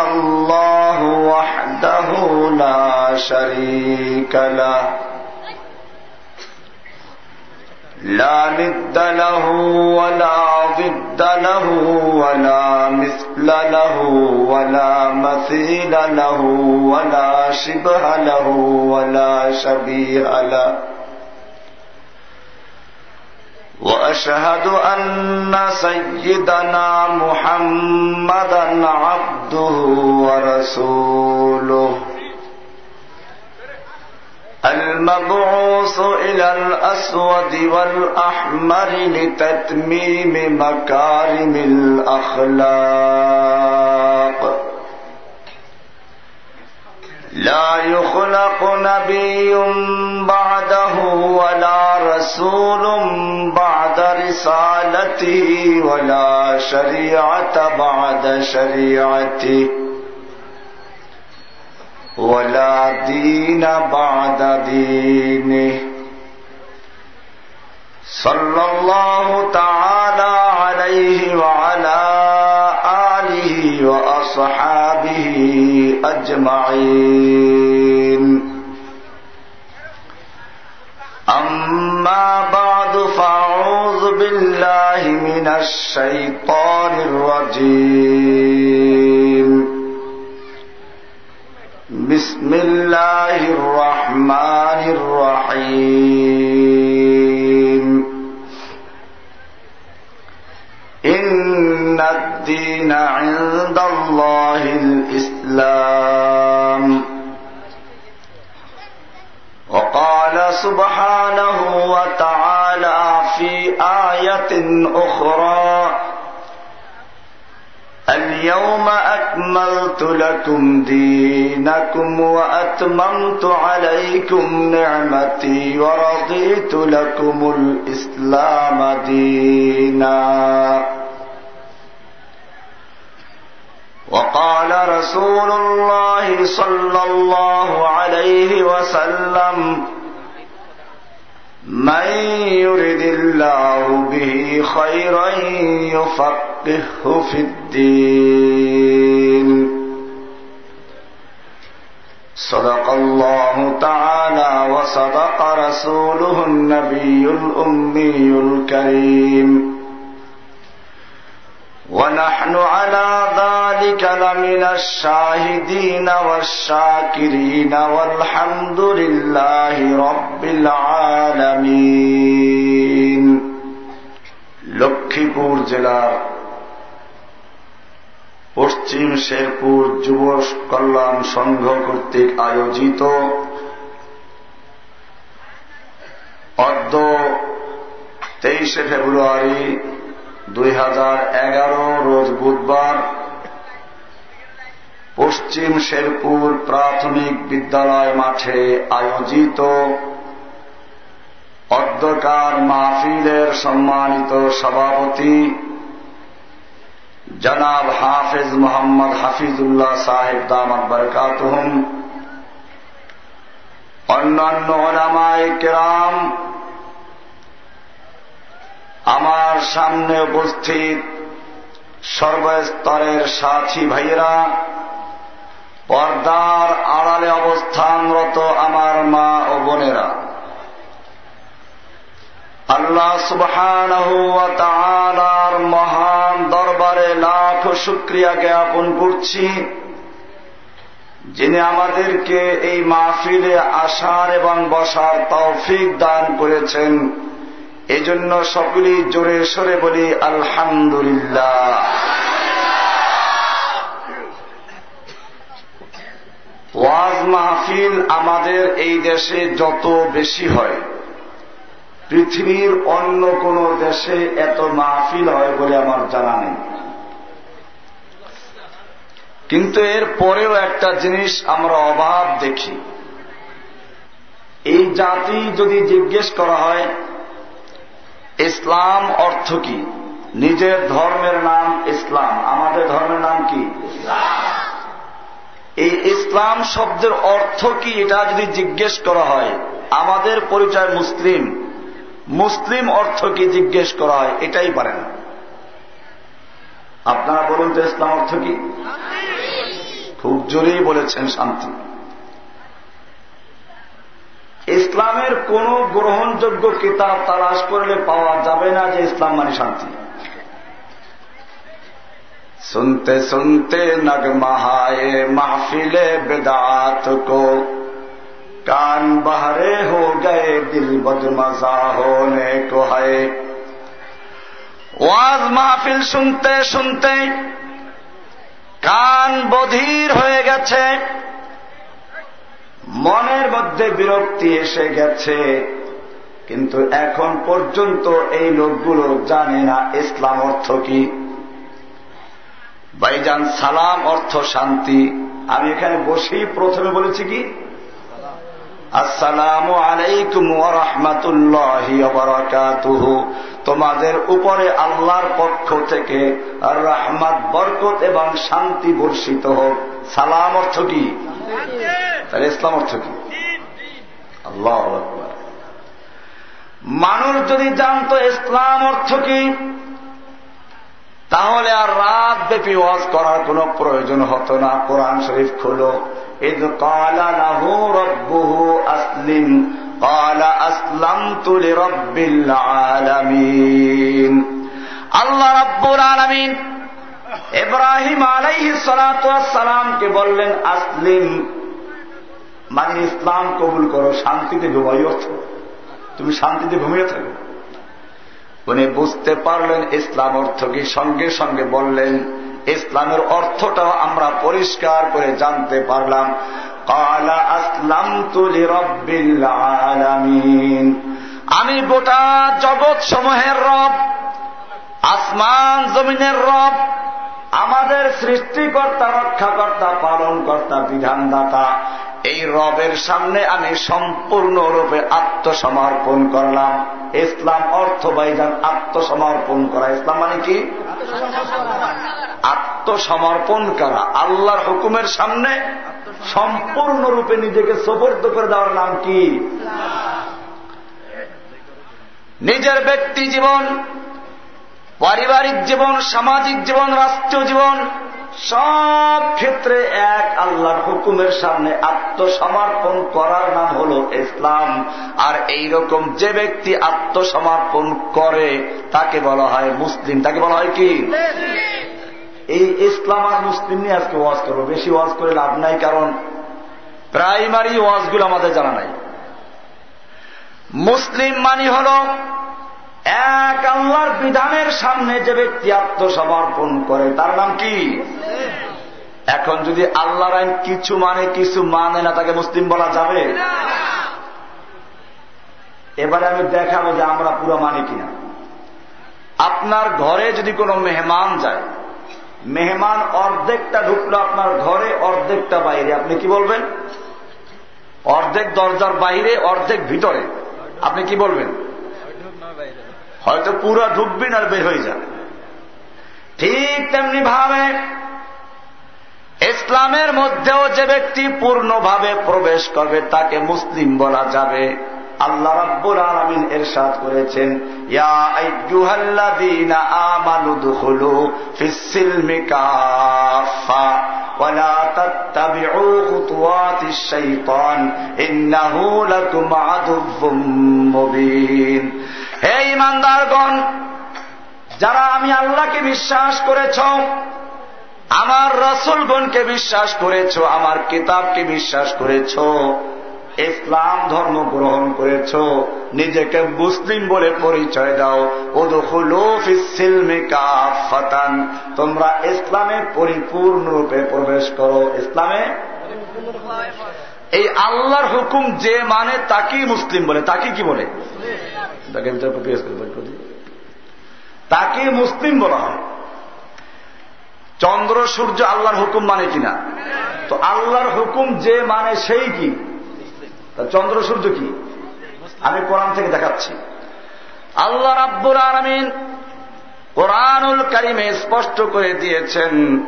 الله وحده لا شريك له. لا ند له ولا ضد له ولا مثل له ولا مثيل له ولا شبه له ولا شبيه له. وأشهد أن سيدنا محمدا عبده ورسوله. المبعوث إلى الأسود والأحمر لتتميم مكارم الأخلاق. لا يخلق نبي بعده ولا رسول بعد رسالته ولا شريعة بعد شريعته ولا دين بعد دينه. صلى الله تعالى عليه وعلى آله وأصحابه أجمعين. أما بعد، فأعوذ بالله من الشيطان الرجيم. بسم الله الرحمن الرحيم. إن الدين عند الله الإسلام. وقال سبحانه وتعالى في آية أخرى اليوم أكملت لكم دينكم وأتممت عليكم نعمتي ورضيت لكم الإسلام دينا. وقال رسول الله صلى الله عليه وسلم من يرد الله به خيرا يفقهه في الدين. صدق الله تعالى وصدق رسوله النبي الأمي الكريم. ونحن على ذلك لمن الشاهدين والشاكرين والحمد لله رب العالمين লক্ষ্মীপুর জেলার পশ্চিম শেরপুর যুব কল্যাণ সংঘ কর্তৃক আয়োজিত অদ্য তেইশে ফেব্রুয়ারি দুই হাজার এগারো রোজ বুধবার পশ্চিম শেরপুর প্রাথমিক বিদ্যালয় মাঠে আয়োজিত অধ্যকার মাহফিলের সম্মানিত সভাপতি জনাব হাফিজ মোহাম্মদ হাফিজুল্লাহ সাহেব দামাত বরকাতহম, অন্যান্য ওলামায় কেরাম আমার সামনে উপস্থিত সর্বস্তরের সাথী ভাইয়েরা, পর্দার আড়ালে অবস্থানরত আমার মা ও বোনেরা, আল্লাহ তাআলার মহান দরবারে লাখ শুক্রিয়া জ্ঞাপন করছি, যিনি আমাদেরকে এই মাহফিলে আসার এবং বসার তৌফিক দান করেছেন। এজন্য সকলেই জোরে সরে বলি, আলহামদুলিল্লাহ। ওয়াজ মাহফিল আমাদের এই দেশে যত বেশি হয়, পৃথিবীর অন্য কোন দেশে এত মাহফিল হয় বলে আমার জানা নেই। কিন্তু এর পরেও একটা জিনিস আমরা অভাব দেখি। এই জাতি যদি জিজ্ঞেস করা হয় ইসলাম অর্থ কি? নিজের ধর্মের নাম ইসলাম। আমাদের ধর্মের নাম কি? এই ইসলাম শব্দের অর্থ কি এটা যদি জিজ্ঞেস করা হয়, আমাদের পরিচয় মুসলিম। মুসলিম অর্থ কি জিজ্ঞেস করা হয়, এটাই পারেন। আপনারা বলুন তো ইসলাম অর্থ কি? খুব জোরেই বলেছেন শান্তি। ইসলামের কোন গ্রহণযোগ্য কিতাব তালাশ করলে পাওয়া যাবে না যে ইসলাম মানে শান্তি सुनते सुनते नगमहाए महफिल बेदात को कान बहरे हो गए दिल बदमजा होने को है ওয়াজ মাহফিল শুনতে শুনতে কান বধির হয়ে গেছে মনের মধ্যে বিরক্তি এসে গেছে। কিন্তু এখন পর্যন্ত এই লোকগুলো জানে না ইসলাম অর্থ কি। ভাইজান, সালাম অর্থ শান্তি। আমি এখানে বসেই প্রথমে বলেছি কি? আসসালাম আলাইকুম রহমাতুল্লাহ তোমাদের উপরে আল্লাহর পক্ষ থেকে রহমাত, বরকত এবং শান্তি বর্ষিত হোক। সালাম অর্থ কি? তাহলে ইসলাম অর্থ কি? আল্লাহ মানুষ যদি জানতো ইসলাম অর্থ কি, তাহলে আর রাত ব্যাপী ওয়াজ করার কোন প্রয়োজন হতো না। কোরআন শরীফ খুলো إذ قال له ربه أسلم قال أسلمت لرب العالمين আল্লাহ রব্বুল আলমিন ইব্রাহিম আলাইহি সালামকে বললেন আসলিম মানে ইসলাম কবুল করো শান্তিতে ঘুমাই অর্থ তুমি শান্তিতে ঘুমিয়ে থাকো উনি বুঝতে পারলেন ইসলাম অর্থ কি সঙ্গে সঙ্গে বললেন ইসলামের অর্থটাও আমরা পরিষ্কার করে জানতে পারলাম। কালা আসলাম তুলি রব্বিল্লা আমি গোটা জগৎ সমূহের রব আসমান জমিনের রব, আমাদের সৃষ্টিকর্তা, রক্ষাকর্তা, পালনকর্তা, বিধানদাতা। এই রবের সামনে আমি সম্পূর্ণরূপে আত্মসমর্পণ করলাম। ইসলাম অর্থ বাইজান, আত্মসমর্পণ করা। ইসলাম মানে কি? আত্মসমর্পণ করা। আল্লাহর হুকুমের সামনে সম্পূর্ণরূপে নিজেকে সবর্দ করে দেওয়ার নাম কি? নিজের ব্যক্তি জীবন পারিবারিক জীবন, সামাজিক জীবন, রাষ্ট্রীয় জীবন, সব ক্ষেত্রে এক আল্লাহর হুকুমের সামনে আত্মসমর্পণ করার নাম হল ইসলাম। আর এই রকম যে ব্যক্তি আত্মসমর্পণ করে, তাকে বলা হয় মুসলিম। তাকে বলা হয় কি? এই ইসলাম আর মুসলিম নিয়ে আজকে ওয়াজ করব। বেশি ওয়াজ করে লাভ নাই, কারণ প্রাইমারি ওয়াজগুলো আমাদের জানা নাই। মুসলিম মানি হল এক আল্লাহর বিধানের সামনে যে ব্যক্তি আত্মসমর্পণ করে, তার নাম কি? এখন যদি আল্লাহর আইন কিছু মানে কিছু মানে না, তাকে মুসলিম বলা যাবে? এবারে আমি দেখাবো যে আমরা পুরো মানি কিনা। আপনার ঘরে যদি কোনো মেহমান যায়, মেহমান অর্ধেকটা ঢুকলো আপনার ঘরে, অর্ধেকটা বাইরে। আপনি কি বলবেন? অর্ধেক দরজার বাইরে, অর্ধেক ভিতরে। আপনি কি বলবেন? হয়তো পুরা ঢুকবি না বের হয়ে যাবে। ঠিক তেমনি ভাবে ইসলামের মধ্যেও যে ব্যক্তি পূর্ণভাবে প্রবেশ করবে, তাকে মুসলিম বলা যাবে। আল্লাহ রব্বুল আলমিন এরশাদ করেছেন, ইয়া হে ইমানদারগণ, যারা আমি আল্লাহকে বিশ্বাস করেছ, আমার রসুলগণকে বিশ্বাস করেছ, আমার কিতাবকে বিশ্বাস করেছ, ইসলাম ধর্ম গ্রহণ করেছ, নিজেকে মুসলিম বলে পরিচয় দাও। ফাতান তোমরা ইসলামে পরিপূর্ণরূপে প্রবেশ করো। ইসলামে? এই আল্লাহর হুকুম যে মানে তাকেই মুসলিম বলে। তাকে কি বলে? তাকে তাকে মুসলিম বলা হয়। চন্দ্র, সূর্য আল্লাহর হুকুম মানে কিনা? তো আল্লাহর হুকুম যে মানে সেই কি? চন্দ্র, সূর্য কি? আমি কোরআন থেকে দেখাচ্ছি। আল্লাহ রাব্বুর আরামিন কোরআনুল কারিমে স্পষ্ট করে দিয়েছেন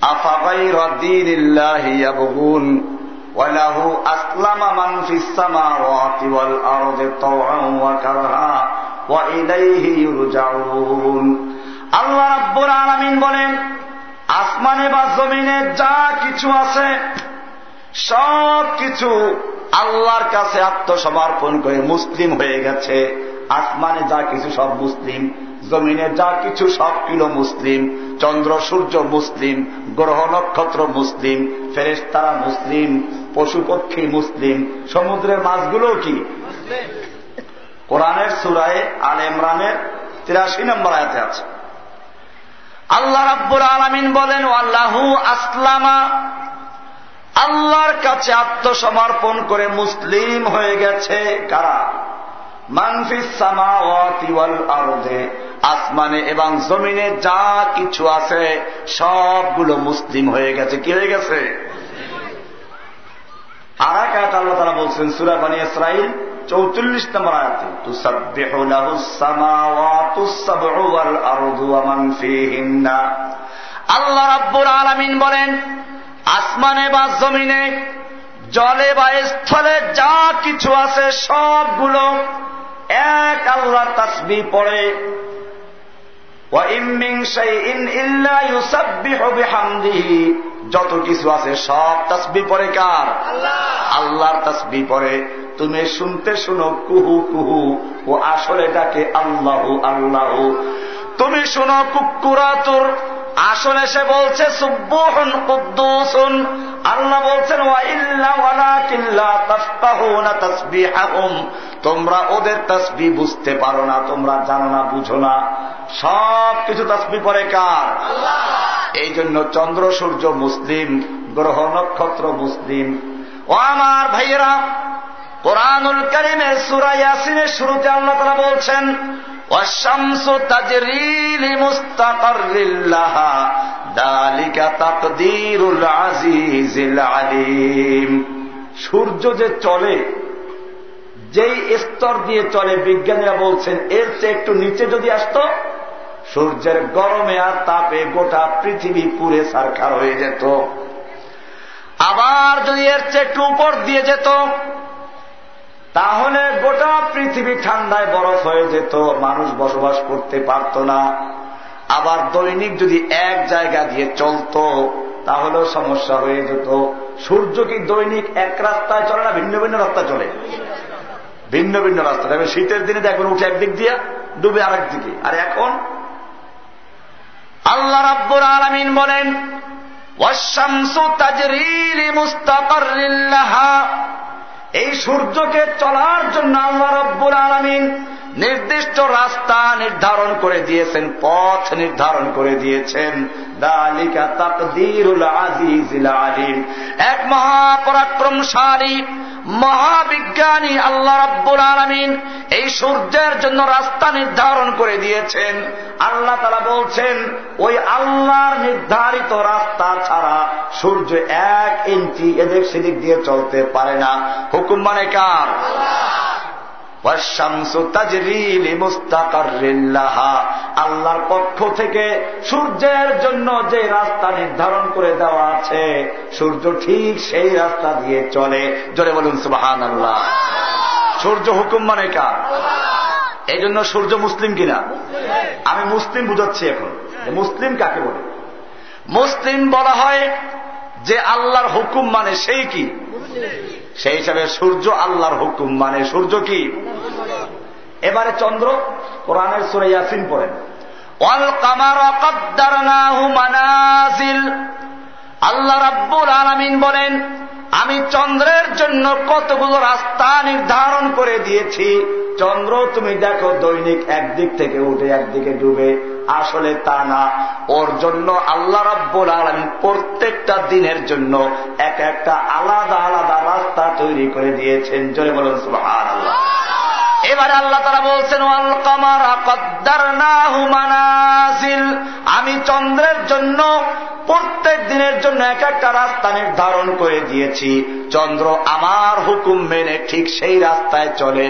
আফাবাই রদ্দিন ওয়ালাহু আল্লাহ রাব্বুল আলামিন বলেন, আসমানে বা জমিনে যা কিছু আছে, সব কিছু আল্লাহর কাছে আত্মসমর্পণ করে মুসলিম হয়ে গেছে। আসমানে যা কিছু সব মুসলিম, জমিনে যা কিছু সব কিলো মুসলিম, চন্দ্র সূর্য মুসলিম গ্রহ নক্ষত্র মুসলিম ফেরেস্তারা মুসলিম পশু পক্ষী মুসলিম। সমুদ্রের মাছগুলো কি? কোরআনের সুরায় আল ইমরানের তিরাশি নম্বর আয়াতে আছে। আল্লাহ রাব্বুর আলমিন বলেন আল্লাহু আসলামা। আল্লাহর কাছে আত্মসমর্পণ করে মুসলিম হয়ে গেছে কারা? আসমানে এবং জমিনে যা কিছু আছে, সবগুলো মুসলিম হয়ে গেছে। কি হয়ে গেছে? আর এক আয়াত আল্লাহ তারা বলছেন, সুরা বানী ইসরাইল চৌচল্লিশ নম্বর আয়াতে আল্লাহ রাব্বুর আলামিন বলেন, আসমানে বা জমিনে জলে বা স্থলে যা কিছু আছে সবগুলো এক আল্লাহ তাসবি পড়ে। যত কিছু আছে সব তসবি পরে কার? আল্লাহর তসবি পরে তুমি শুনতে শুনো কুহু কুহু ও আসলে ডাকে আল্লাহ আল্লাহ। তুমি শুনো কুকুরাতুর আসলে সে বলছে সুব্বহন কুদ্দুসুন। আল্লাহ বলছেন তোমরা ওদের তসবি বুঝতে পারো না তোমরা জানো না বুঝো না। সব কিছু তসবি পরে কার? এই জন্য চন্দ্র সূর্য মুসলিম গ্রহ নক্ষত্র মুসলিম। ও আমার ভাইয়েরা কোরআনুল করিমের সুরা ইয়াসিনের শুরুতে আল্লাহ তারা বলছেন সূর্য যে চলে, যেই স্তর দিয়ে চলে, বিজ্ঞানীরা বলছেন, এর চেয়ে একটু নিচে যদি আসত, সূর্যের গরমে আর তাপে গোটা পৃথিবী পুরে সারখার হয়ে যেত। আবার যদি এর চেয়ে একটু উপর দিয়ে যেত তাহলে গোটা পৃথিবী ঠান্ডায় বরফ হয়ে যেত, মানুষ বসবাস করতে পারত না। আবার দৈনিক যদি এক জায়গা দিয়ে চলত, তাহলেও সমস্যা হয়ে যেত। সূর্য কি দৈনিক এক রাস্তায় চলে না ভিন্ন ভিন্ন রাস্তায় চলে? ভিন্ন ভিন্ন রাস্তা। তবে শীতের দিনে দেখবেন উঠে একদিক দিয়া, ডুবে আরেক দিকে। আর এখন? আল্লাহ রাব্বুর আলমিন বলেন এই সূর্যকে চলার জন্য আল্লাহ রব্বুল আলমিন নির্দিষ্ট রাস্তা নির্ধারণ করে দিয়েছেন, পথ নির্ধারণ করে দিয়েছেন। দালিকা তাকদিরুল আজিজিল আলিম। এক মহাপরাক্রমশালী, মহাবিজ্ঞানী আল্লাহ রাব্বুল আলমিন এই সূর্যের জন্য রাস্তা নির্ধারণ করে দিয়েছেন। আল্লাহ তারা বলছেন, ওই আল্লাহর নির্ধারিত রাস্তা ছাড়া সূর্য এক ইঞ্চি এদিক সেদিক দিয়ে চলতে পারে না। হুকুম মানে কার? আল্লাহর পক্ষ থেকে সূর্যের জন্য যে রাস্তা নির্ধারণ করে দেওয়া আছে, সূর্য ঠিক সেই রাস্তা দিয়ে চলে। জোরে বলুন সুবাহান আল্লাহ সূর্য হুকুম মানে কার? এই জন্য সূর্য মুসলিম কিনা? আমি মুসলিম বুঝাচ্ছি এখন। মুসলিম কাকে বলে? মুসলিম বলা হয় যে আল্লাহর হুকুম মানে সেই কি? সেই হিসাবে সূর্য আল্লাহর হুকুম মানে সূর্য কি? এবারে চন্দ্র কোরআনের সুরে ইয়াসিন পড়েন অল কামার মানাজিল। আল্লাহ রাব্বুল আলামিন বলেন আমি চন্দ্রের জন্য কতগুলো রাস্তা নির্ধারণ করে দিয়েছি। চন্দ্র, তুমি দেখো দৈনিক একদিক থেকে উঠে একদিকে ডুবে। আসলে তা না। ওর জন্য আল্লাহ রাব্বুল আলম প্রত্যেকটা দিনের জন্য এক একটা আলাদা আলাদা রাস্তা তৈরি করে দিয়েছেন। জোরে বলুন সুহান আল্লাহ এবারে আল্লাহ তারা বলছেন, ওয়াল কামারা কদ্দার আমি চন্দ্রের জন্য, প্রত্যেক দিনের জন্য এক একটা রাস্তা নির্ধারণ করে দিয়েছি। চন্দ্র আমার হুকুম মেনে ঠিক সেই রাস্তায় চলে,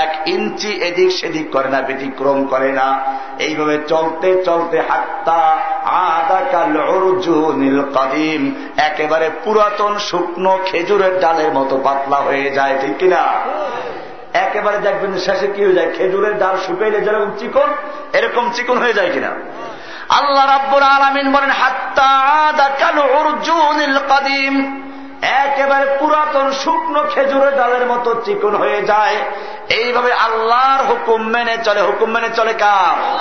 এক ইঞ্চি এদিক সেদিক করে না, ব্যতিক্রম করে না। এইভাবে চলতে চলতে হাত্তা আদা কাল অর্জুনিল কদিম, একেবারে পুরাতন শুকনো খেজুরের ডালের মতো পাতলা হয়ে যায়, ঠিক কিনা? একেবারে দেখবেন শেষে কি হয়ে যায়? খেজুরের ডাল শুকাইলে যেরকম চিকন, এরকম চিকন হয়ে যায় কিনা? আল্লাহ রাব্বুল আলমিন বলেন কাদিম। একেবারে পুরাতন শুকনো খেজুরের ডালের মতো চিকন হয়ে যায়। এইভাবে আল্লাহর হুকুম মেনে চলে। হুকুম মেনে চলে কার?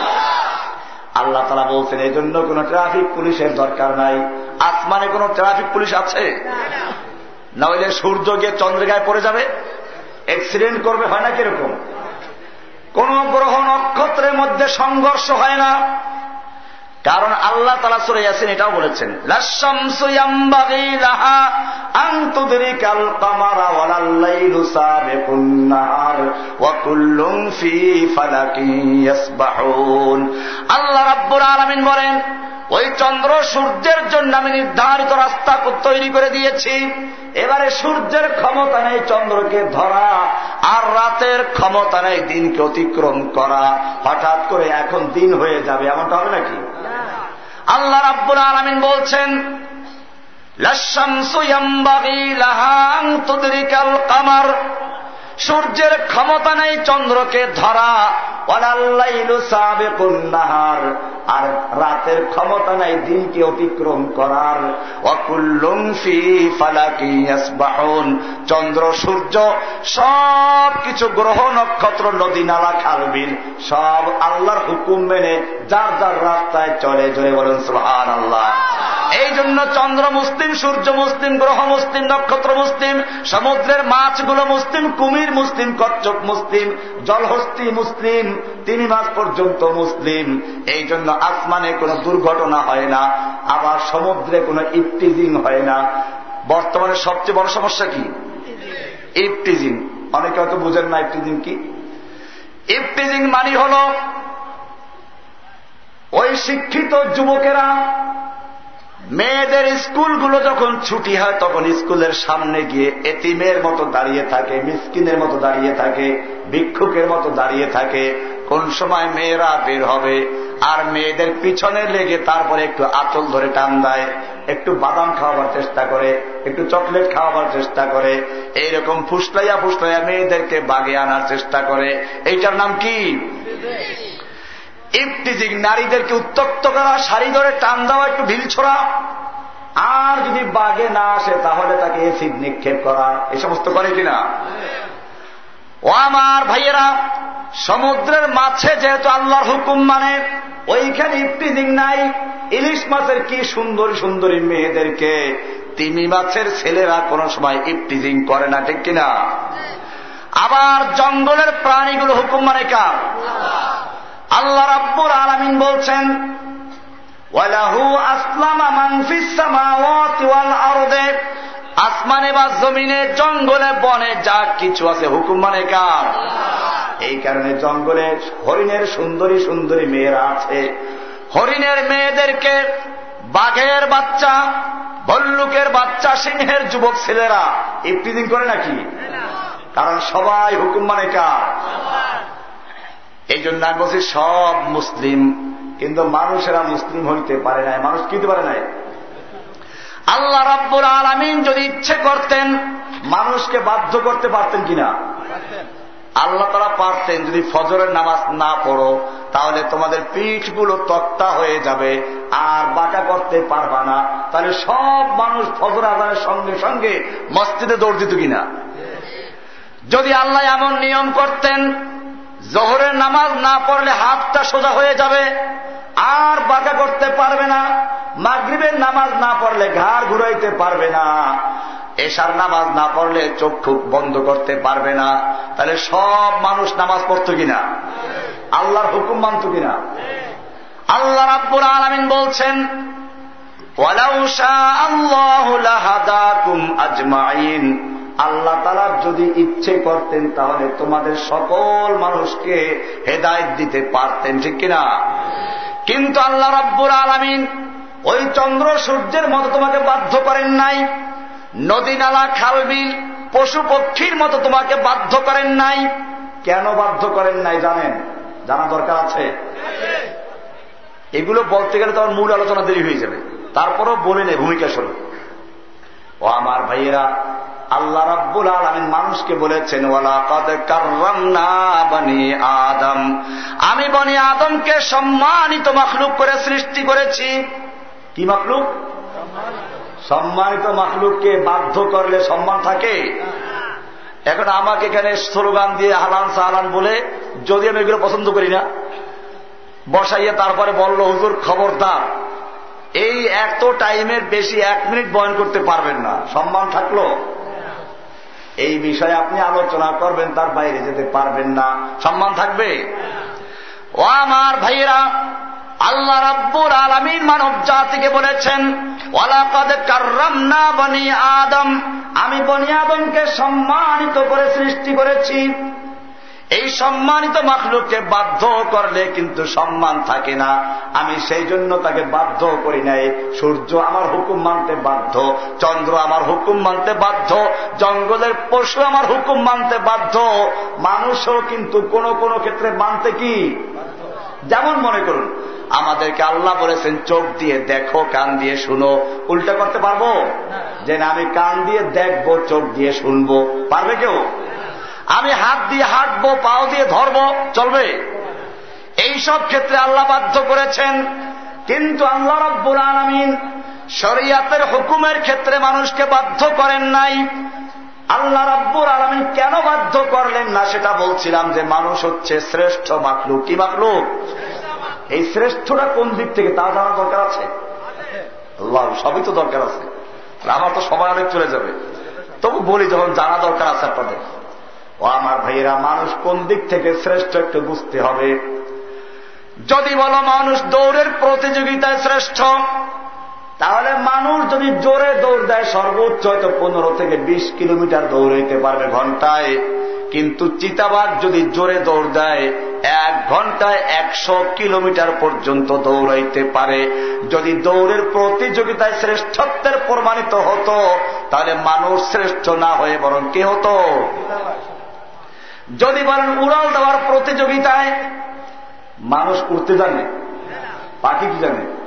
আল্লাহ তারা বলছেন, এই জন্য কোন ট্রাফিক পুলিশের দরকার নাই। আসমানে কোন ট্রাফিক পুলিশ আছে? না হইলে সূর্য গিয়ে চন্দ্রিকায় পড়ে যাবে। অ্যাক্সিডেন্ট করবে হয় না কীরকম? কোন গ্রহ নক্ষত্রের মধ্যে সংঘর্ষ হয় না। কারণ আল্লাহ তালা সুরে আছেন এটাও বলেছেন আল্লাহ রাব্বুর আলমিন বলেন, ওই চন্দ্র সূর্যের জন্য আমি নির্ধারিত রাস্তা তৈরি করে দিয়েছি। এবারে সূর্যের ক্ষমতা নেই চন্দ্রকে ধরা আর রাতের ক্ষমতা নেই দিনকে অতিক্রম করা। হঠাৎ করে এখন দিন হয়ে যাবে, এমনটা হবে নাকি? আল্লাহ রাব্বুল আলমিন বলছেন সূর্যের ক্ষমতা নেই চন্দ্রকে ধরা। নাহার, আর রাতের ক্ষমতা নাই দিনকে অতিক্রম করার। চন্দ্র, সূর্য সব কিছু গ্রহ, নক্ষত্র, নদী, নালা খালবিল সব আল্লাহর হুকুম মেনে যার যার রাস্তায় চলে, জোরে বলেন সুহান আল্লাহ এই জন্য চন্দ্র মুসলিম, সূর্য মুসলিম, গ্রহ মুসলিম, নক্ষত্র মুসলিম, সমুদ্রের মাছগুলো মুসলিম, কুমির মুসলিম, কচ্ছপ মুসলিম, জলহস্তি মুসলিম তিন মাস পর্যন্ত মুসলিম। এই জন্য আসমানে কোনো দুর্ঘটনা হয় না, আবার সমুদ্রে কোনো ইফটিজিং হয় না। বর্তমানে সবচেয়ে বড় সমস্যা কি? ইফটিজিং অনেকে হয়তো বুঝেন না ইফটিজিং কি। ইফটিজিং মানি হল ওই শিক্ষিত যুবকেরা মেয়েদের স্কুলগুলো যখন ছুটি হয়, তখন স্কুলের সামনে গিয়ে এতিমের মতো দাঁড়িয়ে থাকে, মিসকিনের মতো দাঁড়িয়ে থাকে, ভিক্ষুকের মতো দাঁড়িয়ে থাকে। কোন সময় মেয়েরা বের হবে, আর মেয়েদের পিছনে লেগে তারপরে একটু আচল ধরে টান দেয়, একটু বাদাম খাওয়াবার চেষ্টা করে, একটু চকলেট খাওয়াবার চেষ্টা করে, এইরকম ফুসলাইয়া ফুসলাইয়া মেয়েদেরকে বাগে আনার চেষ্টা করে। এইটার নাম কি? ইফটিজিং নারীদেরকে উত্তক্ত করা, শাড়ি ধরে টান দেওয়া, একটু ঢিল ছোড়া। আর যদি বাগে না আসে, তাহলে তাকে এসিড নিক্ষেপ করা। এই সমস্ত করে কিনা? ও আমার ভাইয়েরা, সমুদ্রের মাছে যেহেতু আল্লাহর হুকুম মানে ওইখানে ইফটিজিং নাই। ইলিশ মাছের কি সুন্দরী সুন্দরী মেয়েদেরকে? তিমি মাছের ছেলেরা কোন সময় ইফটিজিং করে না, ঠিক কিনা? আবার জঙ্গলের প্রাণীগুলো হুকুম মানে কার? আল্লাহ রাব্বুর আলমিন বলছেন আসমানে বা জমিনে, জঙ্গলে, বনে যা কিছু আছে, হুকুম মানে কার? এই কারণে জঙ্গলে হরিণের সুন্দরী সুন্দরী মেয়েরা আছে। হরিণের মেয়েদেরকে বাঘের বাচ্চা, ভল্লুকের বাচ্চা, সিংহের যুবক ছেলেরা ইফটিজিং করে নাকি? কারণ সবাই হুকুম মানে কার? এই জন্য আমি বলছি, সব মুসলিম, কিন্তু মানুষেরা মুসলিম হইতে পারে নাই। মানুষ কিনতে পারে নাই। আল্লাহ রাব্বুল আলমিন যদি ইচ্ছে করতেন, মানুষকে বাধ্য করতে পারতেন কিনা? আল্লাহ তারা পারতেন, যদি ফজরের নামাজ না পড়ো, তাহলে তোমাদের পিঠগুলো তক্তা হয়ে যাবে, আর বাঁকা করতে পারবা না। তাহলে সব মানুষ ফজর আদানের সঙ্গে সঙ্গে মসজিদে দৌড় দিত কিনা? যদি আল্লাহ এমন নিয়ম করতেন জহরের নামাজ না পড়লে হাতটা সোজা হয়ে যাবে, আর বাঁকা করতে পারবে না। মাগরীবের নামাজ না পড়লে ঘাড় ঘুরাইতে পারবে না। এশার নামাজ না পড়লে চক্ষু বন্ধ করতে পারবে না। তাহলে সব মানুষ নামাজ পড়তো কিনা? আল্লাহর হুকুম মানত কিনা? আল্লাহ রাব্বুল আলমিন বলছেন আজমাইন। আল্লাহ তালা যদি ইচ্ছে করতেন তাহলে তোমাদের সকল মানুষকে হেদায়ত দিতে পারতেন, ঠিক কিনা? কিন্তু আল্লাহ রাব্বুর আলমিন ওই চন্দ্র সূর্যের মতো তোমাকে বাধ্য করেন নাই, নদী নালা খালবিল পশু পক্ষীর মতো তোমাকে বাধ্য করেন নাই। কেন বাধ্য করেন নাই জানেন? জানা দরকার আছে? এগুলো বলতে গেলে তোমার মূল আলোচনা দেরি হয়ে যাবে। তারপরও বলে নেই ভূমিকা স্বরূপ ও আমার ভাইয়েরা, আল্লাহ রাব্বুল আলমিন মানুষকে বলেছেন আদম। আমি বনি আদমকে সম্মানিত মখলুক করে সৃষ্টি করেছি। কি মখলুক? সম্মানিত মখলুককে বাধ্য করলে সম্মান থাকে। এখন আমাকে এখানে স্লোগান দিয়ে হালান সাহালান বলে যদি আমি এগুলো পছন্দ করি না, বসাইয়ে তারপরে বলল, হুজুর খবরদার। এই এত টাইমের বেশি এক মিনিট বয়ন করতে পারবেন না। সম্মান থাকল? এই বিষয়ে আপনি আলোচনা করবেন, তার বাইরে যেতে পারবেন না। সম্মান থাকবে? ও আমার ভাইয়েরা, আল্লাহ রাব্বুর আলমিন মানব জাতিকে বলেছেন আদম। আমি বনি আদমকে সম্মানিত করে সৃষ্টি করেছি। এই সম্মানিত মাখলুককে বাধ্য করলে কিন্তু সম্মান থাকে না। আমি সেই জন্য তাকে বাধ্য করি নাই। সূর্য আমার হুকুম মানতে বাধ্য চন্দ্র আমার হুকুম মানতে বাধ্য জঙ্গলের পশু আমার হুকুম মানতে বাধ্য। মানুষও কিন্তু কোন কোন ক্ষেত্রে মানতে কি? যেমন মনে করুন আমাদেরকে আল্লাহ বলেছেন চোখ দিয়ে দেখো কান দিয়ে শুনো। উল্টা করতে পারব? যে না আমি কান দিয়ে দেখব চোখ দিয়ে শুনব। পারবে কেউ? আমি হাত দিয়ে হাঁটবো, পাও দিয়ে ধরবো, চলবে। এই সব ক্ষেত্রে আল্লাহ বাধ্য করেছেন। কিন্তু আল্লাহ রব্বুল আলমিন শরিয়াতের হুকুমের ক্ষেত্রে মানুষকে বাধ্য করেন নাই। আল্লাহ রব্বুর আলমিন কেন বাধ্য করলেন না সেটা বলছিলাম যে মানুষ হচ্ছে শ্রেষ্ঠ মাকলুক কি মাকলুক এই শ্রেষ্ঠটা কোন দিক থেকে তা জানা দরকার আছে? আল্লাহ, সবই তো দরকার আছে। আমার তো সময় অনেক চলে যাবে। তবু বলি যখন জানা দরকার আছে আপনাদের। ও আমার ভাইয়েরা, মানুষ কোন দিক থেকে শ্রেষ্ঠ একটু বুঝতে হবে। যদি বলো মানুষ দৌড়ের প্রতিযোগিতায় শ্রেষ্ঠ, তাহলে মানুষ যদি জোরে দৌড় দেয় সর্বোচ্চ হয়তো পনেরো থেকে বিশ কিলোমিটার দৌড়াইতে পারবে ঘন্টায়। কিন্তু চিতাবাঘ যদি জোরে দৌড় দেয়, এক ঘন্টায় একশো কিলোমিটার পর্যন্ত দৌড়াইতে পারে। যদি দৌড়ের প্রতিযোগিতায় শ্রেষ্ঠত্বের প্রমাণিত হতো, তাহলে মানুষ শ্রেষ্ঠ না হয়ে বরং কে হতো? যদি বলেন উড়াল দেওয়ার প্রতিযোগিতায় মানুষ উড়তে জানে, পাখি কি জানে?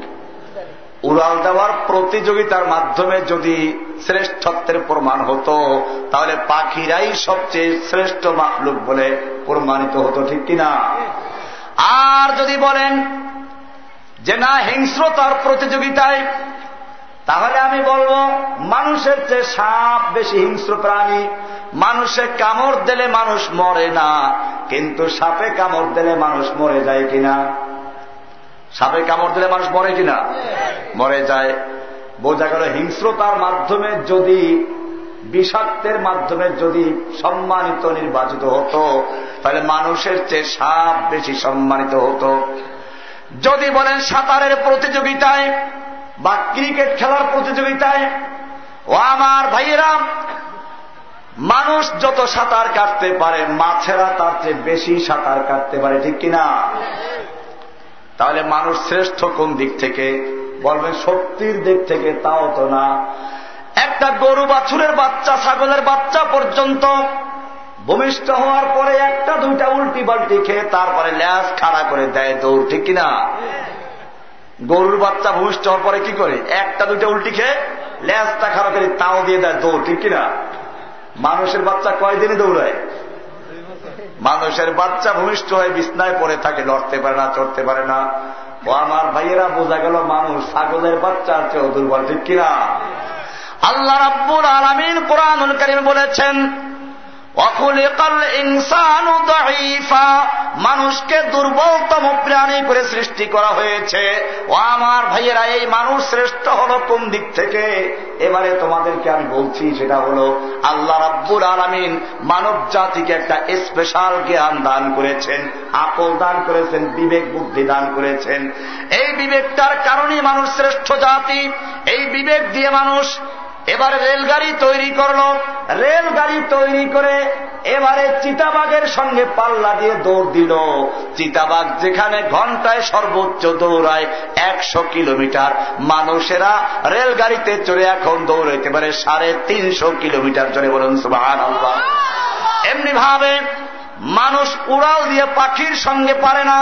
উড়াল দেওয়ার প্রতিযোগিতার মাধ্যমে যদি শ্রেষ্ঠত্বের প্রমাণ হতো, তাহলে পাখিরাই সবচেয়ে শ্রেষ্ঠ মাকলুক বলে প্রমাণিত হতো, ঠিক কিনা? আর যদি বলেন যে না, হিংস্রতার প্রতিযোগিতায় তাহলে আমি বলব, মানুষের চেয়ে সাপ বেশি হিংস্র প্রাণী, মানুষে কামড় দিলে মানুষ মরে না, কিন্তু সাপে কামড় দিলে মানুষ মরে যায় কিনা? সাপে কামড় দিলে মানুষ মরে কিনা? মরে যায়। বোঝা গেল হিংস্রতার মাধ্যমে যদি, বিষাক্তের মাধ্যমে যদি সম্মানিত নির্বাচিত হতো, তাহলে মানুষের চেয়ে সাপ বেশি সম্মানিত হতো। যদি বলেন সাঁতারের প্রতিযোগিতায় বা ক্রিকেট খেলার প্রতিযোগিতায়, ও আমার ভাইয়েরা, মানুষ যত সাঁতার কাটতে পারে, মাছেরা তার চেয়ে বেশি সাঁতার কাটতে পারে, ঠিক কিনা? তাহলে মানুষ শ্রেষ্ঠ কোন দিক থেকে? বলবেন শক্তির দিক থেকে তাও তো না। একটা গরু বাছুরের বাচ্চা, ছাগলের বাচ্চা পর্যন্ত ভূমিষ্ঠ হওয়ার পরে একটা, দুইটা উল্টি বাল্টি খেয়ে তারপরে ল্যাস খাড়া করে দেয় দৌড়, ঠিক কিনা? গরুর বাচ্চা ভূমিষ্ঠ হওয়ার পরে কি করে? একটা, দুইটা উল্টি খেয়ে ল্যাসটা খারাপ করে তাও দিয়ে দেয় দৌড়, ঠিক কিনা? মানুষের বাচ্চা কয়দিনে দৌড়ায়? মানুষের বাচ্চা ভূমিষ্ঠ হয়ে বিছনায় পড়ে থাকে, লড়তে পারে না, চড়তে পারে না। ও আমার ভাইয়েরা, বোঝা গেল মানুষ ছাগলের বাচ্চা চেয়েও দুর্বল, ঠিক কিনা? আল্লাহ রাব্বুল আলমিন কোরআনুল করিম বলেছেন মানুষকে দুর্বলতম প্রাণী করে সৃষ্টি করা হয়েছে। ও আমার ভাইয়েরা, এই মানুষ শ্রেষ্ঠ হল কোন দিক থেকে? এবারে তোমাদেরকে আমি বলছি, সেটা হলো আল্লাহ রাব্বুর আলমিন মানব জাতিকে একটা স্পেশাল জ্ঞান দান করেছেন, আকল দান করেছেন, বিবেক বুদ্ধি দান করেছেন। এই বিবেকটার কারণে মানুষ শ্রেষ্ঠ জাতি, এই বিবেক দিয়ে মানুষ এবারে রেলগাড়ি তৈরি করল। রেলগাড়ি তৈরি করে এবারে চিতাবাগের সঙ্গে পাল্লা দিয়ে দৌড় দিল। চিতাবাগ যেখানে ঘন্টায় সর্বোচ্চ দৌড়ায় একশো কিলোমিটার। মানুষেরা রেলগাড়িতে চড়ে এখন দৌড়াইতে পারে সাড়ে তিনশো কিলোমিটার চড়ে বলুন সুবাহ এমনি ভাবে মানুষ উড়াল দিয়ে পাখির সঙ্গে পারে না।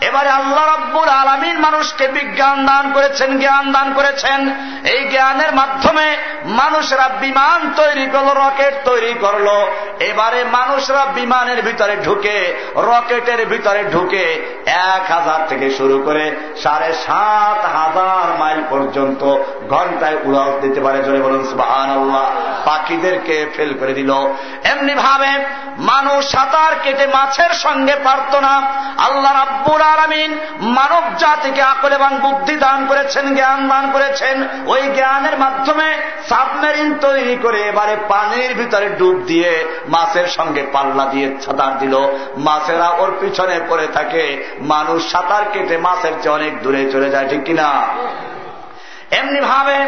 এবারে আল্লাহ রব্বুর আলমিন মানুষকে বিজ্ঞান দান করেছেন, জ্ঞান দান করেছেন। এই জ্ঞানের মাধ্যমে মানুষরা বিমান তৈরি করল, রকেট তৈরি করল। এবারে মানুষরা বিমানের ভিতরে ঢুকে, রকেটের ভিতরে ঢুকে এক হাজার থেকে শুরু করে সাড়ে সাত হাজার মাইল পর্যন্ত ঘন্টায় উড়াল দিতে পারে। জোরে বলুন আল্লাহ পাখিদেরকে ফেল করে দিল। এমনি ভাবে মানুষ সাঁতার কেটে মাছের সঙ্গে পারত না। আল্লাহ রাব্বুর আলমিন মানব জাতিকে আকল এবং বুদ্ধি দান করেছেন, জ্ঞান দান করেছেন। ওই জ্ঞানের মাধ্যমে সাবমেরিন তৈরি করে এবারে পানির ভিতরে ডুব দিয়ে মাছের সঙ্গে পাল্লা দিয়ে সাঁতার দিল। মাছেরা ওর পিছনে পড়ে থাকে। মানুষ সাঁতার কেটে মাছের চেয়ে অনেক দূরে চলে যায়, ঠিক কিনা? এমনি ভাবে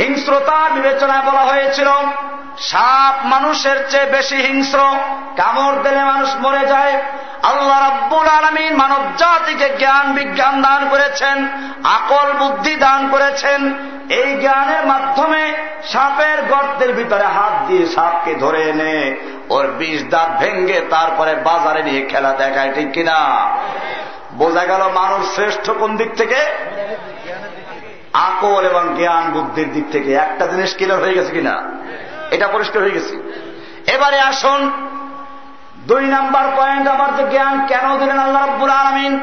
হিংস্রতার বিবেচনায় বলা হয়েছিল, সাপ মানুষের চেয়ে বেশি হিংস্র, কামড় দিলে মানুষ মরে যায়। আল্লাহ রাব্বুল আলমিন মানব জাতিকে জ্ঞান বিজ্ঞান দান করেছেন, আকল বুদ্ধি দান করেছেন। এই জ্ঞানের মাধ্যমে সাপের গর্তের ভিতরে হাত দিয়ে সাপকে ধরে এনে ওর বিষ দাঁত ভেঙ্গে তারপরে বাজারে নিয়ে খেলা দেখায়, ঠিক কিনা? বোঝা গেল মানুষ শ্রেষ্ঠ কোন দিক থেকে? আকল এবং জ্ঞান বুদ্ধির দিক থেকে একটা জিনিস ক্লিয়ার হয়ে গেছে কিনা? এটা পরিষ্কার হয়ে গেছে। এবারে আসুন, দুই নাম্বার পয়েন্ট আমার যে জ্ঞান কেন দিলেন আল্লাহ রব্বুল আলমিন?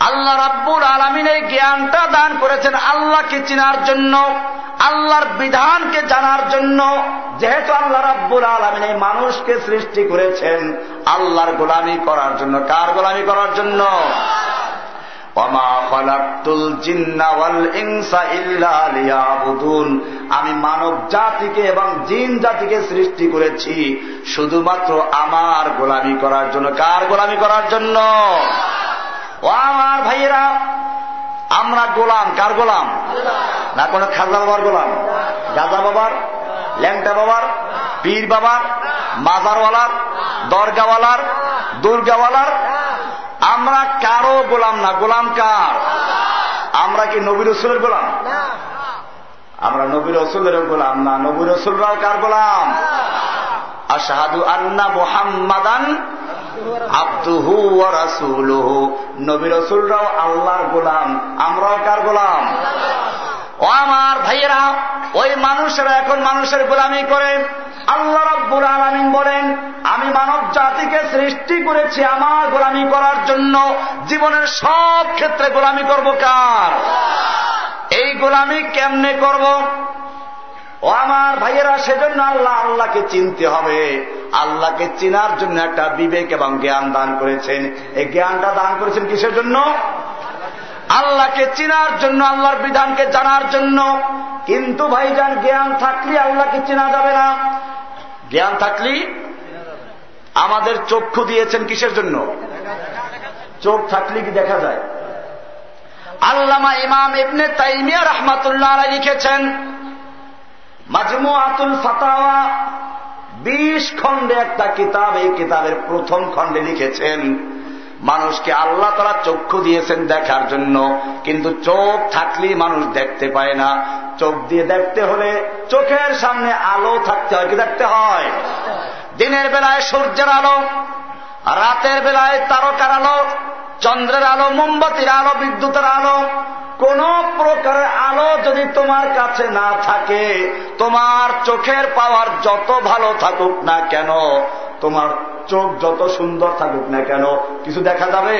আল্লাহ রাব্বুল আলমিন এই জ্ঞানটা দান করেছেন আল্লাহকে চিনার জন্য, আল্লাহর বিধানকে জানার জন্য। যেহেতু আল্লাহ রাব্বুল আলমিন এই মানুষকে সৃষ্টি করেছেন আল্লাহর গোলামি করার জন্য। কার গোলামি করার জন্য? আমি মানব জাতিকে এবং জিন জাতিকে সৃষ্টি করেছি শুধুমাত্র আমার গোলামি করার জন্য। কার গোলামি করার জন্য? ও আমার ভাইয়েরা, আমরা গোলাম, কার গোলাম? না কোনো খাজা বাবার গোলাম? গাজা বাবার? ল্যাংটা বাবার? পীর বাবার? মাজারওয়ালার? দরগাওয়ালার? দুর্গাওয়ালার? আমরা কারও গোলাম না গোলাম কার? আমরা কি নবীর রসুলের গোলাম? আমরা নবীর রসুলের গোলাম না নবীর রসুলরাও কার গোলাম? আশাহাদু আন্না মোহাম্মাদান আব্দুহু রাসুলহু। নবী রসুলরাও আল্লাহর গোলাম আমরাও কার গোলাম? ও আমার ভাইয়েরা, ওই মানুষেরা এখন মানুষের গোলামি করে। আল্লাহ রব্বুল আলমিন বলেন, আমি মানব জাতিকে সৃষ্টি করেছি আমার গোলামি করার জন্য। জীবনের সব ক্ষেত্রে গোলামি করব কার? এই গোলামি কেমনে করব? ও আমার ভাইয়েরা, সেজন্য আল্লাহ আল্লাহকে চিনতে হবে। আল্লাহকে চিনার জন্য একটা বিবেক এবং জ্ঞান দান করেছেন। এই জ্ঞানটা দান করেছেন কিসের জন্য? আল্লাহকে চিনার জন্য, আল্লাহর বিধানকে জানার জন্য। কিন্তু ভাইজান, জ্ঞান থাকলে আল্লাহকে চেনা যাবে না। জ্ঞান থাকলে আমাদের চক্ষু দিয়েছেন কিসের জন্য? চোখ থাকলে কি দেখা যায়? আল্লামা ইমাম ইবনে তাইমিয়া রহমাতুল্লাহ লিখেছেন মাজমু আতুল ফাতাওয়া বিশ খণ্ডে একটা কিতাব, এই কিতাবের প্রথম খণ্ডে লিখেছেন মানুষকে আল্লাহ তারা চক্ষু দিয়েছেন দেখার জন্য, কিন্তু চোখ থাকলেই মানুষ দেখতে পায় না। চোখ দিয়ে দেখতে হলে চোখের সামনে আলো থাকতে হয়, কি দেখতে হয়? দিনের বেলায় সূর্যের আলো, রাতের বেলায় তারকার আলো, চন্দ্রের আলো, মোমবাতির আলো, বিদ্যুতের আলো। কোন প্রকারের আলো যদি তোমার কাছে না থাকে, তোমার চোখের পাওয়ার যত ভালো থাকুক না কেন, তোমার চোখ যত সুন্দর থাকুক না কেন, কিছু দেখা যাবে?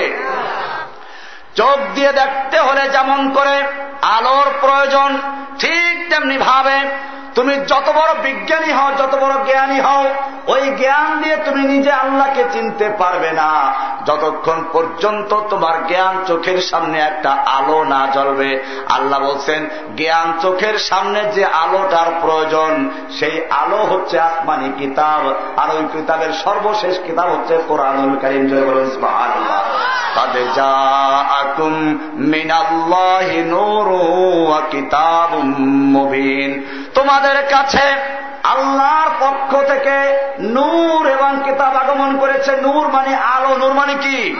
চোখ দিয়ে দেখতে হলে যেমন করে আলোর প্রয়োজন, ঠিক তেমনি ভাবে তুমি যত বড় বিজ্ঞানী হও, যত বড় জ্ঞানী হও, ওই জ্ঞান দিয়ে তুমি নিজে আল্লাহকে চিনতে পারবে না। যতক্ষণ পর্যন্ত তোমার জ্ঞান চোখের সামনে একটা আলো না জ্বলবে, আল্লাহ বলছেন, জ্ঞান চোখের সামনে যে আলোটার প্রয়োজন, সেই আলো হচ্ছে আসমানি কিতাব, আর ওই কিতাবের সর্বশেষ কিতাব হচ্ছে কোরআনুল করিম জয় তোমাদের কাছে আল্লাহর পক্ষ থেকে নূর এবং কিতাব আগমন করেছে। নূর মানে আলো নূর মানে কি?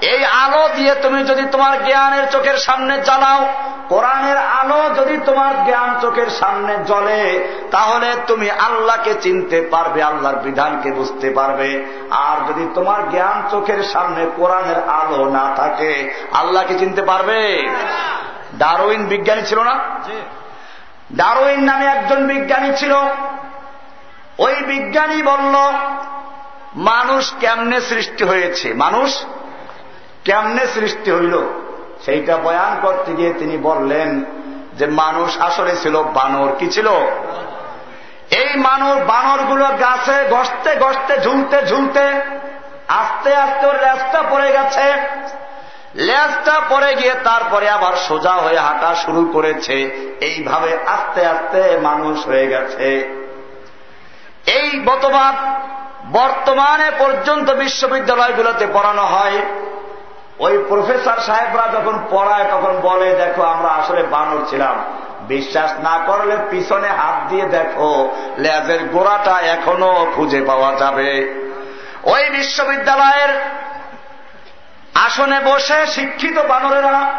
এই আলো দিয়ে তুমি যদি তোমার জ্ঞানের চোখের সামনে জ্বালাও কোরআনের আলো যদি তোমার জ্ঞান চোখের সামনে জ্বলে তাহলে তুমি আল্লাহকে চিনতে পারবে আল্লাহর বিধানকে বুঝতে পারবে। আর যদি তোমার জ্ঞান চোখের সামনে কোরআনের আলো না থাকে আল্লাহকে চিনতে পারবে? ডারোইন বিজ্ঞানী ছিল না? ডারোইন নামে একজন বিজ্ঞানী ছিল। ওই বিজ্ঞানী বলল, মানুষ কেমনে সৃষ্টি হয়েছে? মানুষ কেমনে সৃষ্টি হইল? সেইটা বয়ান করতে গিয়ে তিনি বললেন যে, মানুষ আসলে ছিল বানর। কি ছিল? এই মানুষ বানরগুলো গাছে গসতে গসতে ঝুলতে ঝুলতে আস্তে আস্তে ওর লেজটা পড়ে গেছে। লেজটা পরে গিয়ে তারপরে আবার সোজা হয়ে হাঁটা শুরু করেছে। এইভাবে আস্তে আস্তে মানুষ হয়ে গেছে। এই মতবাদ বর্তমানে পর্যন্ত বিশ্ববিদ্যালয়গুলোতে পড়ানো হয়। ওই প্রফেসর সাহেবরা যখন পড়ায় তখন বলে, দেখো, আমরা আসলে বানর ছিলাম। বিশ্বাস না করলে পিছনে হাত দিয়ে দেখো, লেজের গোড়াটা এখনও খুঁজে পাওয়া যাবে। ওই বিশ্ববিদ্যালয়ের আসনে বসে শিক্ষিত বানরেরা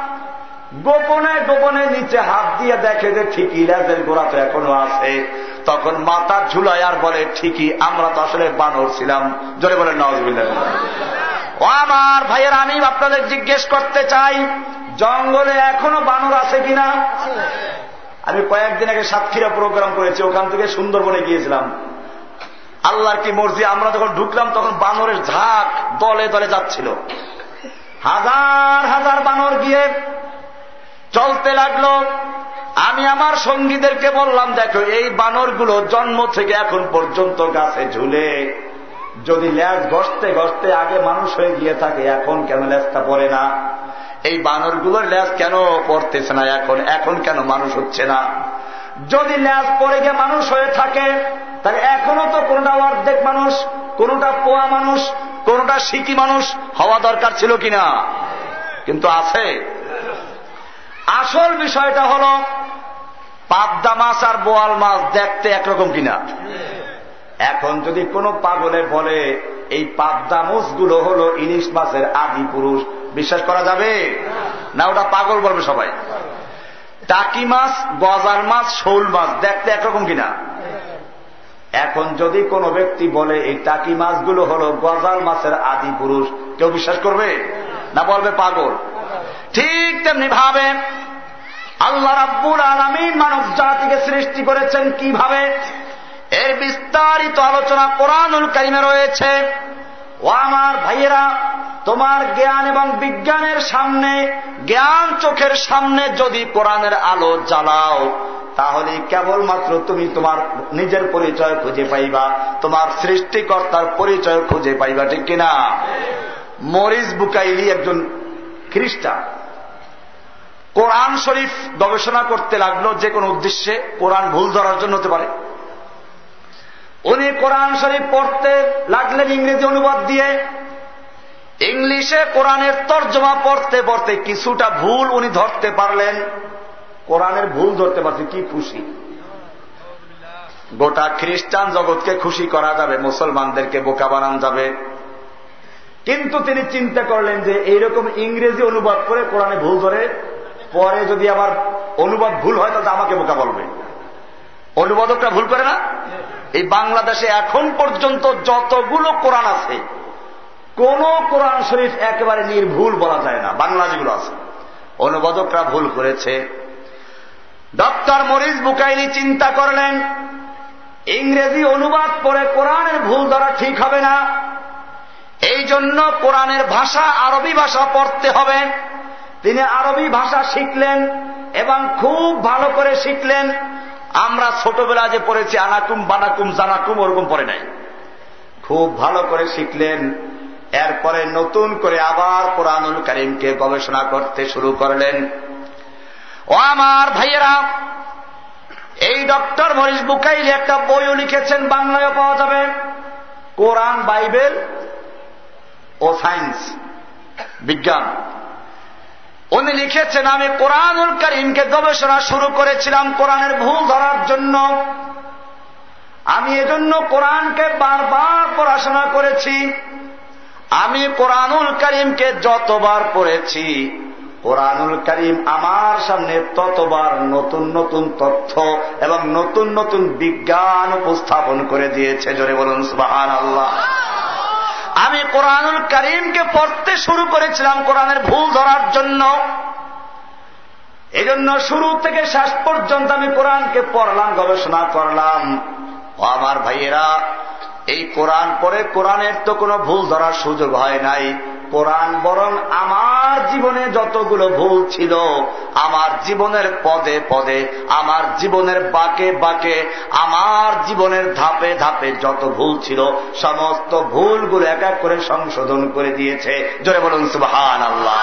গোপনে গোপনে নিচে হাত দিয়ে দেখে যে ঠিকই লেজের গোড়া তো এখনও আছে। তখন মাথা ঝুলায় আর বলে, ঠিকই, আমরা তো আসলে বানর ছিলাম। জোরে বলেন নওয়াজ ও আমার ভাইয়ের, আমি আপনাদের জিজ্ঞেস করতে চাই, জঙ্গলে এখনও বানর আছে কিনা? আমি কয়েকদিন আগে সাতক্ষীরা প্রোগ্রাম করেছি, ওখান থেকে সুন্দরবনে গিয়েছিলাম। আল্লাহর কি মর্জি, আমরা যখন ঢুকলাম তখন বানরের ঝাঁক দলে দলে যাচ্ছিল। হাজার হাজার বানর গিয়ে চলতে লাগল। আমি আমার সঙ্গীদেরকে বললাম, দেখো, এই বানরগুলো জন্ম থেকে এখন পর্যন্ত গাছে ঝুলে। যদি ল্যাজ ঘষতে ঘষতে আগে মানুষ হয়ে গিয়ে থাকে, এখন কেন ল্যাজটা পড়ে না? এই বানরগুলোর ল্যাজ কেন পড়তেছে না এখন? এখন কেন মানুষ হচ্ছে না? যদি ল্যাজ পরে গিয়ে মানুষ হয়ে থাকে, তাহলে এখনও তো কোনটা অর্ধেক মানুষ, কোনটা পোয়া মানুষ, কোনটা শিকি মানুষ হওয়া দরকার ছিল কিনা? কিন্তু আছে। আসল বিষয়টা হল, পাবদা মাছ আর বোয়াল মাছ দেখতে একরকম কিনা? এখন যদি কোনো পাগলে বলে, এই পাবদা মুসগুলো হল ইলিশ মাছের আদি পুরুষ, বিশ্বাস করা যাবে? না, ওটা পাগল বলবে সবাই। টাকি মাছ, গজার মাছ, শোল মাছ, দেখতে একরকম কিনা? এখন যদি কোনো ব্যক্তি বলে, এই টাকি মাছগুলো হল গজাল মাছের আদি পুরুষ কেউ বিশ্বাস করবে? না বলবে পাগল? ঠিক তেমনি ভাবে আল্লাহ রাব্বুল আলমিন মানব জাতিকে সৃষ্টি করেছেন কীভাবে? এর বিস্তারিত আলোচনা কোরআনুল কারিমে রয়েছে। ও আমার ভাইয়েরা, তোমার জ্ঞান এবং বিজ্ঞানের সামনে, জ্ঞান চোখের সামনে যদি কোরআনের আলো জ্বালাও, তাহলে কেবলমাত্র তুমি তোমার নিজের পরিচয় খুঁজে পাইবা, তোমার সৃষ্টিকর্তার পরিচয় খুঁজে পাইবা, ঠিক কিনা? মরিস বুকাইলি একজন খ্রিস্টান। কোরআন শরীফ গবেষণা করতে লাগল যে কোনো উদ্দেশ্যে, কোরআন ভুল ধরার জন্য হতে পারে। উনি কোরআন শরীফ পড়তে লাগলেন ইংরেজি অনুবাদ দিয়ে। ইংলিশে কোরআনের তর্জমা পড়তে পড়তে কিছুটা ভুল উনি ধরতে পারলেন। কোরআনের ভুল ধরতে পারছে, কি খুশি। গোটা খ্রিস্টান জগৎকে খুশি করা যাবে, মুসলমানদেরকে বোকা বানান যাবে। কিন্তু তিনি চিন্তা করলেন যে এইরকম ইংরেজি অনুবাদ করে কোরআনে ভুল ধরে, পরে যদি আবার অনুবাদ ভুল হয় তাহলে আমাকে বোকা বলবে। অনুবাদকটা ভুল করে না? এই বাংলাদেশে এখন পর্যন্ত যতগুলো কোরআন আছে, কোন কোরআন শরীফ একেবারে নির্ভুল বলা যায় না। বাংলা যেগুলো আছে। অনুবাদকরা ভুল করেছে। ডক্টর মরিস বুকাইনি চিন্তা করলেন, ইংরেজি অনুবাদ করে কোরআনের ভুল ধরা ঠিক হবে না। এই জন্য কোরআনের ভাষা আরবি ভাষা পড়তে হবে। তিনি আরবি ভাষা শিখলেন এবং খুব ভালো করে শিখলেন। আমরা ছোটবেলা যে পড়েছি, আনাকুম বানাকুম জানাকুম, ওরকম পড়ে নাই। খুব ভালো করে শিখলেন। এরপরে নতুন করে আবার কোরআনুল করিমকে গবেষণা করতে শুরু করলেন। ও আমার ভাইয়েরা, এই ডক্টর মরিস বুকাইল একটা বইও লিখেছেন বাংলায় পাওয়া যাবে। কোরআন, বাইবেল ও সায়েন্স, বিজ্ঞান। উনি লিখেছেন, আমি কোরআনুল করিমকে গবেষণা শুরু করেছিলাম কোরআনের ভুল ধরার জন্য। আমি এজন্য কোরআনকে বারবার পড়াশোনা করেছি। আমি কোরআনুল করিমকে যতবার পড়েছি, কোরআনুল করিম আমার সামনে ততবার নতুন নতুন তথ্য এবং নতুন নতুন বিজ্ঞান উপস্থাপন করে দিয়েছে। জোরে বলুন সুবাহান আল্লাহ আমি কোরআনুল করিমকে পড়তে শুরু করেছিলাম কোরআনের ভুল ধরার জন্য। এজন্য শুরু থেকে শেষ পর্যন্ত আমি কোরআনকে পড়লাম, গবেষণা করলাম। ও আমার ভাইয়েরা এই কোরআন পরে কোরআনের তো কোনো ভুল ধরার সুযোগ হয় নাই। কোরআন বরং আমার জীবনে যতগুলো ভুল ছিল, আমার জীবনের পদে পদে, আমার জীবনের বাকে বাকে, আমার জীবনের ধাপে ধাপে যত ভুল ছিল, সমস্ত ভুলগুলো এক এক করে সংশোধন করে দিয়েছে। জোরে বলুন সুবহান আল্লাহ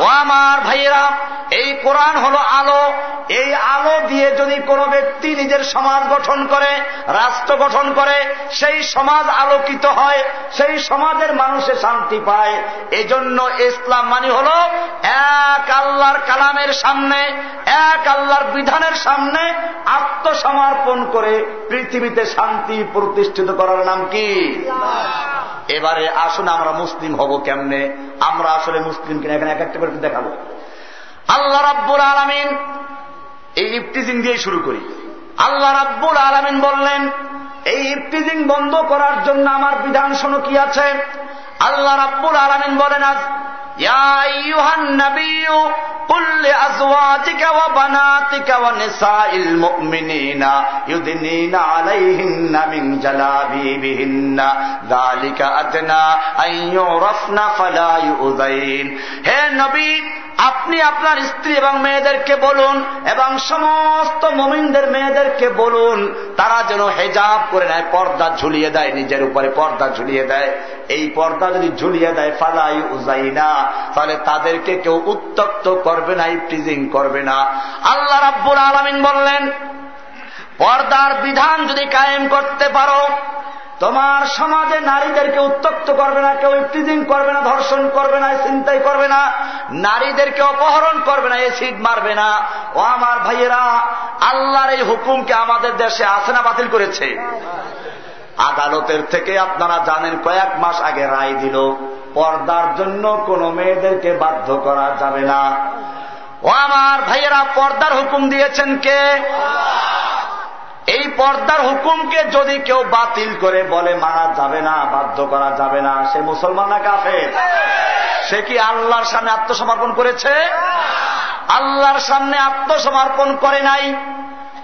ও আমার ভাইয়েরা, এই কোরআন হলো আলো। এই আলো দিয়ে যদি কোনো ব্যক্তি নিজের সমাজ গঠন করে, রাষ্ট্র গঠন করে, সেই সমাজ আলোকিত হয়, সেই সমাজের মানুষে শান্তি পায়। এজন্য ইসলাম মানে হল এক আল্লাহর কালামের সামনে, এক আল্লাহর বিধানের সামনে আত্মসমর্পণ করে পৃথিবীতে শান্তি প্রতিষ্ঠিত করার নাম কি? এবারে আসুন আমরা মুসলিম হব কেমনে? আমরা আসলে মুসলিম কিনা এখানে এক একটা করে দেখাবো। আল্লাহ রাব্বুল আলমিন এই ইফতিজিং দিয়ে শুরু করি। আল্লাহ রাব্বুল আলমিন বললেন এই ইফতিজিং বন্ধ করার জন্য আমার বিধান শোনো কি আছে? আল্লাহ রাব্বুল আলমিন বলেন আজ يا أيها النبي قل لأزواجك وبناتك ونساء المؤمنين يدنين عليهن من جلابيبهن ذلك أدنى أن يعرفن فلا يؤذين হে নবী আপনি আপনার স্ত্রী এবং মেয়েদেরকে বলুন এবং সমস্ত মমিনদের মেয়েদেরকে বলুন তারা যেন হেজাব করে নেয় পর্দা ঝুলিয়ে দেয় নিজের উপরে পর্দা ঝুলিয়ে দেয় এই পর্দা যদি ঝুলিয়ে দেয়, ফালাই উজাই না তাহলে তাদেরকে কেউ উত্তপ্ত করবে না ইফটিজিং করবে না। আল্লাহ রাব্বুল আলমিন বললেন, পর্দার বিধান যদি কায়েম করতে পারো, তোমার সমাজে নারীদেরকে উত্তক্ত করবে না, কেউ ইফটিজিং করবে না, ধর্ষণ করবে না চিন্তাই করবে না, নারীদেরকে অপহরণ করবে না, এসিড মারবে না। ও আমার ভাইয়েরা, আল্লাহর এই হুকুমকে আমাদের দেশে আছে না বাতিল করেছে? আদালতের থেকে আপনারা জানেন কয়েক মাস আগে রায় দিল, পর্দার জন্য কোন মেয়েদেরকে বাধ্য করা যাবে না। ও আমার ভাইয়েরা, পর্দার হুকুম দিয়েছেন কে? এই পর্দার হুকুমকে যদি কেউ বাতিল করে বলে মানা যাবে না, বাধ্য করা যাবে না, সে মুসলমান না কাফে সে কি আল্লাহর সামনে আত্মসমর্পণ করেছে? আল্লাহর সামনে আত্মসমর্পণ করে নাই?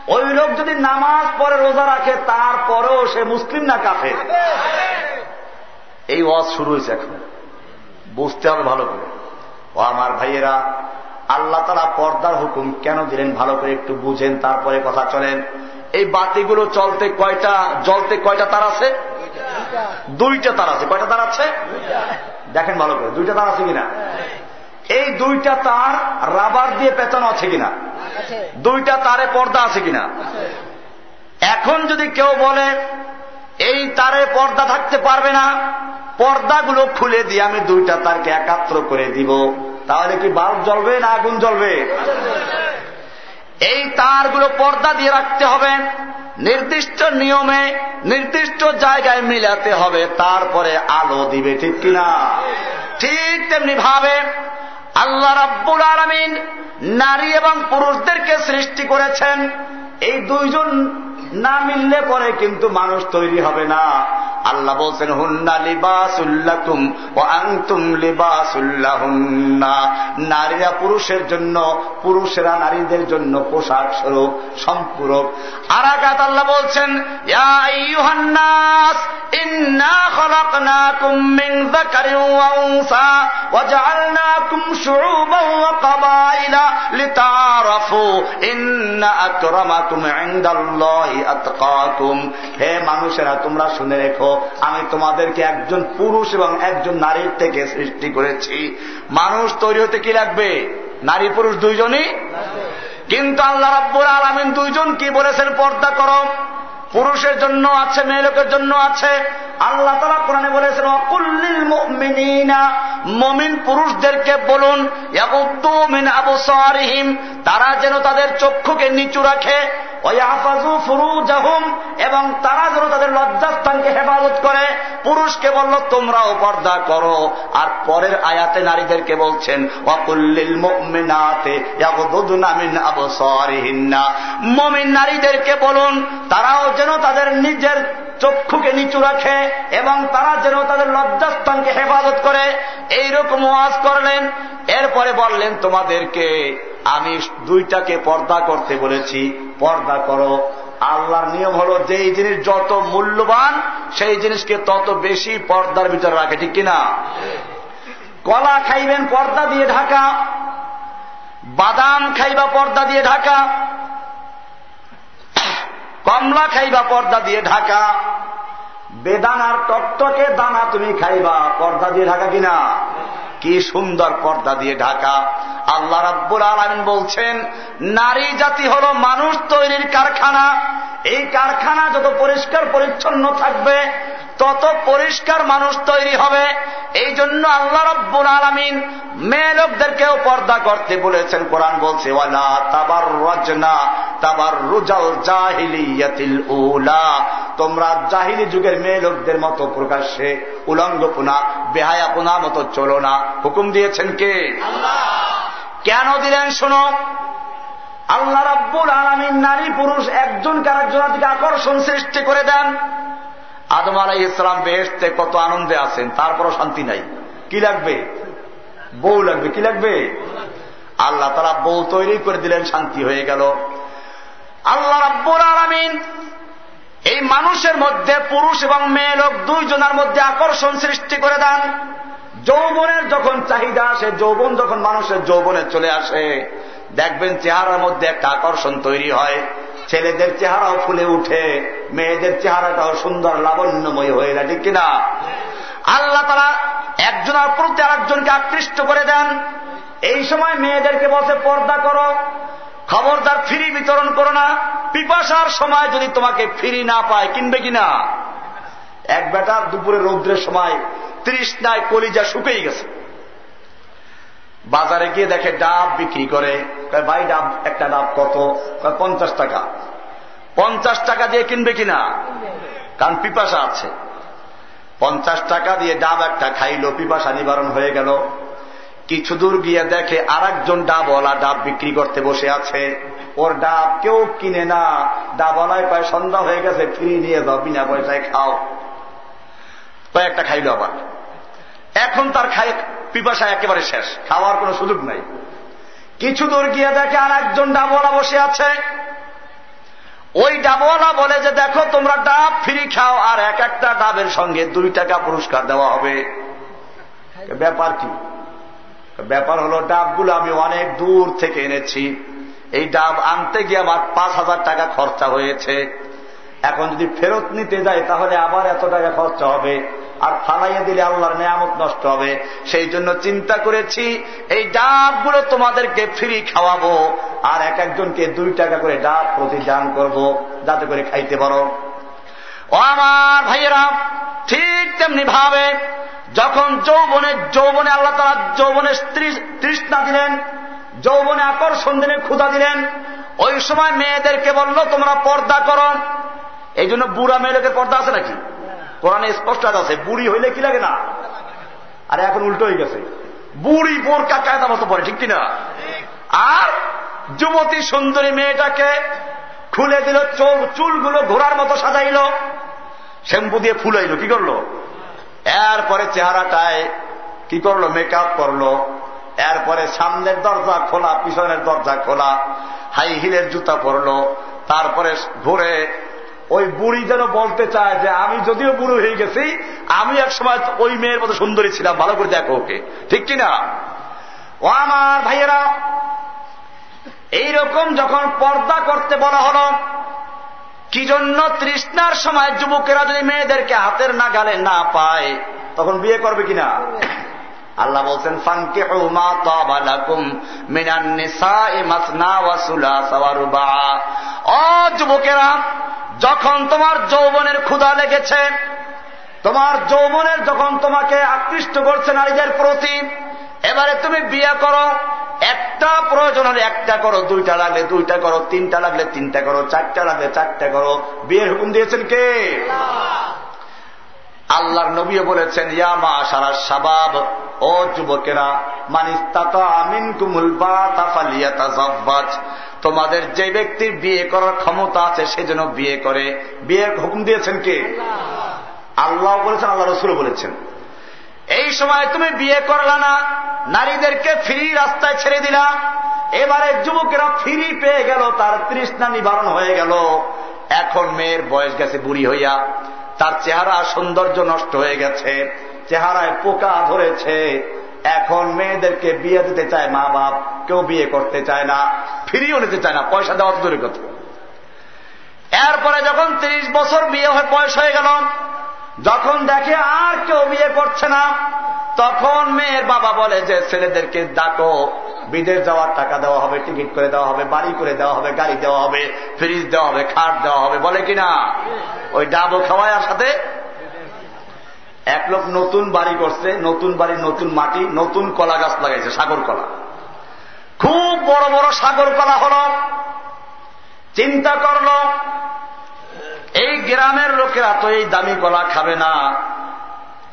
ওই লোক যদি নামাজ পরে রোজা রাখে তারপরেও সে মুসলিম না কাফে এই ওয়াজ শুরু হয়েছে এখন। বুঝতে হবে ভালো করে। ও আমার ভাইয়েরা আল্লাহ তারা পর্দার হুকুম কেন দিলেন? ভালো করে একটু বুঝেন তারপরে কথা চলেন। এই বাতিগুলো চলতে কয়টা জলতে কয়টা তার আছে? দুইটা তার আছে। কয়টা তার আছে? দেখেন ভালো করে দুইটা তার আছে কিনা? এই দুইটা তার রাবার দিয়ে পেঁচানো আছে কিনা? দুইটা তারে পর্দা আছে কিনা? এখন যদি কেউ বলে এই তারে পর্দা থাকতে পারবে না পর্দাগুলো খুলে দিয়ে আমি দুইটা তারকে একাত্র করে দিব তাহলে কি বাল্ব জ্বলবে না আগুন জ্বলবে। এই তারগুলো পর্দা দিয়ে রাখতে হবে। নির্দিষ্ট নিয়মে, নির্দিষ্ট জায়গায় মিলাতে হবে। তারপরে আলো দিবে, ঠিক কিনা? ঠিক তেমনি ভাবে আল্লাহ রাব্বুল আলমিন নারী এবং পুরুষদেরকে সৃষ্টি করেছেন। এই দুইজন না মিললে পরে কিন্তু মানুষ তৈরি হবে না। আল্লাহ বলছেন, হুন্না লিবাসুল্লাকুম ও আংতুম লিবাসুল্লাহুন্না নারীরা পুরুষের জন্য, পুরুষেরা নারীদের জন্য পোশাক স্বরূপ, সম্পূরক। আর আঘাত আল্লাহ বলছেন ইন্না হে মানুষেরা, তোমরা শুনে রেখো, আমি তোমাদেরকে একজন পুরুষ এবং একজন নারীর থেকে সৃষ্টি করেছি। মানুষ তৈরি হতে কি লাগবে? নারী পুরুষ দুইজনই? কিন্তু আল্লাহ রাব্বুর আলমিন দুইজন কি বলেছেন, পর্দা করো। পুরুষের জন্য আছে, মেয়ে লোকের জন্য আছে। আল্লাহ তারা কোরআনে বলেছেন অকুল্লিল মমিন পুরুষদেরকে বলুন মিন আবসারিহিম তারা যেন তাদের চক্ষুকে নিচু রাখে এবং তারা যেন তাদের লজ্জাস্থানকে হেফাজত করে। পুরুষকে বলল, তোমরাও পর্দা করো। আর পরের আয়াতে নারীদেরকে বলছেন অকুল্লিল মিনাতে মমিন নারীদেরকে বলুন, তারাও যেন তাদের নিজের চক্ষুকে নিচু রাখে এবং তারা যেন তাদের লজ্জাস্থানকে হেফাজত করে। এইরকম ওয়াজ করলেন। এরপরে বললেন, তোমাদেরকে আমি দুইটাকে পর্দা করতে বলেছি। পর্দা করো। আল্লাহর নিয়ম হলো যেই জিনিস যত মূল্যবান, সেই জিনিসকে তত বেশি পর্দার ভিতরে রাখে। ঠিক কিনা? কলা খাইবেন, পর্দা দিয়ে ঢাকা। বাদাম খাইবা, পর্দা দিয়ে ঢাকা। কমলা খাইবা পর্দা দিয়ে ঢাকা। বেদানার টকটকে দানা তুমি খাইবা পর্দা দিয়ে ঢাকা কিনা? কি সুন্দর পর্দা দিয়ে ঢাকা। আল্লাহ রাব্বুল আলমিন বলছেন, নারী জাতি হল মানুষ তৈরির কারখানা। এই কারখানা যত পরিষ্কার পরিচ্ছন্ন থাকবে, তত পরিষ্কার মানুষ তৈরি হবে। এই জন্য আল্লাহ রব্বুল আলমিন মেয়ে লোকদেরকেও পর্দা করতে বলেছেন। কোরআন বলছে, ওয়ালা তাবার রজনা তাবার রুজাল জাহিলিয়াতিল উলা। তোমরা জাহিলি যুগের মেয়ে লোকদের মতো প্রকাশ্যে উলঙ্গপুনা বেহায়াপুনা মতো চলো না। হুকুম দিয়েছেন কে? কেন দিলেন শোনো? আল্লাহ রাব্বুল আলমিন নারী পুরুষ একজন কারেকজনের দিকে আকর্ষণ সৃষ্টি করে দেন। আদম আলাই ইসলাম বেহেস্তে কত আনন্দে আছেন তারপরও শান্তি নাই। কি লাগবে? বউ লাগবে কি লাগবে? আল্লাহ তারা বউ তৈরি করে দিলেন শান্তি হয়ে গেল। আল্লাহ রাব্বুল আলমিন এই মানুষের মধ্যে পুরুষ এবং মেয়ে লোক দুইজনের মধ্যে আকর্ষণ সৃষ্টি করে দেন। যৌবনের যখন চাহিদা আসে, যৌবন যখন মানুষের যৌবনে চলে আসে, দেখবেন চেহারার মধ্যে একটা আকর্ষণ তৈরি হয়। ছেলেদের চেহারাও ফুলে উঠে, মেয়েদের চেহারাটাও সুন্দর, লাবণ্যময় হয়ে যায়, ঠিক কিনা? আল্লাহ তারা একজনের প্রতি আরেকজনকে আকৃষ্ট করে দেন। এই সময় মেয়েদেরকে বসে পর্দা করো, খবরদার ফ্রি বিতরণ করো না। পিপাসার সময় যদি তোমাকে ফ্রি না পায়, কিনবে কিনা? এক বেটা দুপুরে রৌদ্রের সময় তৃষ্ণায় কলিজা শুকেই গেছে। বাজারে গিয়ে দেখে ডাব বিক্রি করে। ভাই, ডাব, একটা ডাব কত? পঞ্চাশ টাকা। পঞ্চাশ টাকা দিয়ে কিনবে কিনা? কারণ পিপাসা আছে। পঞ্চাশ টাকা দিয়ে ডাব একটা খাইল, পিপাসা নিবারণ হয়ে গেল। কিছু দূর গিয়ে দেখে আর একজন ডাবওয়ালা ডাব বিক্রি করতে বসে আছে। ওর ডাব কেউ কিনে না। ডাবওয়ালায় পায় সন্ধ্যা হয়ে গেছে ফ্রি নিয়ে যাও, বিনা পয়সায় খাও। কয়েকটা খাইল আবার। এখন তার খাই পিপাসা একেবারে শেষ, খাওয়ার কোনো সুযোগ নাই। কিছু দূর গিয়ে দেখে আর একজন ডাবওয়ালা বসে আছে। ওই ডাবওয়ালা বলে যে, দেখো, তোমরা ডাব ফ্রি খাও, আর এক একটা ডাবের সঙ্গে দুই টাকা পুরস্কার দেওয়া হবে। ব্যাপার কি? ব্যাপার হলো, ডাবগুলো আমি অনেক দূর থেকে এনেছি। এই ডাব আনতে গিয়ে আমার পাঁচ হাজার টাকা খরচা হয়েছে। এখন যদি ফেরত নিতে যায় তাহলে আবার এত টাকা খরচা হবে। আর ফালাইয়া দিলে আল্লাহর নেয়ামত নষ্ট হবে। সেই জন্য চিন্তা করেছি, এই ডাবগুলো তোমাদেরকে ফ্রি খাওয়াবো আর এক একজনকে দুই টাকা করে ডাব প্রতি দান করব, যাতে করে খাইতে পারো। ও আমার ভাইয়েরা, ঠিক তেমনি ভাবে যখন যৌবনে যৌবনে আল্লাহ তারা যৌবনে তৃষ্ণা দিলেন, যৌবনে আকর্ষণ দিলেন ক্ষুদা দিলেন, ওই সময় মেয়েদেরকে বলল, তোমরা পর্দা করো। এই জন্য বুড়া মেয়েদের পর্দা আছে নাকি? কোরআনে স্পষ্ট আছে, বুড়ি হইলে কি লাগে না? আর এখন উল্টো হয়ে গেছে। বুড়ি বোরকা কায়দা মতো পড়ে ঠিক কিনা? আর যুবতী সুন্দরী মেয়েটাকে খুলে দিল চুলগুলো ঘোড়ার মতো সাজাইল, শ্যাম্পু দিয়ে ফুলাইল, কি করল? এরপরে চেহারাটায় কি করল? মেকআপ করল। এরপরে সামনের দরজা খোলা, পিছনের দরজা খোলা, হাই হিলের জুতা পরলো। তারপরে ঘুরে ওই বুড়ি যেন বলতে চায় যে, আমি যদিও বুড়ো হয়ে গেছি, আমি এক সময় ওই মেয়ের মতো সুন্দরী ছিলাম, ভালো করে দেখো ওকে। ঠিক কিনা? ও আমার ভাইয়েরা, এইরকম যখন পর্দা করতে বলা হল, কি জন্য তৃষ্ণার সময় যুবকেরা যদি মেয়েদেরকে হাতের না গালে না পায়, তখন বিয়ে করবে কিনা? আল্লাহ বলছেন ফানকে ও যুবকেরা, যখন তোমার যৌবনের ক্ষুধা লেগেছে, তোমার যৌবনের যখন তোমাকে আকৃষ্ট করছে নারীদের প্রতি, এবারে তুমি বিয়ে করো, একটা প্রয়োজন হলে একটা করো, দুইটা লাগলে দুইটা করো, তিনটা লাগলে তিনটা করো, চারটা লাগলে চারটা করো। বিয়ের হুকুম দিয়েছেন কে? আল্লাহর নবীও বলেছেন ইয়া মা সারা সাবাব ও যুবকেরা মানিস্তাত আমিন কুমুল বা তোমাদের যে ব্যক্তির বিয়ে করার ক্ষমতা আছে সেজন্য বিয়ে করে। বিয়ের হুকুম দিয়েছেন কে? আল্লাহ বলেছেন আল্লাহ রসুল বলেছেন। এই সময় তুমি বিয়ে করলা না নারীদেরকে ফ্রি রাস্তায় ছেড়ে দিলা। এবারে যুবকেরা ফ্রি পেয়ে গেল তার তৃষ্ণা নিবারণ হয়ে গেল। এখন মেয়ের বয়স গেছে বুড়ি হইয়া, তার চেহারা সৌন্দর্য নষ্ট হয়ে গেছে, চেহারায় পোকা ধরেছে। এখন মেয়েদেরকে বিয়ে দিতে চায় মা বাপ, কেউ বিয়ে করতে চায় না ফিরিয়েও নিতে চায় না, পয়সা দেওয়া দূরের কথা। এরপরে যখন ত্রিশ বছর বিয়ে হয়ে, বয়স হয়ে গেল যখন দেখে আর কেউ বিয়ে করছে না, তখন মেয়ের বাবা বলে যে, ছেলেদেরকে ডাকো, বিদেশ যাওয়ার টাকা দেওয়া হবে, টিকিট করে দেওয়া হবে, বাড়ি করে দেওয়া হবে, গাড়ি দেওয়া হবে, ফ্রিজ দেওয়া হবে, খাট দেওয়া হবে। বলে কিনা? ওই ডাবো খাওয়ার সাথে? এক লোক নতুন বাড়ি করছে, নতুন বাড়ি, নতুন মাটি, নতুন কলা গাছ লাগাইছে, সাগর কলা। খুব বড় বড় সাগর কলা হল। চিন্তা করল এই গ্রামের লোকেরা তো এই দামি কলা খাবে না।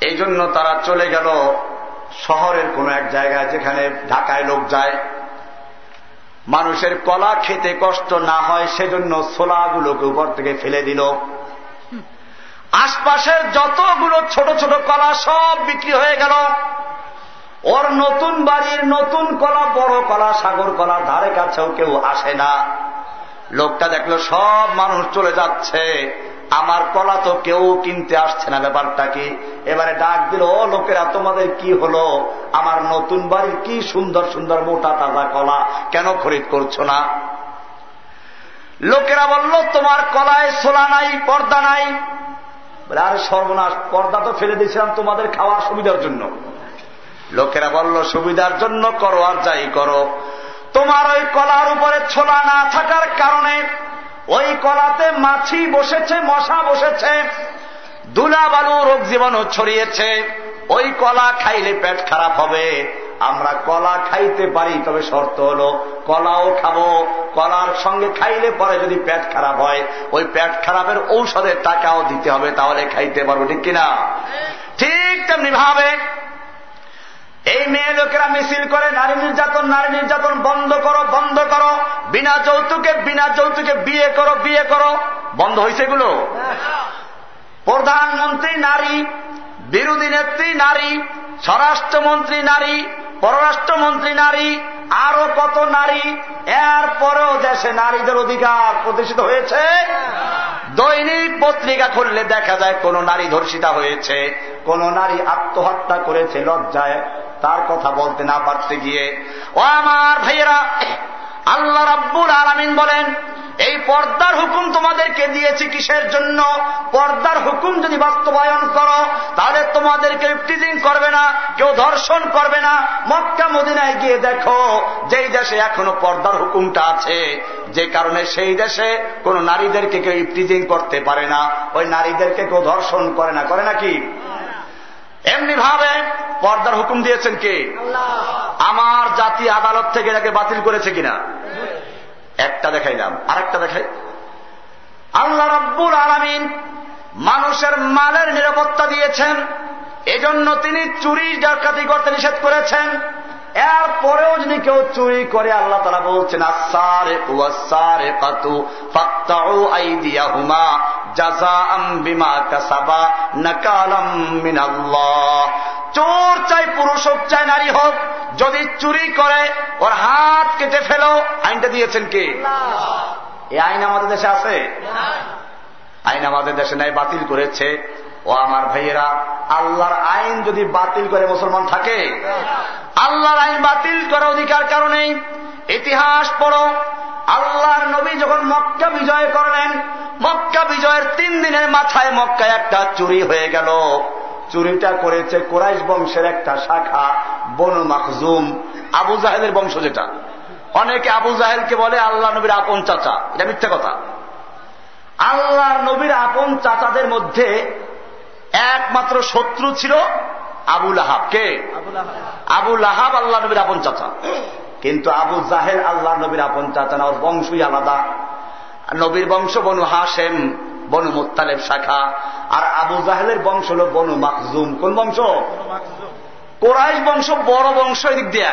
এই জন্য তারা চলে গেল শহরের কোন এক জায়গায় যেখানে ঢাকায় লোক যায়। মানুষের কলা খেতে কষ্ট না হয়, সেজন্য ছোলাগুলোকে উপর থেকে ফেলে দিল। আশপাশের যতগুলো ছোট ছোট কলা সব বিক্রি হয়ে গেল। ওর নতুন বাড়ির নতুন কলা, বড় কলা, সাগর কলা, ধারে কাছেও কেউ আসে না। লোকটা দেখল সব মানুষ চলে যাচ্ছে। আমার কলা তো কেউ কিনতে আসছে না ব্যাপারটা কি এবারে ডাক দিল, ও লোকেরা, তোমাদের কি হলো? আমার নতুন বাড়ির কি সুন্দর সুন্দর মোটা তাজা কলা কেন খরিদ করছ না? লোকেরা বলল, তোমার কলায় সোলা নাই, পর্দা নাই। আর সর্বনাশ, পর্দা তো ফেলে দিয়েছিলাম তোমাদের খাওয়ার সুবিধার জন্য। লোকেরা বলল, সুবিধার জন্য করো আর যাই করো। তোমার ওই কলার উপরে ছোলা না থাকার কারণে ওই কলাতে মাছি বসেছে, মশা বসেছে, দুলা বালু রোগ জীবাণু ছড়িয়েছে। ওই কলা খাইলে পেট খারাপ হবে। আমরা কলা খাইতে পারি, তবে শর্ত হল কলাও খাব। কলার সঙ্গে খাইলে পরে যদি পেট খারাপ হয়, ওই পেট খারাপের ঔষধের টাকাও দিতে হবে, তাহলে খাইতে পারব, ঠিক কিনা? ঠিক তেমনি ভাবে এই মেয়ে লোকেরা মিছিল করে, নারী নির্যাতন নারী নির্যাতন, বন্ধ করো বন্ধ করো। বিনা যৌতুকে বিনা যৌতুকে বিয়ে করো বিয়ে করো। বন্ধ হয়েছে এগুলো। প্রধানমন্ত্রী নারী, বিরোধী নেত্রী নারী, স্বরাষ্ট্রমন্ত্রী নারী, পররাষ্ট্রমন্ত্রী নারী, আরও কত নারী এর পরেও দেশে নারীদের অধিকার প্রতিষ্ঠিত হয়েছে। দৈনিক পত্রিকা খুললে দেখা যায়, কোন নারী ধর্ষিতা হয়েছে, কোন নারী আত্মহত্যা করেছে, লজ্জায়। তার কথা বলতে না পারতে গিয়ে, ও আমার ভাইয়েরা, আল্লাহ রাব্বুল আলমিন বলেন, এই পর্দার হুকুম তোমাদেরকে দিয়েছি কিসের জন্য? পর্দার হুকুম যদি বাস্তবায়ন করো, তাহলে তোমাদেরকে ইফটিজিং করবে না, কেউ ধর্ষণ করবে না। মক্কা, মদিনায় গিয়ে দেখো, যেই দেশে এখনও পর্দার হুকুমটা আছে, যে কারণে সেই দেশে কোন নারীদেরকে কেউ ইফটিজিং করতে পারে না। ওই নারীদেরকে কেউ ধর্ষণ করে না। করে নাকি এমনি ভাবে পর্দার হুকুম দিয়েছেন কে? আমার জাতি আদালত থেকে এটাকে বাতিল করেছে কিনা? একটা দেখাইলাম। আরেকটা দেখাই। আল্লাহ রব্বুল আলমিন মানুষের মালের নিরাপত্তা দিয়েছেন। এজন্য তিনি চুরি ডাকাতি করতে নিষেধ করেছেন। এরপরেও যদি কেউ চুরি করে আল্লাহ তারা বলছেন আসারে ওয়াসারে কাতু বিমা কাসাবা নাকালাম মিনাল্লাহ। চোর চাই পুরুষ হোক চাই নারী হোক যদি চুরি করে ওর হাত কেটে ফেলো আইনটা দিয়েছেন কে? এই আইন আমাদের দেশে আছে? আইন আমাদের দেশে নাই বাতিল করেছে। ও আমার ভাইয়েরা, আল্লাহর আইন যদি বাতিল করে মুসলমান থাকে, আল্লাহর আইন বাতিল করার অধিকার কারণেই ইতিহাস পড়ো, আল্লাহর নবী যখন মক্কা বিজয় করলেন, মক্কা বিজয়ের তিন দিনের মাথায় মক্কায় একটা চুরি হয়ে গেল। চুরিটা করেছে কোরাইশ বংশের একটা শাখা, বনু মাকজুম আবু জাহেদের বংশ যেটা। অনেকে আবু জাহেলকে বলে আল্লাহ নবীর আপন চাচা, এটা মিথ্যা কথা। আল্লাহ নবীর আপন চাচাদের মধ্যে একমাত্র শত্রু ছিল আবুল আহাব কে? আবুল আহাব আল্লাহ নবীর আপন চাচা। কিন্তু আবু জাহেল আল্লাহ নবীর আপন চাচা না ওর বংশই আলাদা। নবীর বংশ বনু হাসেম বনু মুতালেব শাখা। আর আবু জাহেলের বংশ হল বনু মাকজুম। কোন বংশ? কোরাইশ বংশ বড় বংশ এদিক দিয়ে।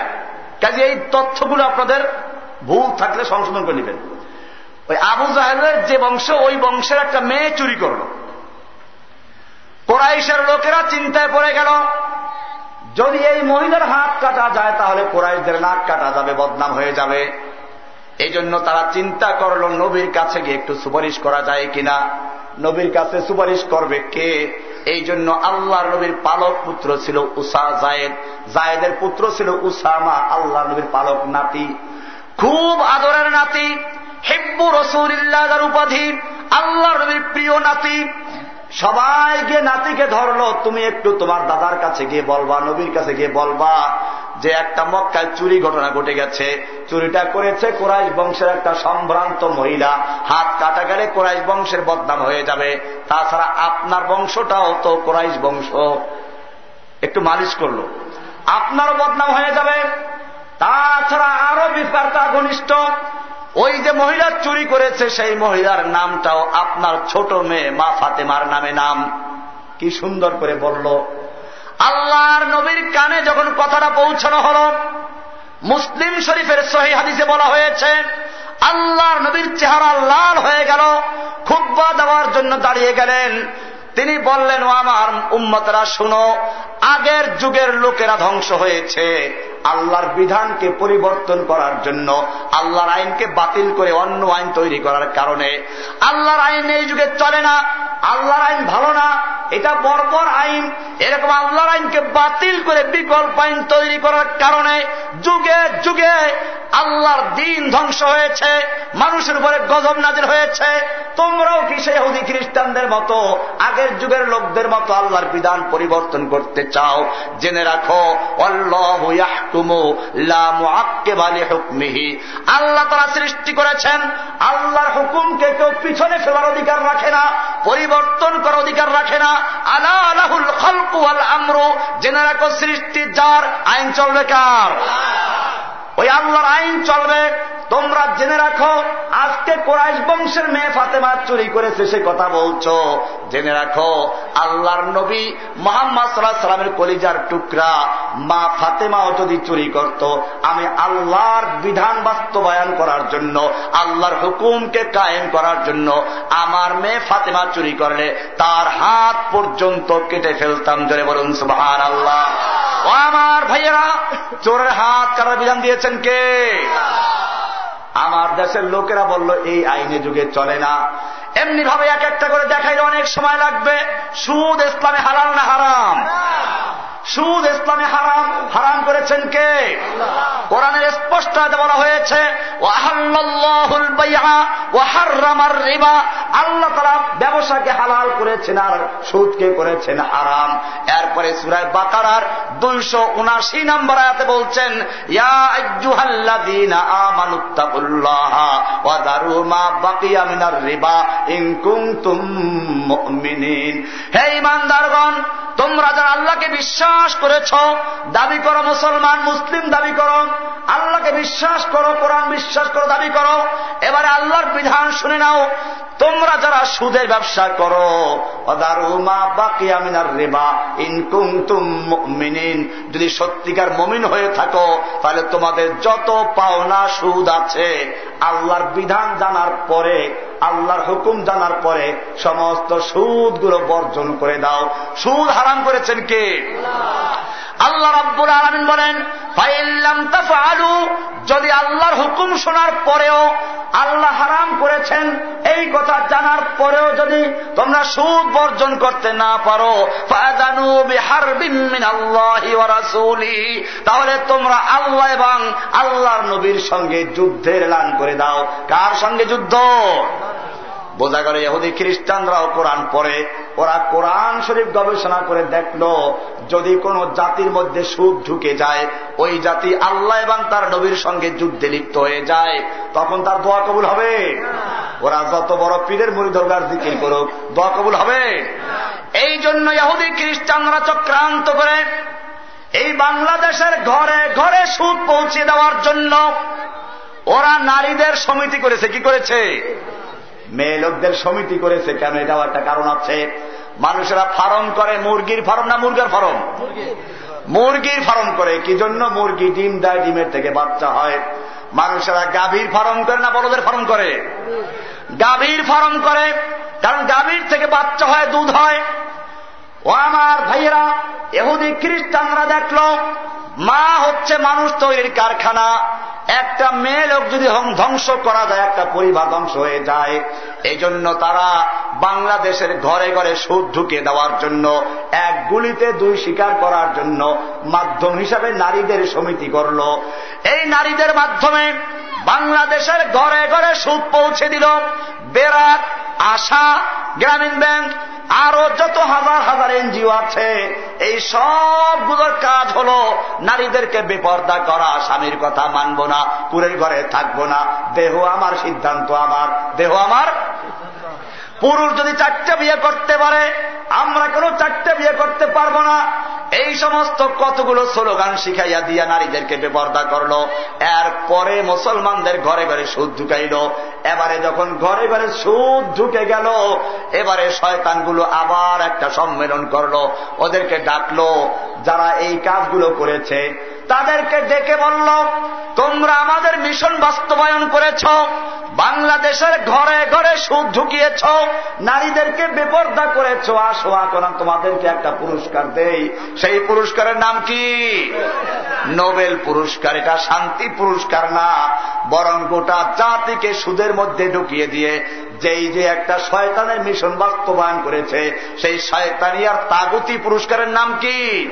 কাজে এই তথ্যগুলো আপনাদের ভুল থাকলে সংশোধন করে নেবেন। ওই আবু জাহেলের যে বংশ ওই বংশের একটা মেয়ে চুরি করল। কোরাইশের লোকেরা চিন্তায় পড়ে গেল। যদি এই মহিলার হাত কাটা যায়, তাহলে কোরাইশদের নাক কাটা যাবে, বদনাম হয়ে যাবে। এই জন্য তারা চিন্তা করল, নবীর কাছে গিয়ে একটু সুপারিশ করা যায় কিনা? নবীর কাছে সুপারিশ করবে কে? এই জন্য আল্লাহ নবীর পালক পুত্র ছিল উষা জায়েদ। জায়েদের পুত্র ছিল উসামা আল্লাহ নবীর পালক নাতি। খুব আদরের নাতি, হেব্বু রসুলিল্লাহ উপাধি আল্লাহ নবীর প্রিয় নাতি। সবাই গিয়ে নাতিকে ধরলো, তুমি একটু তোমার দাদার কাছে গিয়ে বলবা, নবীর কাছে গিয়ে বলবা যে একটা মক্কায় চুরি ঘটনা ঘটে গেছে। চুরিটা করেছে কোরাইশ বংশের একটা সম্ভ্রান্ত মহিলা। হাত কাটা গেলে কোরাইশ বংশের বদনাম হয়ে যাবে। তাছাড়া আপনার বংশটাও তো কোরাইশ বংশ। একটু মালিশ করল। আপনারও বদনাম হয়ে যাবে। তাছাড়া আরও বিস্তারটা ঘনিষ্ঠ ওই যে মহিলা চুরি করেছে, সেই মহিলার নামটাও আপনার ছোট মেয়ে মা ফাতেমার নামে নাম। কি সুন্দর করে বলল, আল্লাহর নবীর কানে যখন কথাটা পৌঁছানো হল, মুসলিম শরীফের সহি হাদিসে বলা হয়েছে, আল্লাহর নবীর চেহারা লাল হয়ে গেল খুব্বা দেওয়ার জন্য দাঁড়িয়ে গেলেন। তিনি বললেন, ও আমার উম্মতরা, শুনো, আগের যুগের লোকেরা ধ্বংস হয়েছে। আল্লাহর বিধানকে পরিবর্তন করার জন্য, আল্লাহর আইনকে বাতিল করে অন্য আইন তৈরি করার কারণে। আল্লাহর আইন এই যুগে চলে না, আল্লাহর আইন ভালো না, এটা বর্বর আইন। এরকম আল্লাহর আইনকে বাতিল করে বিকল্প আইন তৈরি করার কারণে যুগে যুগে আল্লাহর দিন ধ্বংস হয়েছে, মানুষের উপরে গজব নাজির হয়েছে। তোমরাও কি সেই হদি খ্রিস্টানদের মতো আগের যুগের লোকদের মতো আল্লাহর বিধান পরিবর্তন করতে চাও, জেনে রাখো, আল্লাহ তারা সৃষ্টি করেছেন, আল্লাহর হুকুমকে কেউ পিছনে ফেলার অধিকার রাখে না, পরিবর্তন করার অধিকার রাখে না। আলা আলাহুল খলকু আল আমরু, জেনে রাখো সৃষ্টি যার, আইন চলবে কার? ওই আল্লাহর আইন চলবে। তোমরা জেনে রাখো, আজকে কোরআশ বংশের মেয়ে ফাতেমা চুরি করেছে, সে কথা বলছো। জেনে রাখো, আল্লাহর নবী মোহাম্মদ সাল্লাহ সাল্লামের কলিজার টুকরা মা ফাতেমাও যদি চুরি করত, আমি আল্লাহর বিধান বাস্তবায়ন করার জন্য, আল্লাহর হুকুমকে কায়েম করার জন্য আমার মেয়ে ফাতেমা চুরি করলে তার হাত পর্যন্ত কেটে ফেলতাম। জোরে বলুন সুবাহ আল্লাহ আমার ভাইয়েরা, চোরের হাত কারার বিধান দিয়েছেন কে? আমার দেশের লোকেরা বলল, এই আইনে যুগে চলে না। এমনি ভাবে এক একটা করে দেখাইলে অনেক সময় লাগবে। সুদ ইসলামে হারাম না হারাম? সুদ ইসলামে হারাম। হারাম করেছেন কে? কোরআনের স্পষ্ট বলা হয়েছে আল্লাহ তারা ব্যবসাকে হালাল করেছেন আর সুদকে করেছেন হারাম। এরপরে সুরায় বাকারার দুইশো উনাশি নম্বর আয়াতে বলছেন হে ইমানদারগণ তোমরা যারা আল্লাহকে বিশ্বাস করেছ, দাবি করো মুসলমান, মুসলিম দাবি করো, আল্লাহকে বিশ্বাস করো, কোরআন বিশ্বাস করো, দাবি করো। এবারে আল্লাহর বিধান শুনে নাও, তোমরা যারা সুদের ব্যবসা করো রেবা ইনকুম তুমিন যদি সত্যিকার মমিন হয়ে থাকো, তাহলে তোমাদের যত পাওনা সুদ আছে, আল্লাহর বিধান জানার পরে, আল্লাহর হুকুম জানার পরে, সমস্ত সুদগুলো বর্জন করে দাও। সুদ হারাম করেছেন কে? আল্লাহ রাব্বুল আলমিন বলেন ফাইল্লাম তাফআলু যদি আল্লাহর হুকুম শোনার পরেও আল্লাহ হারাম করেছেন, এই কথা জানার পরেও যদি তোমরা সুদ বর্জন করতে না পারো তাহলে তোমরা আল্লাহ এবং আল্লাহর নবীর সঙ্গে যুদ্ধের এলান করে দাও। কার সঙ্গে যুদ্ধ? বোঝা গেল ইহুদি খ্রিস্টানরাও কোরআন পড়ে, ওরা কোরআন শরীফ গবেষণা করে দেখল যদি কোন জাতির মধ্যে সুদ ঢুকে যায়, ওই জাতি আল্লাহ এবং তার নবীর সঙ্গে যুদ্ধে লিপ্ত হয়ে যায়, তখন তার দোয়া কবুল হবে। ওরা যত বড় পীরের মুড়ি দরকার জিকির করুক, দোয়া কবুল হবে। এই জন্য ইহুদি খ্রিস্টানরা চক্রান্ত করে এই বাংলাদেশের ঘরে ঘরে সুদ পৌঁছে দেওয়ার জন্য ওরা নারীদের সমিতি করেছে। কি করেছে? মেয়ে লোকদের সমিতি করেছে। কেন এটাও একটা কারণ আছে? মানুষেরা ফার্ম করে, মুরগির ফার্ম না মুরগের ফার্ম মুরগির ফার্ম করে। কি জন্য? মুরগি ডিম দেয়, ডিমের থেকে বাচ্চা হয়। মানুষেরা গাভীর ফার্ম করে না বড়দের ফার্ম করে? গাভীর ফার্ম করে। কারণ গাভীর থেকে বাচ্চা হয়, দুধ হয়। ও আমার ভাইয়েরা, এহুদি খ্রিস্টানরা দেখল, মা হচ্ছে মানুষ তৈরির কারখানা। একটা মেয়ে লোক যদি ধ্বংস করা যায়, একটা পরিবার ধ্বংস হয়ে যায় এই জন্য তারা বাংলাদেশের ঘরে ঘরে সুদ ঢুকে দেওয়ার জন্য, এক গুলিতে দুই শিকার করার জন্য মাধ্যম হিসাবে নারীদের সমিতি করল। এই নারীদের মাধ্যমে বাংলাদেশের ঘরে ঘরে সুদ পৌঁছে দিল। বেরাক, আশা, গ্রামীণ ব্যাংক, আরও যত হাজার হাজার এনজিও আছে। এই সবগুলোর কাজ হল নারীদেরকে বেপর্দা করা, স্বামীর কথা মানব না পুরের ঘরে থাকব না। দেহ আমার সিদ্ধান্ত আমার, দেহ আমার পুরুষ যদি চারটে বিয়ে করতে পারে, আমরা কোনো চারটে বিয়ে করতে পারব না। এই সমস্ত কতগুলো স্লোগান শিখাইয়া দিয়া নারীদেরকে বেপর্দা করল। এরপরে মুসলমানদের ঘরে ঘরে সুদ ঢুকাইল। এবারে যখন ঘরে ঘরে সুদ ঢুকে গেল, এবারে শয়তানগুলো আবার একটা সম্মেলন করল। ওদেরকে ডাকলো, যারা এই কাজগুলো করেছে তাদেরকে ডেকে বলল, তোমরা আমাদের মিশন বাস্তবায়ন করেছ, বাংলাদেশের ঘরে ঘরে সুদ ঢুকিয়েছ, নারীদেরকে বেপর্দা করেছ। আসো এখন তোমাদেরকে একটা পুরস্কার দেই। সেই পুরস্কারের নাম কি? নোবেল পুরস্কার। এটা শান্তি পুরস্কার না, বরং গোটা জাতিকে সুদের মধ্যে ঢুকিয়ে দিয়ে, যেই যে একটা শয়তানের মিশন বাস্তবায়ন করেছে, সেই শয়তানি আর তাগতি পুরস্কারের নাম কি?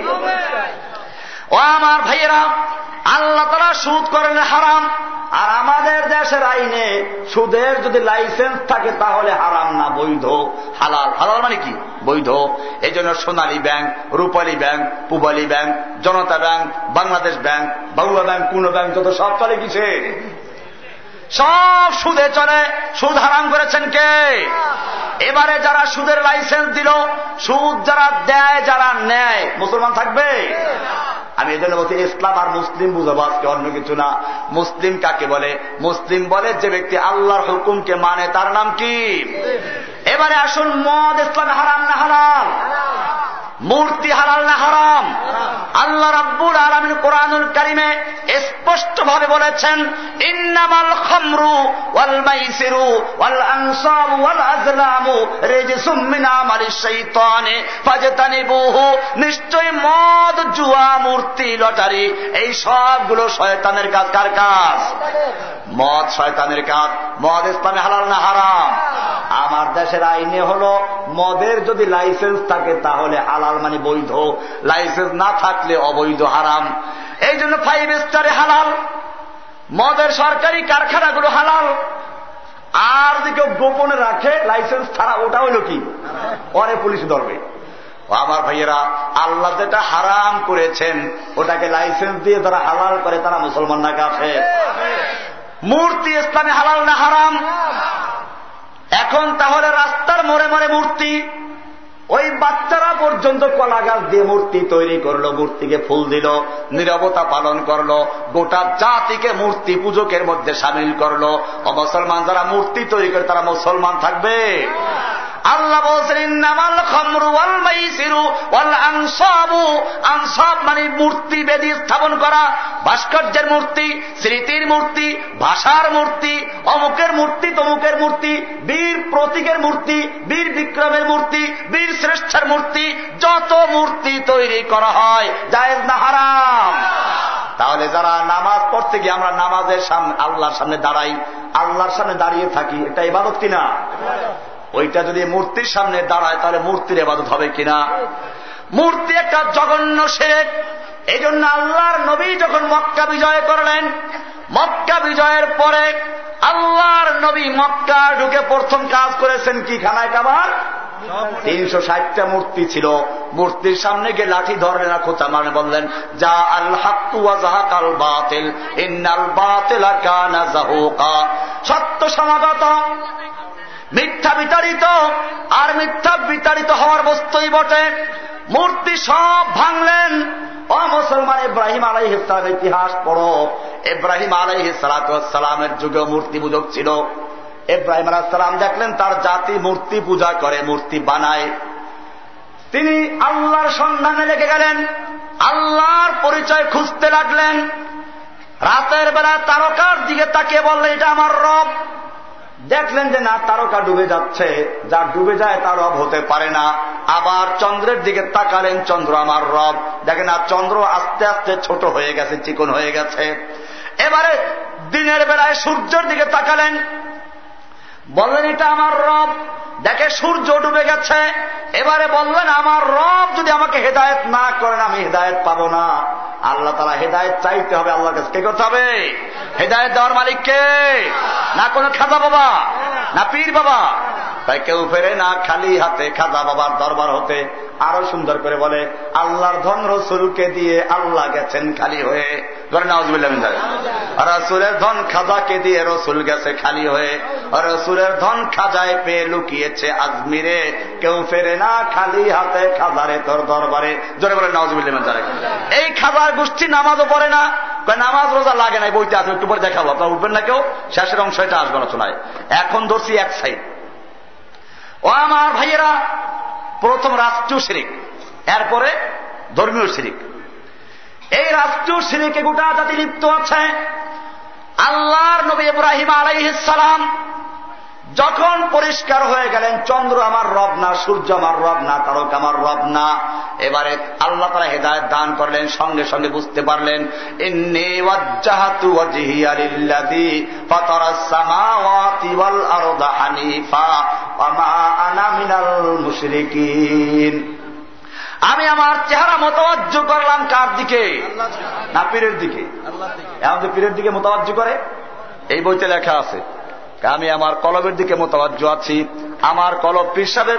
ও আমার ভাইয়েরা, আল্লাহ তারা সুদ করেন হারাম, আর আমাদের দেশের আইনে সুদের যদি লাইসেন্স থাকে তাহলে হারাম না, বৈধ, হালাল। হালাল মানে কি? বৈধ। এই জন্য Sonali bank, Rupali bank, Pubali bank, Janata bank, Bangladesh bank, Bangla bank কোন ব্যাংক, যত সব চলে কিসে সব সুদে চলে। সুদ হারাম করেছেন কে? এবারে যারা সুদের লাইসেন্স দিল, সুদ যারা দেয়, যারা নেয়, মুসলমান থাকবে? আমি এই জন্য বলছি, ইসলাম আর মুসলিম বুঝাবো আজকে অন্য কিছু না। মুসলিম কাকে বলে? মুসলিম বলে যে ব্যক্তি আল্লাহর হুকুমকে মানে তার নাম কি? এবারে আসুন, মদ ইসলাম হারাম না হারাম মূর্তি হালাল না হারাম? আল্লাহ রাব্বুল আলমিন কোরআনুল কারিমে স্পষ্ট ভাবে বলেছেন, ইন্নামাল খামরু ওয়াল মাইসিরু ওয়াল আনসাব ওয়াল আজলামু রিজসুম মিন আমালিশ শাইতানে ফাজতানিবুহু। নিশ্চয় মদ, জুয়া, মূর্তি, লটারি, এই সবগুলো শয়তানের কাজ। কার কাজ? মদ শয়তানের কাজ। মদ ইসলামে হালাল না হারাম? আমার দেশের আইনে হল, মদের যদি লাইসেন্স থাকে তাহলে হালাল মানে বৈধ, লাইসেন্স না থাকলে অবৈধ, হারাম। এই জন্য ফাইভ স্টারে হালাল। মদের সরকারি কারখানাগুলো হালাল। আর যদি কেউ গোপনে রাখে, লাইসেন্স ছাড়া ওটা হইল কি? পরে পুলিশ ধরবে। আমার ভাইয়েরা, আল্লাহ যেটা হারাম করেছেন, ওটাকে লাইসেন্স দিয়ে যারা হালাল করে, তারা মুসলমান না কাছে মূর্তি ইসলামে হালাল না হারাম? এখন তাহলে রাস্তার মোড়ে মোড়ে মূর্তি। ওই বাচ্চারা পর্যন্ত কলা গাছ দিয়ে মূর্তি তৈরি করল, মূর্তিকে ফুল দিল, নিরবতা পালন করল, গোটা জাতিকে মূর্তি পূজকের মধ্যে সামিল করল। মুসলমান যারা মূর্তি তৈরি করে তারা মুসলমান থাকবে। আল্লাহ বলছেন নামাল খমরু ওয়াল মাইসিরু ওয়াল আনসাবু। আনসাব মানে মূর্তি বেদি স্থাপন করা, ভাস্কর্যের মূর্তি, স্মৃতির মূর্তি, ভাষার মূর্তি, অমুকের মূর্তি, তমুকের মূর্তি, বীর প্রতীকের মূর্তি, বীর বিক্রমের মূর্তি, বীর শ্রেষ্ঠের মূর্তি, যত মূর্তি তৈরি করা হয়, জায়েজ না হারাম। তাহলে যারা নামাজ পড়তে গিয়ে আমরা নামাজের সামনে, আল্লাহর সামনে দাঁড়াই, আল্লাহর সামনে দাঁড়িয়ে থাকি, এটা ইবাদত কিনা? ওইটা যদি মূর্তির সামনে দাঁড়ায়, তাহলে মূর্তির এবাদত হবে কিনা? মূর্তি একটা জঘন্য শেখ। এই জন্য আল্লাহর নবী যখন মক্কা বিজয় করলেন, মক্কা বিজয়ের পরে আল্লাহর নবী মক্কা ঢুকে প্রথম কাজ করেছেন কি? খানায় কাবার? তিনশো ষাটটা মূর্তি ছিল। মূর্তির সামনে গিয়ে লাঠি ধরলেন না খোঁচা মানে বললেন, যা আল বাতিল বাতিল সত্য সমাগত। মিথ্যা বিতাড়িত আর মিথ্যা বিতাড়িত হওয়ার বস্তুই বটে। মূর্তি সব ভাঙলেন। ও মুসলমান ইব্রাহিম আলাই ইসলামের ইতিহাস পড়ো। ইব্রাহিম আলাই সালামের যুগে মূর্তি পূজক ছিল। ইব্রাহিম আলাহাম দেখলেন তার জাতি মূর্তি পূজা করে, মূর্তি বানায়। তিনি আল্লাহর সন্ধানে লেগে গেলেন। আল্লাহর পরিচয় খুঁজতে লাগলেন। রাতের বেলা তারকার দিকে তাকিয়ে বললেন, এটা আমার রব। দেখলেন যে না, তারকা ডুবে যাচ্ছে। যা ডুবে যায়, তার রব হতে পারে না। আবার চন্দ্রের দিকে তাকালেন, চন্দ্র আমার রব। দেখেন, আর চন্দ্র আস্তে আস্তে ছোট হয়ে গেছে, চিকন হয়ে গেছে। এবারে দিনের বেলায় সূর্যের দিকে তাকালেন বললেন, এটা আমার রব। দেখে সূর্য ডুবে গেছে। এবারে বললেন, আমার রব যদি আমাকে হেদায়ত না করেন, আমি হেদায়ত পাবো না। আল্লাহ তালা হেদায়ত চাইতে হবে আল্লাহর কাছে। কে করতে হবে? হেদায়ত দেওয়ার মালিককে না কোনো খাজা বাবা, না পীর বাবা। তাই কেউ ফেরে না, খালি হাতে খাজা বাবার দরবার হতে আরও সুন্দর করে বলে, আল্লাহর ধন রসুলকে দিয়ে আল্লাহ গেছেন খালি হয়ে। ধরে রসুলের ধন খাজাকে দিয়ে রসুল গেছে খালি হয়ে। রসুলের ধন খাজায় পেয়ে লুকিয়েছে আজমিরে। কেউ ফেরে না খালি হাতে খাজারে তোর দরবারে। জোরে বলে নওয়াজ এই খাজার গোষ্ঠী নামাজও পড়ে না। নামাজ রোজা লাগে না বইতে আসবে একটু পরে দেখাবো। আপনার উঠবেন না কেউ? শেষের অংশ এটা আসবে না শোনায় এখন ধরছি এক সাইড। ও আমার ভাইয়েরা, প্রথম রাষ্ট্রীয় শিরিক, এরপরে ধর্মীয় শিরিক। এই রাষ্ট্রীয় শিরিকে গোটা জাতি লিপ্ত আছে। আল্লাহর নবী ইব্রাহিম আলাইসালাম যখন পরিষ্কার হয়ে গেলেন চন্দ্র আমার রব না সূর্য আমার রব না তারক আমার রব না। এবারে আল্লাহ তারা হেদায়ত দান করলেন সঙ্গে সঙ্গে বুঝতে পারলেন আমি আমার চেহারা মোতাবাজ্য করলাম কার দিকে? না পীরের দিকে। আমাদের পীরের দিকে মোতাবাজ্য করে? এই বইতে লেখা আছে। আমি আমার কলবের দিকে মোতাবাজ্য আছি, আমার কলব পিসাবের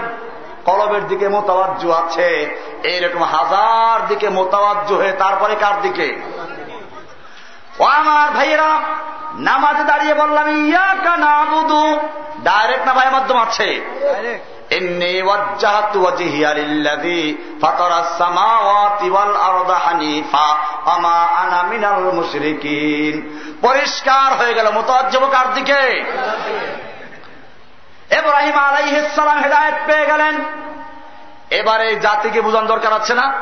কলবের দিকে মোতাবাজ্য আছে। এইরকম হাজার দিকে মোতাবাজ্য হয়ে তারপরে কার দিকে? ও আমার ভাইয়েরা, নামাজে দাঁড়িয়ে বললাম ইয়া কানা ডাইরেক্ট না ভাই মাধ্যম আছে? পরিষ্কার হয়ে গেল মোতাজ্জবকার দিকে? এব্রাহিম আলাইসালাম হেদায়ত পেয়ে গেলেন। এবারে জাতিকে বুঝান দরকার আছে না?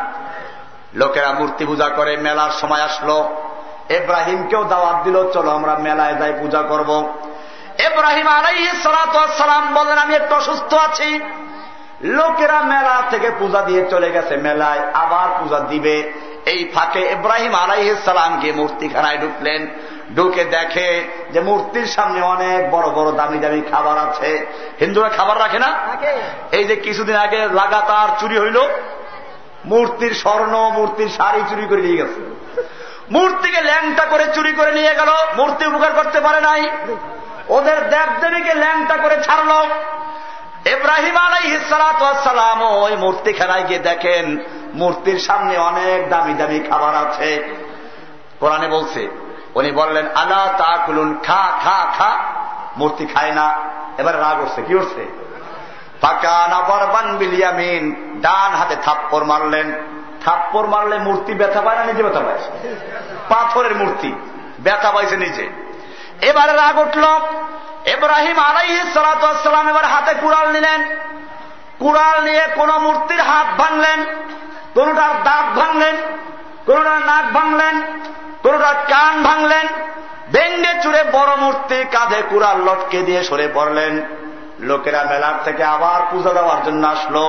লোকেরা মূর্তি পূজা করে, মেলার সময় আসলো। এব্রাহিমকেও দাওয়াত দিল, চলো আমরা মেলায় যাই পূজা করব। এব্রাহিম আলাই সালাম বলেন আমি একটু অসুস্থ আছি। লোকেরা মেলা থেকে পূজা দিয়ে চলে গেছে। মেলায় আবার পূজা দিবে। এই ফাঁকে ইব্রাহিম আলাইসালাম গিয়ে মূর্তিখানায় ঢুকলেন। ঢুকে দেখে যে মূর্তির সামনে অনেক বড় বড় দামি দামি খাবার আছে। হিন্দুরা খাবার রাখে না? এই যে কিছুদিন আগে লাগাতার চুরি হইল মূর্তির স্বর্ণ মূর্তির শাড়ি চুরি করে নিয়ে গেছে। মূর্তিকে ল্যাংটা করে চুরি করে নিয়ে গেল। মূর্তি উপকার করতে পারে নাই। ওদের দেবদেবীকে ল্যাংটা করে ছাড়ল। এব্রাহিম আলাই সালাম ওই মূর্তি খেলায় গিয়ে দেখেন, মূর্তির সামনে অনেক দামি দামি খাবার আছে। কোরআনে বলছে, উনি বললেন, আলা তা খুলুন খা খা খা। মূর্তি খায় না। এবার রাগ উঠছে, কি উঠছে? ফাঁকা নাবরবান বিলিয়ামিন ডান হাতে থাপ্পর মারলেন। থাপ্পর মারলে মূর্তি ব্যথা পায় না, নিজে ব্যথা পায়? পাথরের মূর্তি, ব্যথা পাইছে নিজে। এবারে রাগ উঠল। এব্রাহিম আলাইহি সালাম এবার হাতে কুড়াল নিলেন। কুড়াল নিয়ে কোন মূর্তির হাত ভাঙলেন, কোনটার দাঁত ভাঙলেন, কোনটার নাক ভাঙলেন, কোনটার কান ভাঙলেন। ভেঙ্গে চুড়ে বড় মূর্তি কাঁধে কুড়াল লটকে দিয়ে সরে পড়লেন। লোকেরা মেলার থেকে আবার পূজা দেওয়ার জন্য আসলো।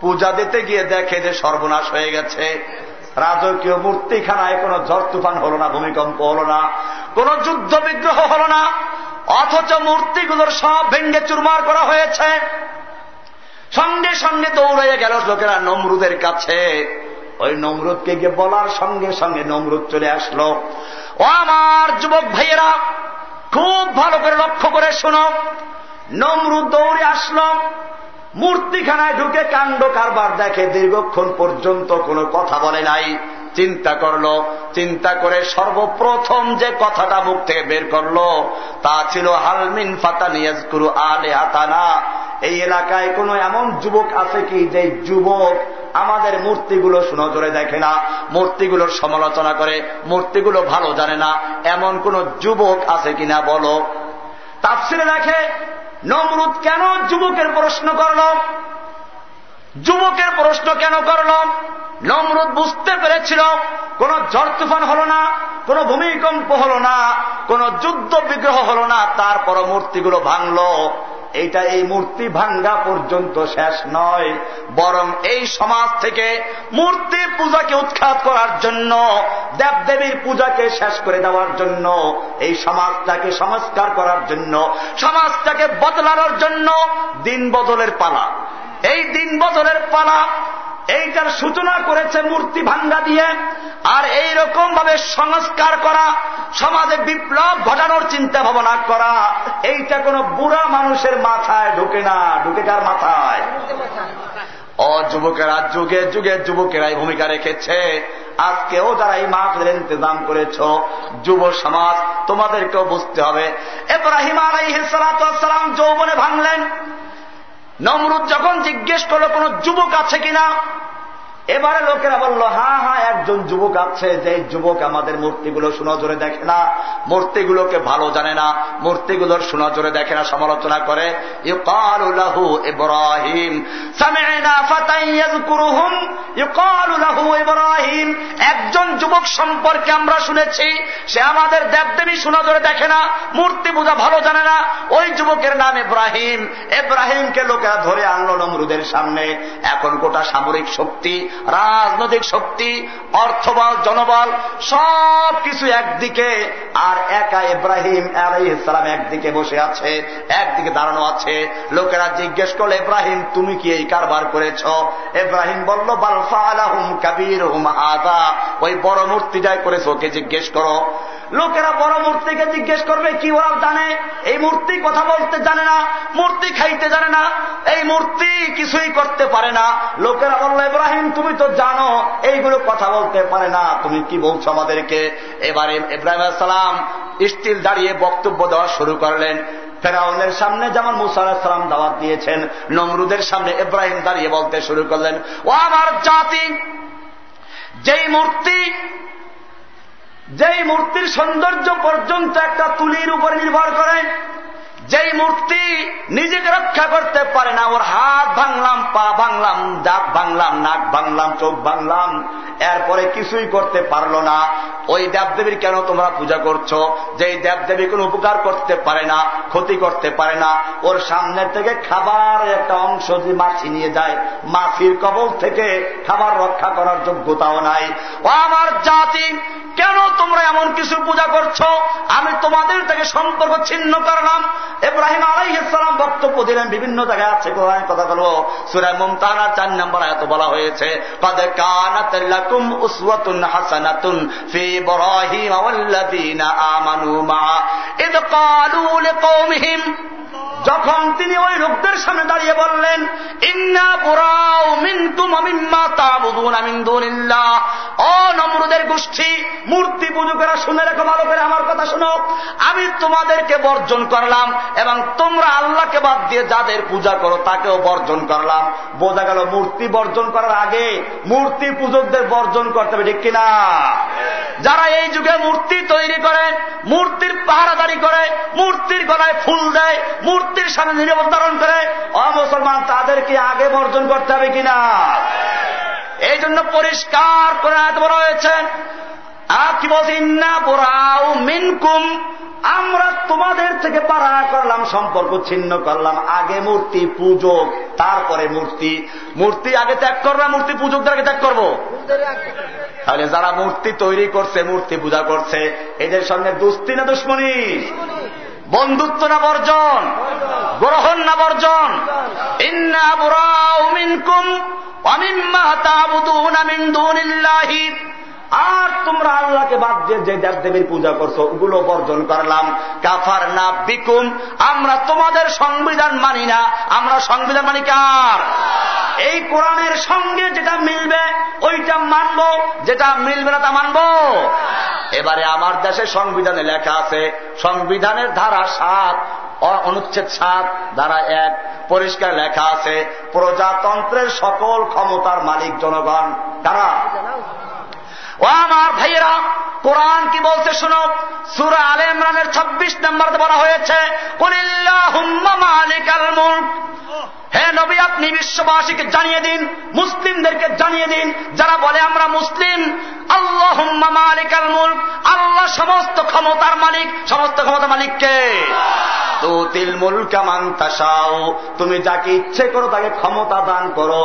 পূজা দিতে গিয়ে দেখে যে সর্বনাশ হয়ে গেছে। রাজকীয় মূর্তিখানায় কোনো ঝড় তুফান হল না, ভূমিকম্প হল না, কোন যুদ্ধ বিগ্রহ হল না, অথচ মূর্তিগুলোর সব ভেঙ্গে চুরমার করা হয়েছে। সঙ্গে সঙ্গে দৌড়াইয়া গেল লোকেরা নমরুদের কাছে। ওই নমরুদকে গিয়ে বলার সঙ্গে সঙ্গে নমরুদ চলে আসলো। ও আমার যুবক ভাইয়েরা, খুব ভালো করে লক্ষ্য করে শোনো। নমরুদ দৌড়ে আসলো। মূর্তিখানায় ঢুকে কাণ্ড কারবার দেখে দীর্ঘক্ষণ পর্যন্ত কোনো কথা বলে নাই। চিন্তা করল, চিন্তা করে সর্বপ্রথম যে কথাটা মুখ থেকে বের করল, তা ছিল হালমিন ফাতানিয়াজকুরু আলে হাতানা এই এলাকায় কোন এমন যুবক আছে কি যে যুবক আমাদের মূর্তিগুলো সুনজরে দেখে না, মূর্তিগুলোর সমালোচনা করে, মূর্তিগুলো ভালো জানে না। এমন কোন যুবক আছে কিনা বলো। তাপসিরে দেখে নমরুদ কেন যুবকের প্রশ্ন করল? যুবকের প্রশ্ন কেন করল? নমরুদ বুঝতে পেরেছিল, কোন ঝড় তুফান হল না, কোন ভূমিকম্প হল না, কোন যুদ্ধ বিগ্রহ হল না তারপর মূর্তিগুলো ভাঙল। এইটা এই মূর্তি ভাঙ্গা পর্যন্ত শেষ নয়। বরং এই সমাজ থেকে মূর্তি পূজাকে উৎখাত করার জন্য, দেবদেবীর পূজাকে শেষ করে দেওয়ার জন্য, এই সমাজটাকে সংস্কার করার জন্য, সমাজটাকে বদলানোর জন্য দিন বদলের পালা। এই দিন বছরের পালা, এইটার সূচনা করেছে মূর্তি ভাঙ্গা দিয়ে, আর এই রকম ভাবে সংস্কার করা, সমাজে বিপ্লব ঘটানোর চিন্তা ভাবনা করা, এইটা কোন বুড়া মানুষের মাথায় ঢুকে না, ঢুকে কার মাথায়? ও যুবকেরা, যুগে যুগে যুবকেরাই ভূমিকা রেখেছে। আজকেও যারা এই মাহফিলের ইন্তজাম করেছ, যুব সমাজ, তোমাদেরকেও বুঝতে হবে। এব্রাহিম আলাইহিসালাম যৌবনে ভাঙলেন। নমরুদ যখন জিজ্ঞেস করল কোন যুবক আছে কিনা? এবারে লোকেরা বলল হ্যাঁ হ্যাঁ একজন যুবক আছে যে যুবক আমাদের মূর্তিগুলো সুনজরে দেখে না, মূর্তিগুলোকে ভালো জানে না, মূর্তিগুলোর সুনজরে দেখে না, সমালোচনা করে একজন যুবক সম্পর্কে আমরা শুনেছি, সে আমাদের দেবদেবী সুনজরে দেখে না, মূর্তি পূজা ভালো জানে না, ওই যুবকের নাম ইব্রাহিম, ইব্রাহিমকে লোকেরা ধরে আনলো নমরুদের সামনে, এখন গোটা সামরিক শক্তি রাজনৈতিক শক্তি, অর্থবল, জনবল সব কিছু একদিকে, আর একা ইব্রাহিম আলাই ইসলাম একদিকে বসে আছে, একদিকে দাঁড়ানো আছে। লোকেরা জিজ্ঞেস করল, ইব্রাহিম, তুমি কি এই কারবার করেছ? ইব্রাহিম বলল বালফা আলাহুম কাবির হুম আদা ওই বড় মূর্তি যাই করেছ, ওকে জিজ্ঞেস করো। লোকেরা বড় মূর্তিকে জিজ্ঞেস করবে, কি ওরা জানে? এই মূর্তি কথা বলতে জানে না, মূর্তি খাইতে জানে না, এই মূর্তি কিছুই করতে পারে না। লোকেরা বলল, ইব্রাহিম তুমি তো জানো, এইগুলো কথা বলতে পারে না। তুমি কি বলছো আমাদেরকে? এবারে ইব্রাহিম সালাম স্টিল দাঁড়িয়ে বক্তব্য দেওয়া শুরু করলেন। ফেরাউনের সামনে যেমন মুসাল্লাহাম দাওয়াত দিয়েছেন, নমরুদের সামনে ইব্রাহিম দাঁড়িয়ে বলতে শুরু করলেন। ও আমার জাতি, যেই মূর্তি, যেই মূর্তির সৌন্দর্য পর্যন্ত একটা তুলির উপর নির্ভর করে যেই মূর্তি নিজেকে রক্ষা করতে পারে না, ওর হাত ভাঙলাম, পা ভাঙলাম, দাঁত ভাঙলাম, নাক ভাঙলাম, চোখ ভাঙলাম, এরপরে কিছুই করতে পারল না। ওই দেবদেবীর কেন তোমরা পূজা করছ? যেই দেবদেবী কোন উপকার করতে পারে না, ক্ষতি করতে পারে না, ওর সামনের থেকে খাবার একটা অংশ যে মাছি নিয়ে যায়, মাছির কবল থেকে খাবার রক্ষা করার যোগ্যতাও নাই। ও আমার জাতি, কেন তোমরা এমন কিছু পূজা করছ? আমি তোমাদের থেকে সম্পর্ক ছিন্ন করলাম। এব্রাহিম আলাই ইসলাম বক্তব্য দিলেন, বিভিন্ন জায়গায় আছে কোরআন কথা বলব। সুরায় মমতানা চার নম্বর এত বলা হয়েছে, কাদে কানাতুম উসওয়াতুন হাসানাতুন ফি ইব্রাহিম ওয়াল্লাযীনা আমানু মা ইদ ক্বালু লিকওমিহিম যখন তিনি ওই লোকদের সামনে দাঁড়িয়ে বললেন, ইন্না পুরাও মিনতুম আমিম্মা তাবুদুন আমিন দুনিল্লাহ। ও নমরুদের গোষ্ঠী, মূর্তি পুজোকেরা শুনে রেখো, ভালো করে আমার কথা শুনো। আমি তোমাদেরকে বর্জন করলাম এবং তোমরা আল্লাহকে বাদ দিয়ে যাদের পূজা করো তাকেও বর্জন করলাম। বোঝা গেল মূর্তি বর্জন করার আগে মূর্তি পূজকদের বর্জন করতে হবে, ঠিক কিনা? যারা এই যুগে মূর্তি তৈরি করে, মূর্তির পাহারাদারি করে, মূর্তির গলায় ফুল দেয় মূর্তির সামনে নিরাপদ ধারণ করে অমুসলমান তাদেরকে আগে বর্জন করতে হবে কিনা? এই জন্য পরিষ্কার করে বোরাও মিনকুম, আমরা তোমাদের থেকে পাড়া করলাম, সম্পর্ক ছিন্ন করলাম, আগে মূর্তি পূজক, তারপরে মূর্তি মূর্তি আগে ত্যাগ করলাম মূর্তি পূজকদের আগে ত্যাগ করব? তাহলে যারা মূর্তি তৈরি করছে, মূর্তি পূজা করছে, এদের সঙ্গে দুস্তি না দুশ্মনী? বন্ধুত্ব না বর্জন গ্রহণ না বর্জন। ইন্না দুনিল্লাহি। আর তোমরা আল্লাহকে বাদ দিয়ে যে দেব দেবীর পূজা করছ, ওগুলো বর্জন করলাম। কাফার না বিকুম, আমরা তোমাদের সংবিধান মানি না। আমরা সংবিধান মানি কার? এই কোরআনের সঙ্গে যেটা মিলবে, ওইটা মানব। যেটা মিলবে না, তা মানব। এবারে আমার দেশে সংবিধানে লেখা আছে, সংবিধানের ধারা সাত অনুচ্ছেদ সাত, ধারা এক, পরিষ্কার লেখা আছে, প্রজাতন্ত্রের সকল ক্ষমতার মালিক জনগণ। তারা ও আমার ভাইয়েরা, কোরআন কি বলছে শুনো? সুরা আলে ইমরানের ছাব্বিশ নম্বর বলা হয়েছে হে নবী, আপনি বিশ্ববাসীকে জানিয়ে দিন, মুসলিমদেরকে জানিয়ে দিন, যারা বলে আমরা মুসলিম আল্লাহ মালিক আল মুল্ক। আল্লাহ সমস্ত ক্ষমতার মালিক, সমস্ত ক্ষমতার মালিককে তুমি যাকে ইচ্ছে করো তাকে ক্ষমতা দান করো।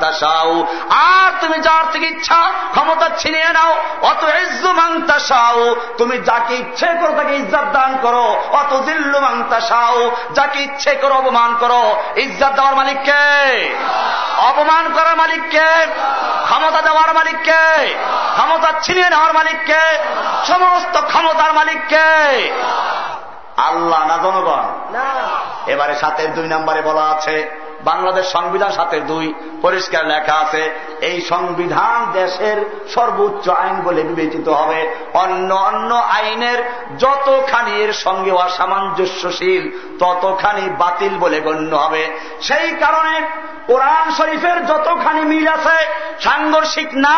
তাসাও আর তুমি যার থেকে ইচ্ছা ক্ষমতা ছিনিয়ে নাও। অত ইজ্জু মাংতাসাও তুমি যাকে ইচ্ছে করো তাকে ইজ্জত দান করো। অত দিল্লু মাংতাসাও যাকে ইচ্ছে করো অপমান করো। ইজ্জত দেওয়ার মালিককে অপমান করার মালিককে ক্ষমতা দেওয়ার মালিককে ক্ষমতা ছিনিয়ে নেওয়ার মালিককে সমস্ত ক্ষমতার মালিককে আল্লাহ না জনগণ? এবারে সাতের দুই নম্বরে বলা আছে বাংলাদেশ সংবিধান সাথে দুই পরিষ্কার লেখা আছে, এই সংবিধান দেশের সর্বোচ্চ আইন বলে বিবেচিত হবে। অন্য অন্য আইনের যতখানি এর সঙ্গে অসামঞ্জস্যশীল, ততখানি বাতিল বলে গণ্য হবে। সেই কারণে কোরআন শরীফের যতখানি মিল আছে, সাংঘর্ষিক না,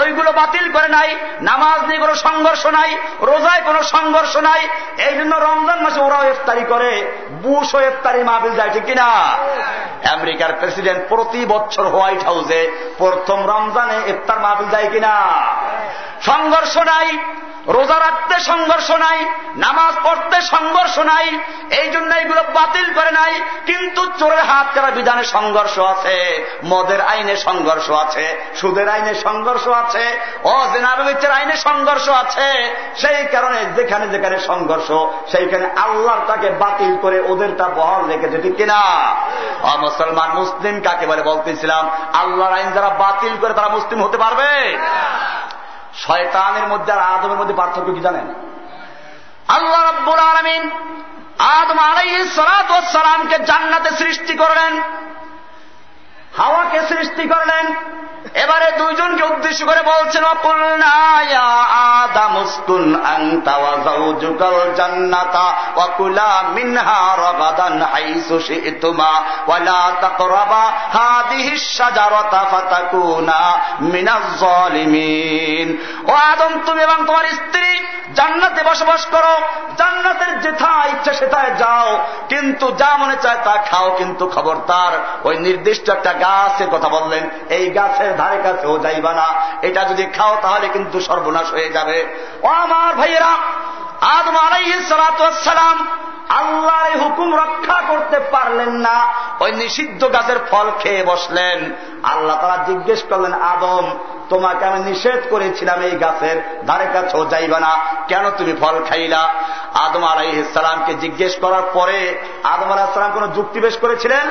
ওইগুলো বাতিল করে নাই, নামাজ নিয়ে কোনো সংঘর্ষ নাই, রোজায় কোনো সংঘর্ষ নাই এই জন্য রমজান মাসে ওরাও ইফতারি করে, বুশও ইফতারি মাহবিল যায় ঠিক কিনা? আমেরিকার প্রেসিডেন্ট প্রতি বছর হোয়াইট হাউসে প্রথম রমজানে ইফতার মাহফিল যায় কিনা? সংঘর্ষ নাই রোজা রাখতে সংঘর্ষ নাই, নামাজ পড়তে সংঘর্ষ নাই, এই জন্য এইগুলো বাতিল করে নাই, কিন্তু চোরের হাত কারা বিধানে সংঘর্ষ আছে, মদের আইনে সংঘর্ষ আছে, সুদের আইনে সংঘর্ষ আছে অজেনাবিচের আইনে সংঘর্ষ আছে, সেই কারণে যেখানে যেখানে সংঘর্ষ, সেইখানে আল্লাহ তাকে বাতিল করে ওদেরটা বহল রেখেছে, ঠিক কিনা? মুসলমান, মুসলিম কাকে বলে বলতেছিলাম? আল্লাহর আইন যারা বাতিল করে তারা মুসলিম হতে পারবে? শয়তানের মধ্যে আর আদমের মধ্যে পার্থক্য কি জানেন? আল্লাহ রব্বুল আলমিন আদম আলাই সালামকে জান্নাতে সৃষ্টি করলেন। হাওয়াকে সৃষ্টি করলেন। এবারে দুইজনকে উদ্দেশ্য করে বলছেন আদম, তুমি এবং তোমার স্ত্রী জান্নাতে বসবাস করো। জান্নাতের যেথা ইচ্ছা সেথায় যাও। কিন্তু যা মনে চায় তা খাও। কিন্তু খবরদার, ওই নির্দিষ্ট একটা গাছের কথা বললেন, এই গাছের ধারে কাছেও যাইবা না। এটা যদি খাও তাহলে কিন্তু সর্বনাশ হয়ে যাবে। ও আমার ভাইয়েরা, আদম আলাইসালাম আল্লাহর হুকুম রক্ষা করতে পারলেন না। ওই নিষিদ্ধ গাছের ফল খেয়ে বসলেন। আল্লাহ তারা জিজ্ঞেস করলেন, আদম, তোমাকে আমি নিষেধ করেছিলাম এই গাছের ধারে কাছেও যাইবা না। কেন তুমি ফল খাইলা? আদম আলাই ইসলামকে জিজ্ঞেস করার পরে আদম আলাহিসাম কোন যুক্তি বেশ করেছিলেন?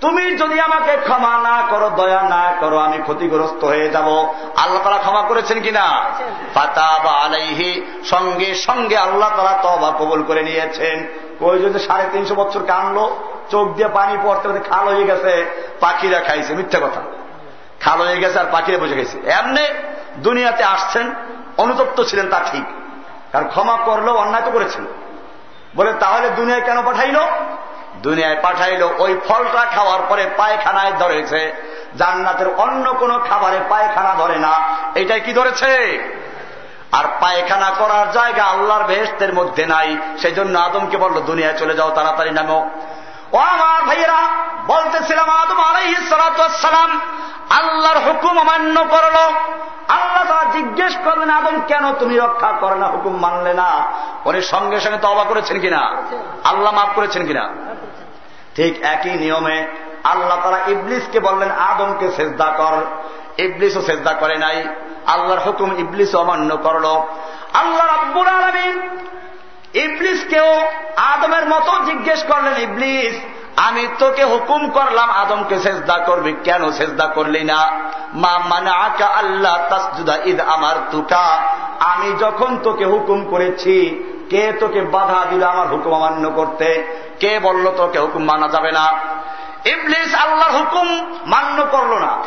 তুমি যদি আমাকে ক্ষমা না করো, দয়া না করো, আমি ক্ষতিগ্রস্ত হয়ে যাব। আল্লাহ তারা ক্ষমা করেছেন কিনা? পাতা বা আলাইহি, সঙ্গে সঙ্গে আল্লাহ তারা তবা কবল করে নিয়েছেন। ওই যদি সাড়ে তিনশো বছর কানলো, চোখ দিয়ে পানি পড়তে খাল হয়ে গেছে, পাখিরা খাইছে, মিথ্যা কথা। খাল হয়ে গেছে আর পাখিরা বসে গেছে। এমনি দুনিয়াতে আসছেন, অনুতপ্ত ছিলেন তা ঠিক। কারণ ক্ষমা করলেও অন্যায় তো করেছিল বলে, তাহলে দুনিয়ায় কেন পাঠাইল? দুনিয়ায় পাঠাইল, ওই ফলটা খাওয়ার পরে পায়খানায় ধরেছে। জান্নাতের অন্য কোনো খাবারে পায়খানা ধরে না। এটাই কি ধরেছে? আর পায়খানা করার জায়গা আল্লাহর বেহেস্তের মধ্যে নাই। সেজন্য আদমকে বলল, দুনিয়ায় চলে যাও, তাড়াতাড়ি নামো। ও আমার ভাইয়েরা, বলতেছিলাম আদম আলাইসালাম আল্লাহর হুকুম অমান্য করল। আল্লাহ তারা জিজ্ঞেস করলেন, আদম, কেন তুমি রক্ষা করে না? হুকুম মানলে না? উনি সঙ্গে সঙ্গে তবা করেছেন কিনা? আল্লাহ মাফ করেছেন কিনা? ঠিক একই নিয়মে আল্লাহ তারা ইবলিসকে বললেন, আদমকে সেজদা কর। ইবলিসও সেজদা করে নাই। আল্লাহর হুকুম ইবলিস অমান্য করল। আল্লাহ রব্বুল আলমিন ইবলিসকেও আদমের মতো জিজ্ঞেস করলেন, ইবলিস, আমি তোকে হুকুম করলাম আদমকে সেজদা করবি। কেন সেজদা করলি না? মা মানে আকা আল্লাহ তাসজুদা ঈদ আমার তুকা আমি যখন তোকে হুকুম করেছি, কে তোকে বাধা দিল আমার হুকুম অমান্য করতে? কে বলল তোকে হুকুম মানা যাবে না? ইবলিস আল্লাহর হুকুম মান্য করল না।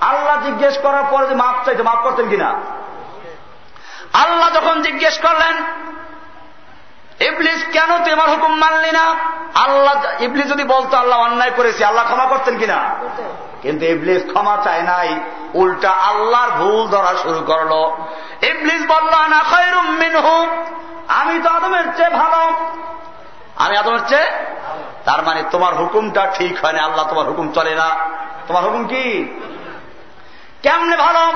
আল্লাহ জিজ্ঞেস করার পরে যে মাপ চাইতে মাফ করতেন কিনা? আল্লাহ যখন জিজ্ঞেস করলেন ইবলিস কেন তুই আমার হুকুম মানলি না? আল্লাহ ইবলিস যদি বলতো, আল্লাহ অন্যায় করেছি, আল্লাহ ক্ষমা করতেন কিনা? কিন্তু ইবলিস ক্ষমা চায় নাই। উল্টা আল্লাহর ভুল ধরা শুরু করল। ইবলিস বলল না খৈরুম মিনহু। আমি তো আদমের চেয়ে ভালো। আমি আদমের চেয়ে? তার মানে তোমার হুকুমটা ঠিক হয় না। আল্লাহ তোমার হুকুম চলে না। তোমার হুকুম কি? কেমনে ভালো?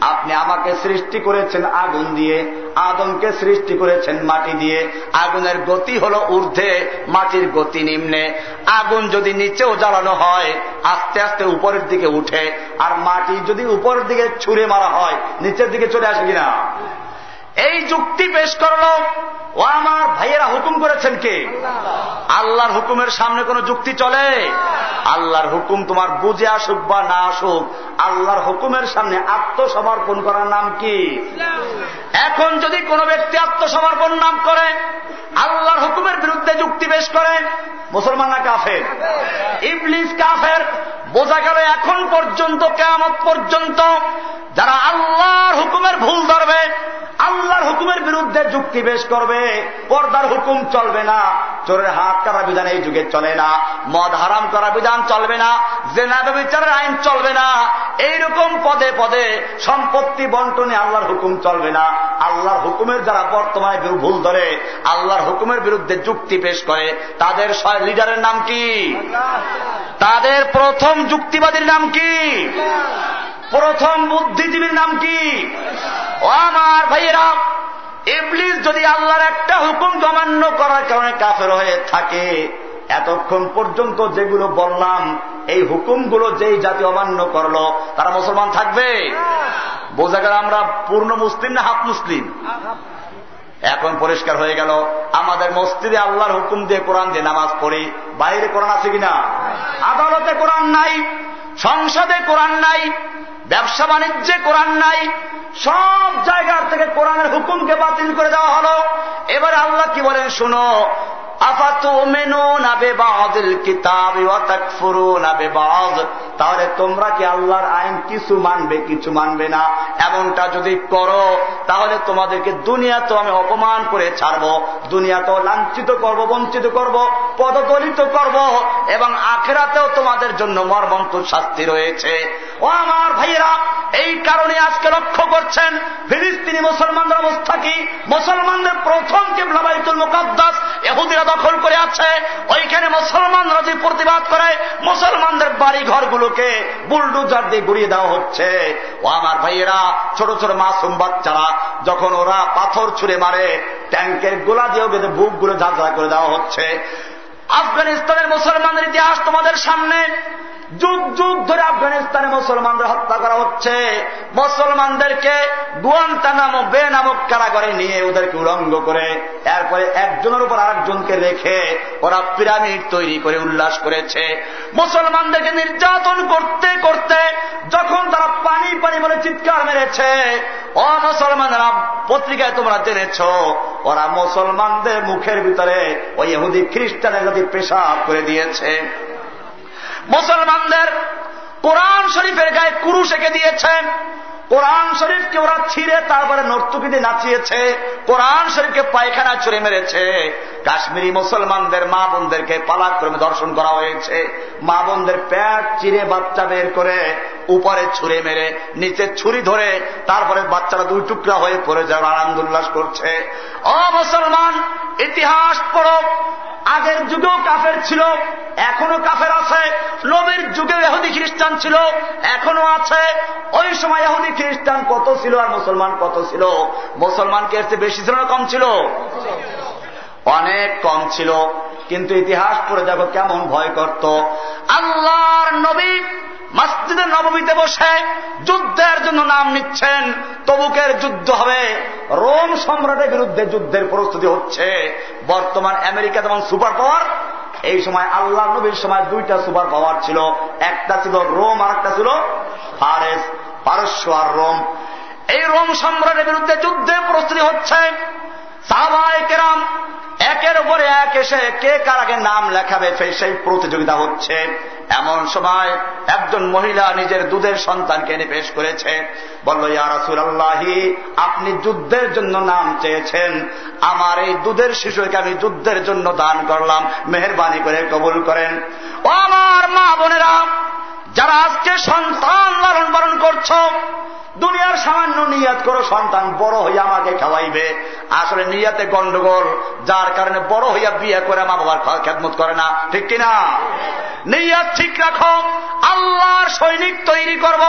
আপনি আমাকে সৃষ্টি করেছেন আগুন দিয়ে, আদমকে সৃষ্টি করেছেন মাটি দিয়ে। আগুনের গতি হল ঊর্ধ্বে, মাটির গতি নিম্নে। আগুন যদি নিচেও জ্বালানো হয়, আস্তে আস্তে উপরের দিকে উঠে, আর মাটি যদি উপরের দিকে ছুঁড়ে মারা হয়, নিচের দিকে চলে আসে কিনা? এই যুক্তি পেশ করল, ও আমার ভাইয়েরা হুকুম করেছেন কে? আল্লাহর হুকুমের সামনে কোন যুক্তি চলে? আল্লাহর হুকুম তোমার বুঝে আসুক বা না আসুক, আল্লাহর হুকুমের সামনে আত্মসমর্পণ করার নাম কি? এখন যদি কোন ব্যক্তি আত্মসমর্পণ নাম করে, আল্লাহর হুকুমের বিরুদ্ধে যুক্তি পেশ করে, মুসলমানরা কাফের। ইবলিস কাফের, বোঝা গেল এখন পর্যন্ত কেমত পর্যন্ত, যারা আল্লাহর হুকুমের ভুল ধরবে আল্লাহর হুকুমের বিরুদ্ধে যুক্তি পেশ করবে, পর্দার হুকুম চলবে না, চোরের হাত করা বিধান এই যুগে চলে না, মদ হারাম করা বিধান চলবে না, জেনা বিচারের আইন চলবে না, এইরকম পদে পদে সম্পত্তি বন্টনে আল্লাহর হুকুম চলবে না। আল্লাহর হুকুমের যারা বর্তমানে ভুল ধরে, আল্লাহর হুকুমের বিরুদ্ধে যুক্তি পেশ করে, তাদের লিডারের নাম কি? তাদের প্রথম যুক্তিবাদীর নাম কি? প্রথম বুদ্ধিজীবীর নাম কি? ও আমার ভাইয়েরা, ইবলিস যদি আল্লাহর একটা হুকুম অমান্য করার কারণে কাফের হয়ে থাকে, এতক্ষণ পর্যন্ত যেগুলো বললাম, এই হুকুমগুলো যেই জাতি অমান্য করল, তারা মুসলমান থাকবে? বোঝা গেল আমরা পূর্ণ মুসলিম না হাফ মুসলিম? এখন পরিষ্কার হয়ে গেল, আমাদের মসজিদে আল্লাহর হুকুম দিয়ে কোরআন দিয়ে নামাজ পড়ি, বাইরে কোরআন আছে কিনা? আদালতে কোরআন নাই সংসদে কোরআন নাই, ব্যবসা বাণিজ্যে কোরআন নাই, সব জায়গার থেকে কোরআনের হুকুমকে বাতিল করে দেওয়া হলো। এবার আল্লাহ কি বলেন, শুনো তাহলে তোমরা কি আল্লাহর আইন কিছু মানবে কিছু মানবে না? এমনটা যদি করো, তাহলে তোমাদেরকে দুনিয়া তো আমি অপমান করে ছাড়বো দুনিয়া তো লাঞ্ছিত করব, বঞ্চিত করব, পদদলিত করব, এবং আখেরাতেও তোমাদের জন্য মর্মন্ত শাস্তি রয়েছে। ও আমার ভাইয়েরা, এই কারণে আজকে লক্ষ্য করছেন, ফিলিস্তিনি মুসলমানদের অবস্থা কি? মুসলমানদের প্রথম কেবলাবাইতুল মুকাদ্দাস এহুদিরা দখল করে আছে, ওইখানে মুসলমানরা যে প্রতিবাদ করে, মুসলমানদের বাড়ি ঘরগুলোকে বুলডুজার দিয়ে গুড়িয়ে দেওয়া হচ্ছে। ও আমার ভাইয়েরা, ছোট ছোট মাসুম বাচ্চারা, যখন ওরা পাথর ছুঁড়ে মারে, ট্যাঙ্কের গোলা দিয়ে বুকগুলো ঝাঁঝরা করে দেওয়া হচ্ছে। আফগানিস্তানের মুসলমানের ইতিহাস তোমাদের সামনে। যুগ যুগ ধরে আফগানিস্তানে মুসলমানদের হত্যা করা হচ্ছে। মুসলমানদেরকে গুয়ান্তা নামক, বে নামক কারাগারে নিয়ে ওদেরকে উলঙ্গ করে, এরপরে একজনের উপর আরেকজনকে রেখে ওরা পিরামিড তৈরি করে উল্লাস করেছে। মুসলমানদেরকে নির্যাতন করতে করতে যখন তারা পানি পানি বলে চিৎকার মেরেছে ও মুসলমানরা, পত্রিকায় তোমরা জেনেছ, ওরা মুসলমানদের মুখের ভিতরে ওই এহুদি খ্রিস্টানের যদি পেশাব করে দিয়েছে। মুসলমানদের কোরআন শরীফের গায়ে কুরুশ এঁকে দিয়েছেন কোরআন শরীফকে ওরা ছিঁড়ে তারপরে নর্তুকিতে নাচিয়েছে। কোরআন শরীফকে পায়খানা ছুড়ে মেরেছে। কাশ্মীরি মুসলমানদের মা বোনদেরকে পালাক্রমে দর্শন করা হয়েছে। মা বোনদের প্যাট চিরে বাচ্চা বের করে উপরে ছুঁড়ে মেরে, নিচে ছুরি ধরে, তারপরে বাচ্চারা দুই টুকরা হয়ে পড়ে যাওয়ার আনন্দ উল্লাস করছে। ও মুসলমান, ইতিহাস পড়ো। আগের যুগেও কাফের ছিল, এখনও কাফের আছে। নবীর যুগে এহুদি খ্রিস্টান ছিল, এখনও আছে। ওই সময় এহুদি খ্রিস্টান কত ছিল আর মুসলমান কত ছিল? মুসলমান কে বেশি ছিল না কম ছিল? অনেক কম ছিল, কিন্তু ইতিহাস পড়ে দেখো কেমন ভয় করত। আল্লাহর নবী মসজিদের নবমীতে বসে যুদ্ধের জন্য নাম নিচ্ছেন, তবুকের যুদ্ধ হবে। রোম সম্রাটের বিরুদ্ধে যুদ্ধের প্রস্তুতি হচ্ছে। বর্তমান আমেরিকা যেমন সুপার পাওয়ার, এই সময় আল্লাহ নবীর সময় দুইটা সুপার পাওয়ার ছিল। একটা ছিল রোম আর একটা ছিল ফারেস, পারস্য আর রোম। এই রোম সম্রাটের বিরুদ্ধে যুদ্ধের প্রস্তুতি হচ্ছে। সাহাবায় কেরাম একের উপরে এক এসে কে কার আগে নাম লেখাবে সেই প্রতিযোগিতা হচ্ছে। এমন সময় একজন মহিলা নিজের দুধের সন্তানকে এনে পেশ করেছে। বলল ইয়ারাসুল আল্লাহি আপনি যুদ্ধের জন্য নাম চেয়েছেন। আমার এই দুধের শিশুকে আমি যুদ্ধের জন্য দান করলাম। মেহরবানি করে কবুল করেন। ও আমার মা বোনেরা যারা আজকে সন্তান লালন পালন করছ, দুনিয়ার সামান্য নিয়াত করো, সন্তান বড় হইয়া আমাকে খাওয়াইবে। আসলে নিয়াতে গন্ডগোল, যার কারণে বড় হইয়া বিয়ে করে মা বাবার খেদমত করে না। ঠিক কিনা? নিয়াত ঠিক রাখো, আল্লাহর সৈনিক তৈরি করব,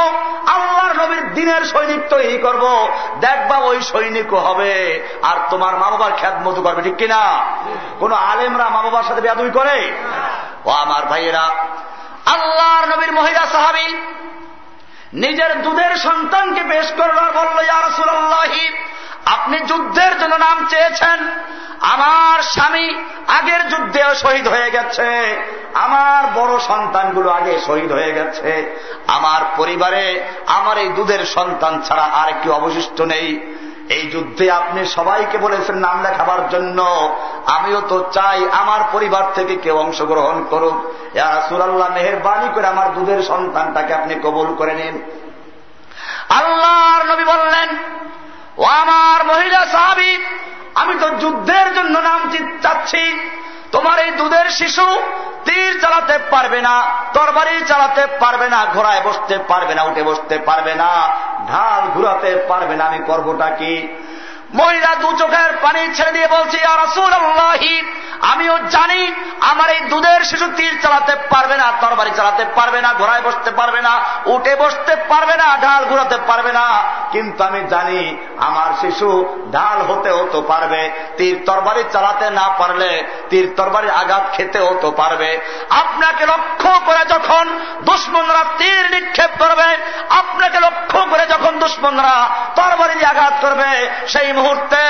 আল্লাহর নবীর দিনের সৈনিক তৈরি করব। দেখবা ওই সৈনিকও হবে, আর তোমার মা বাবার খ্যাতমতো করবে, ঠিক কিনা? কোন আলেমরা মা বাবার সাথে বেয়াদুই করে? ও আমার ভাইয়েরা আল্লাহর নবীর মহিলা সাহাবি নিজের দুধের সন্তানকে পেশ করবার বলল ইয়ারসুল্লাহি আপনি যুদ্ধের জন্য নাম চেয়েছেন। আমার স্বামী আগের যুদ্ধেও শহীদ হয়ে গেছে। আমার বড় সন্তানগুলো আগে শহীদ হয়ে গেছে। আমার পরিবারে আমার এই দুধের সন্তান ছাড়া আর কি অবশিষ্ট নেই। এই যুদ্ধে আপনি সবাইকে বলেছেন নাম লেখাবার জন্য। আমিও তো চাই আমার পরিবার থেকে কেউ অংশগ্রহণ করুক। সুরাল্লাহ মেহরবানি করে আমার দুধের সন্তানটাকে আপনি কবুল করে নিন। আল্লাহর নবী বললেন, ও আমার মহিলা সাহাবি, আমি তো যুদ্ধের জন্য নাম চাচ্ছি। তোমার এই দুধের শিশু তীর চালাতে পারবে না, তরবারি চালাতে পারবে না, ঘোড়ায় বসতে পারবে না, উঠে বসতে পারবে না, ঢাল ঘুরাতে পারবে না, আমি করবোটা কি? মহিলা দু চোখের পানি ছেড়ে দিয়ে বলছি আমিও জানি আমার এই দুধের শিশু তীর চালাতে পারবে না, তরবারি চালাতে পারবে না, ঘোড়ায় বসতে পারবে না, উঠে বসতে পারবে না, ঢাল ঘুরাতে পারবে না। কিন্তু আমি জানি আমার শিশু ঢাল হতে হতো পারবে, তীর তরবারি চালাতে না পারলে তীর তরবারি আঘাত খেতে হতো পারবে। আপনাকে লক্ষ্য করে যখন দুশ্মনরা তীর নিক্ষেপ করবে, আপনাকে লক্ষ্য করে যখন দুশ্মনরা তরবারি আঘাত করবে, সেই মুহূর্তে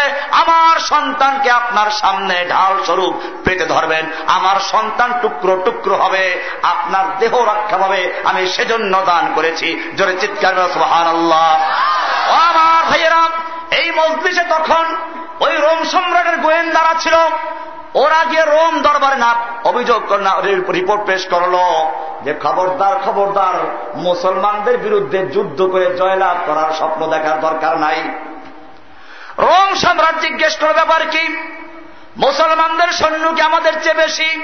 আমার সন্তানকে আপনার সামনে ঢাল স্বরূপ পেতে ধরবেন। আমার সন্তান টুকরো টুকরো হবে, আপনার দেহ রক্ষা পাবে আমি সেজন্য দান করেছি। জোরে চিৎকার সুহান আল্লাহ আমার ভাইয়েরা, এই মজলিসে তখন ওই রোম সম্রাটের গোয়েন্দারা ছিল। ওরা গিয়ে রোম দরবারে না অভিযোগ রিপোর্ট পেশ করল যে খবরদার খবরদার মুসলমানদের বিরুদ্ধে যুদ্ধ করে জয়লাভ করার স্বপ্ন দেখার দরকার নাই। রোম সম্রাট জিজ্ঞেস করে ব্যাপার কি? মুসলমানদের সৈন্য কি আমাদের চেয়ে বেশি?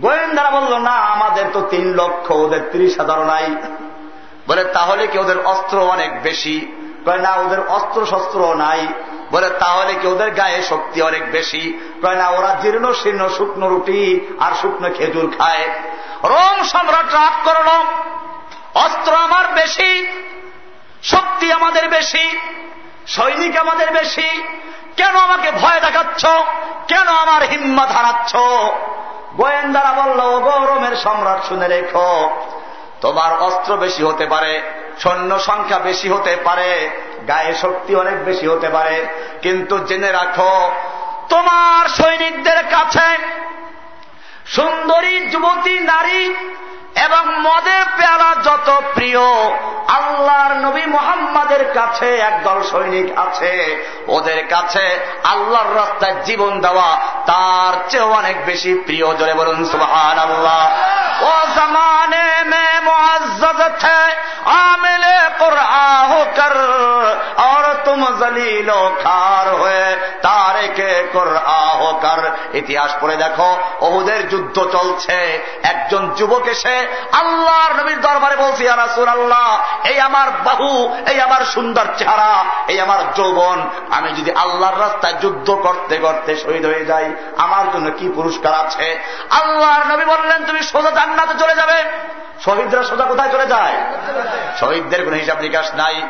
গোয়েন্দারা বলল, না, আমাদের তো তিন লক্ষ, ওদের ত্রিশ হাজার নাই। বলে, তাহলে কি ওদের অস্ত্র অনেক বেশি? কয়, না, ওদের অস্ত্র শস্ত্র নাই। বলে, তাহলে কি ওদের গায়ে শক্তি অনেক বেশি? কয়, না, ওরা জীর্ণ শীর্ণ শুকনো রুটি আর শুকনো খেজুর খায়। রোম সম্রাট রাগ করল, অস্ত্র আমার বেশি, শক্তি আমাদের বেশি। সৈনিক আমাদের বেশি। কেন আমাকে ভয় দেখাচ্ছ? কেন আমার হিম্মত হারাচ্ছ? গোয়েন্দারা বলল গৌরমের সম্রাট, শুনে রেখো। তোমার অস্ত্র বেশি হতে পারে, সৈন্য সংখ্যা বেশি হতে পারে, গায়ে শক্তি অনেক বেশি হতে পারে। কিন্তু জেনে রাখো, তোমার সৈনিকদের কাছে সুন্দরী যুবতী নারী এবং মদের পেয়ালা যত প্রিয়, আল্লাহর নবী মোহাম্মদের কাছে একদল সৈনিক আছে। ওদের কাছে আল্লাহর রাস্তায় জীবন দেওয়া তার চেয়ে অনেক বেশি প্রিয়। জোরে বলুন সুহান আল্লাহ ও জমানে মে মুআজ্জাজ আমেলে কর আর তুম জলিল খার হয়ে তারেকে কর আহকার ইতিহাস পড়ে দেখো ওহুদের যুদ্ধ চলছে। একজন যুবক এসে আল্লাহর নবীর দরবারে বলছি রাসুল আল্লাহ এই আমার বাহু, এই আমার সুন্দর চেহারা, এই আমার যৌবন, আমি যদি আল্লাহর রাস্তায় যুদ্ধ করতে করতে শহীদ হয়ে যাই, আমার জন্য কি পুরস্কার আছে? আল্লাহর নবী বললেন, তুমি সোজা জান্নাতে চলে যাবে। শহীদরা সোজা কোথায় চলে যায়? শহীদদের কোন হিসাব নিকাশ নাই।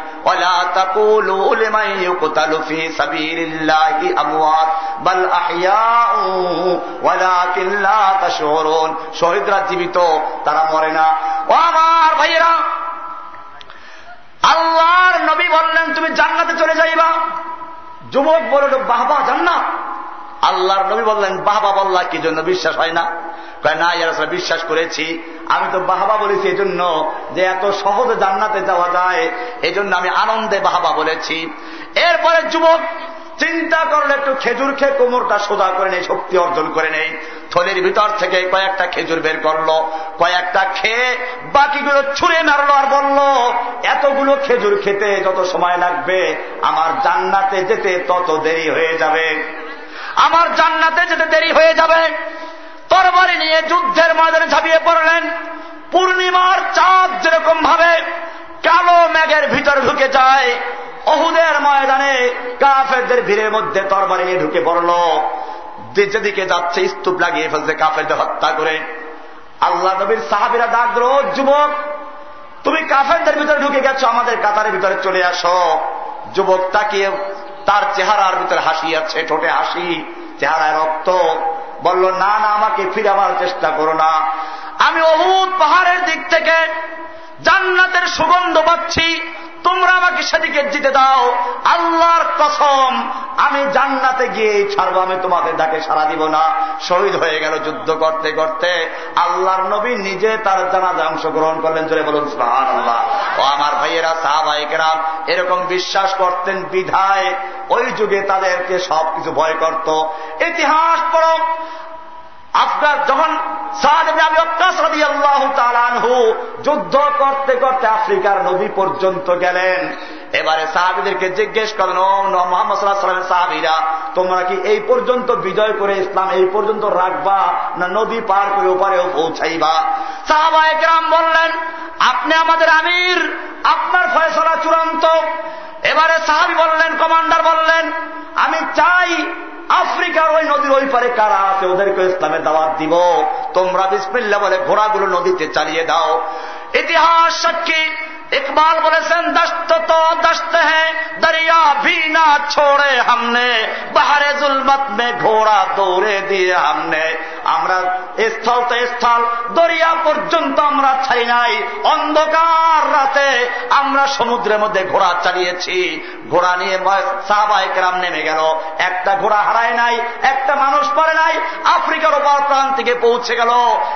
শহীদরা জীবিত, তারা মরে না। ও আমার ভাইয়েরা, আল্লাহর নবী বললেন, তুমি জান্নাতে চলে যাইবা। যুবক বলল বাহবা জান্নাত? আল্লাহর নবী বললেন বাহবা বল্লা, কি জন্য বিশ্বাস হয় না? না বিশ্বাস করেছি। আমি তো বাহাবা বলেছি এজন্য যে এত সহজে জান্নাতে যাওয়া যায়। এজন্য আমি আনন্দে বাহাবা বলেছি। এরপরে যুবক চিন্তা করলে, একটু খেজুর খেয়ে কোমরটা সোজা করে নেই, শক্তি অর্জন করে নেই। থলির ভিতর থেকে কয়েকটা খেজুর বের করল, কয়েকটা খেয়ে বাকিগুলো ছুঁড়ে মারলো আর বলল, এতগুলো খেজুর খেতে যত সময় লাগবে, আমার জান্নাতে যেতে তত দেরি হয়ে যাবে। আমার জান্নাতে যেতে দেরি হয়ে যাবে। তরবারি নিয়ে যুদ্ধের ময়দানে ঝাঁপিয়ে পড়লেন। পূর্ণিমার চাঁদ যেরকম ভাবে কালো মেঘের ভিতর ঢুকে যায়। অহুদের ময়দানে কাফেরদের ভিড়ের মধ্যে তরবারি নিয়ে ঢুকে পড়ল। যেদিকে যাচ্ছে, স্তূপ লাগিয়ে ফেলছে, কাফেরদের হত্যা করে। আল্লাহ নবীর সাহাবিরা ডাক যুবক, তুমি কাফেরদের ভিতরে ঢুকে গেছো, আমাদের কাতারের ভিতরে চলে আসো। যুবক তাকিয়ে তার চেহারার ভিতরে হাসি আছে, ঠোঁটে হাসি, চেহারায় রক্ত। বলল, না না, আমাকে ফিরাবার চেষ্টা করো না। আমি অভূত পাহাড়ের দিক থেকে জান্নাতের সুগন্ধ পাচ্ছি। তোমরা আমাকে সেদিকে জিতে দাও। আল্লাহর কসম, আমি জান্নাতে গিয়ে ছাড়বো, আমি তোমাদের ডাকে সারা দিব না। শহীদ হয়ে গেল যুদ্ধ করতে করতে। আল্লাহর নবী নিজে তার জানাজা অংশগ্রহণ করলেন। চলে বলুন আল্লাহ ও আমার ভাইয়েরা সাহাবাহিকেরাম এরকম বিশ্বাস করতেন বিধায়। ওই যুগে তাদেরকে সবকিছু ভয় করত। ইতিহাস পড়ো। আপনার যখন যুদ্ধ করতে করতে আফ্রিকার নদী পর্যন্ত গেলেন। এবারে সাহাবিদেরকে জিজ্ঞেস করেন ও মোহাম্মদ সাল্লাহামের সাহাবিরা, তোমরা কি এই পর্যন্ত বিজয় করে ইসলাম এই পর্যন্ত রাখবা না নদী পার করে ওপারেও পৌঁছাইবা? সাহাবা একরাম বললেন, আপনি আমাদের আমির, আপনার ফয়সলা চূড়ান্ত। এবারে সাহাবি বললেন, কমান্ডার বললেন, আমি চাই আফ্রিকার ওই নদীর ওই পারে কারা আছে ওদেরকে ইসলামের দাওয়াত দিব। তোমরা বিসমিল্লা বলে ঘোড়াগুলো নদীতে চালিয়ে দাও। ইতিহাস সাক্ষী ইকবাল বলেছেন, দস্ত তো দস্ত হ্যাঁ দরিয়া ভি না ছোড়ে হামনে। বাহারে জুলমত মে ঘোড়া দৌড়ে দিয়ে হামনে। আমরা স্থল তো স্থল, দরিয়া পর্যন্ত আমরা ছাই নাই। অন্ধকার রাতে আমরা সমুদ্রের মধ্যে ঘোড়া চালিয়েছি। ঘোড়া নিয়ে সাহবাহিকরাম নেমে গেল। একটা ঘোড়া হারায় নাই, একটা মানুষ পরে নাই। আফ্রিকার ওপর প্রান্তিকে পৌঁছে গেল।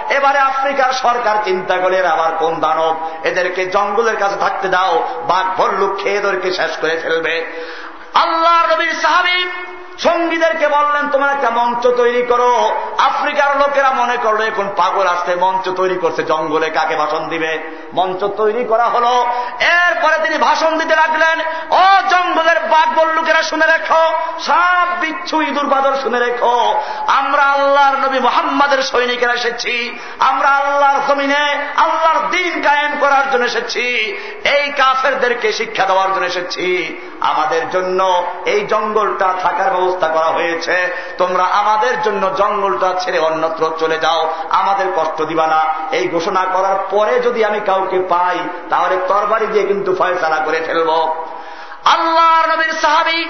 এবারে আফ্রিকার সরকার চিন্তা করে আবার কোন দানব? এদেরকে জঙ্গলের কাছে থাকতে দাও বাঘ ভল্লুক খেয়ে দরকে শেষ করে ফেলবে। আল্লাহ রবির সাহাবি সঙ্গীদেরকে বললেন, তোমার একটা মঞ্চ তৈরি করো। আফ্রিকার লোকেরা মনে করল, এখন পাগল আসতে মঞ্চ তৈরি করছে, জঙ্গলে কাকে ভাষণ দিবে? মঞ্চ তৈরি করা হলো। এরপরে তিনি ভাষণ দিতে লাগলেন, ও জঙ্গলের বাঘ বল্লুকেরা শুনে রেখো, সব বিচ্ছু ইঁদুর বাদর শুনে রেখো। আমরা আল্লাহর নবী মোহাম্মদের সৈনিকেরা এসেছি, আমরা আল্লাহর জমিনে আল্লাহর দিন কায়েম করার জন্য এসেছি, এই কাফেরদেরকে শিক্ষা দেওয়ার জন্য এসেছি। আমাদের জন্য এই জঙ্গলটা থাকার ব্যবস্থা করা হয়েছে। তোমরা আমাদের জন্য জঙ্গলটা ছেড়ে অন্যত্র চলে যাও। আমাদের কষ্ট দিবা না। এই ঘোষণা করার পরে যদি আমি কাউকে পাই, তাহলে তরবারি দিয়ে কিন্তু ফয়সালা করে ফেলব। আল্লাহর নবীর সাহাবি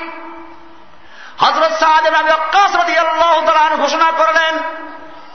হজরত সাহাদ ঘোষণা করলেন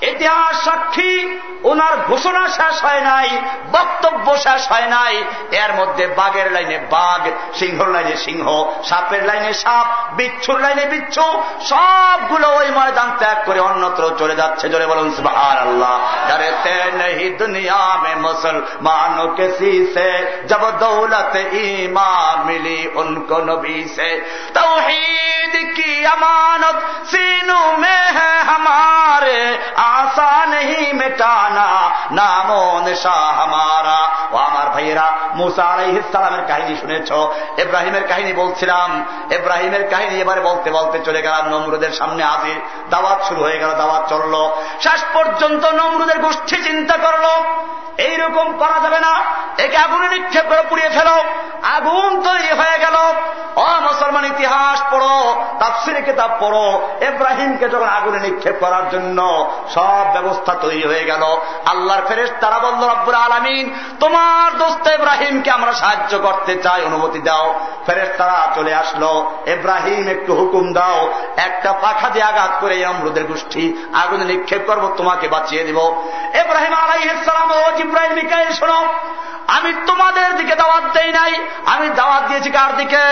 ইতিহাস সাক্ষী ওনার ঘোষণা শেষ হয় নাই, বক্তব্য শেষ হয় নাই। এর মধ্যে বাঘের লাইনে বাঘ, সিংহর লাইনে সিংহ, সাপের লাইনে সাপ, বিচ্ছুর লাইনে বিচ্ছু, সবগুলো ওই ময়দান ত্যাগ করে অন্যত্র চলে যাচ্ছে। জোরে বলুন সুবাহার আল্লাহ যারে তে নেহি দুনিয়া মে মুসলমানো কে সে, জব দৌলত ইমা মিলি উনকো নবী সে। তৌহিদ কি আমানত, সিনু মে হ্যাঁ হামারে আশা নেই মেটানা নাম নেশা হামারা ও আমার ভাইয়েরা মুসা আলাইহিসালামের কাহিনী শুনেছ এব্রাহিমের কাহিনী বলছিলাম এব্রাহিমের কাহিনী এবারে বলতে বলতে চলে গেলাম, নমরুদের সামনে হাজির। দাওয়াত শুরু হয়ে গেল, দাওয়াত চলল। শেষ পর্যন্ত নমরুদের গোষ্ঠী চিন্তা করল, এইরকম করা যাবে না। একে আগুনে নিক্ষেপ করে পুড়িয়ে ফেল, আগুন তৈরি হয়ে গেল। অমুসলমান ইতিহাস পড়ো, তাফসিরে কিতাব পড়ো। এব্রাহিমকে যখন আগুনে নিক্ষেপ করার জন্য সব ব্যবস্থা তৈরি হয়ে গেল। আল্লাহর ফেরেস তারা বলল রব্বুর আলমিন, তোমার দোস্ত এব্রাহিমকে আমরা সাহায্য করতে চাই, অনুমতি দাও। ফেরেস তারা চলে আসলো এব্রাহিম একটু হুকুম দাও, একটা পাখা দিয়ে আঘাত করে অমরুদের গোষ্ঠী, আগুনে নিক্ষেপ করব, তোমাকে বাঁচিয়ে দিব। এব্রাহিম আলাইসালাম ও ইব্রাহিম শোনো, আমি তোমাদের দিকে দাওয়াত দেই নাই। আমি দাওয়াত দিয়েছি কার দিকে?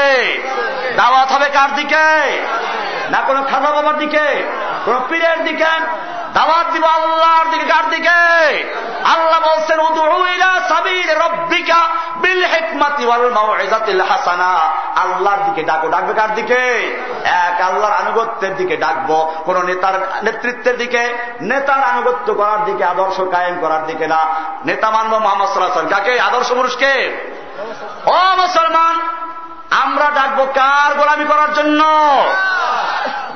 দাওয়াত হবে কার দিকে? না কোনো খাজা বাবার দিকে? কোন পীরের দিকে? দাওয়াত দিব আল্লাহর দিকে দিকে। আল্লাহ বলছেন আল্লাহর দিকে ডাকো। ডাকবে কার দিকে? এক, আল্লাহর আনুগত্যের দিকে ডাকবো। কোন নেতার নেতৃত্বের দিকে, নেতার আনুগত্য করার দিকে, আদর্শ কায়েম করার দিকে না। নেতা মানব মোহাম্মদ কাকে? আদর্শ পুরুষকে। ও মুসলমান, আমরা ডাকবো কার গোলামি করার জন্য?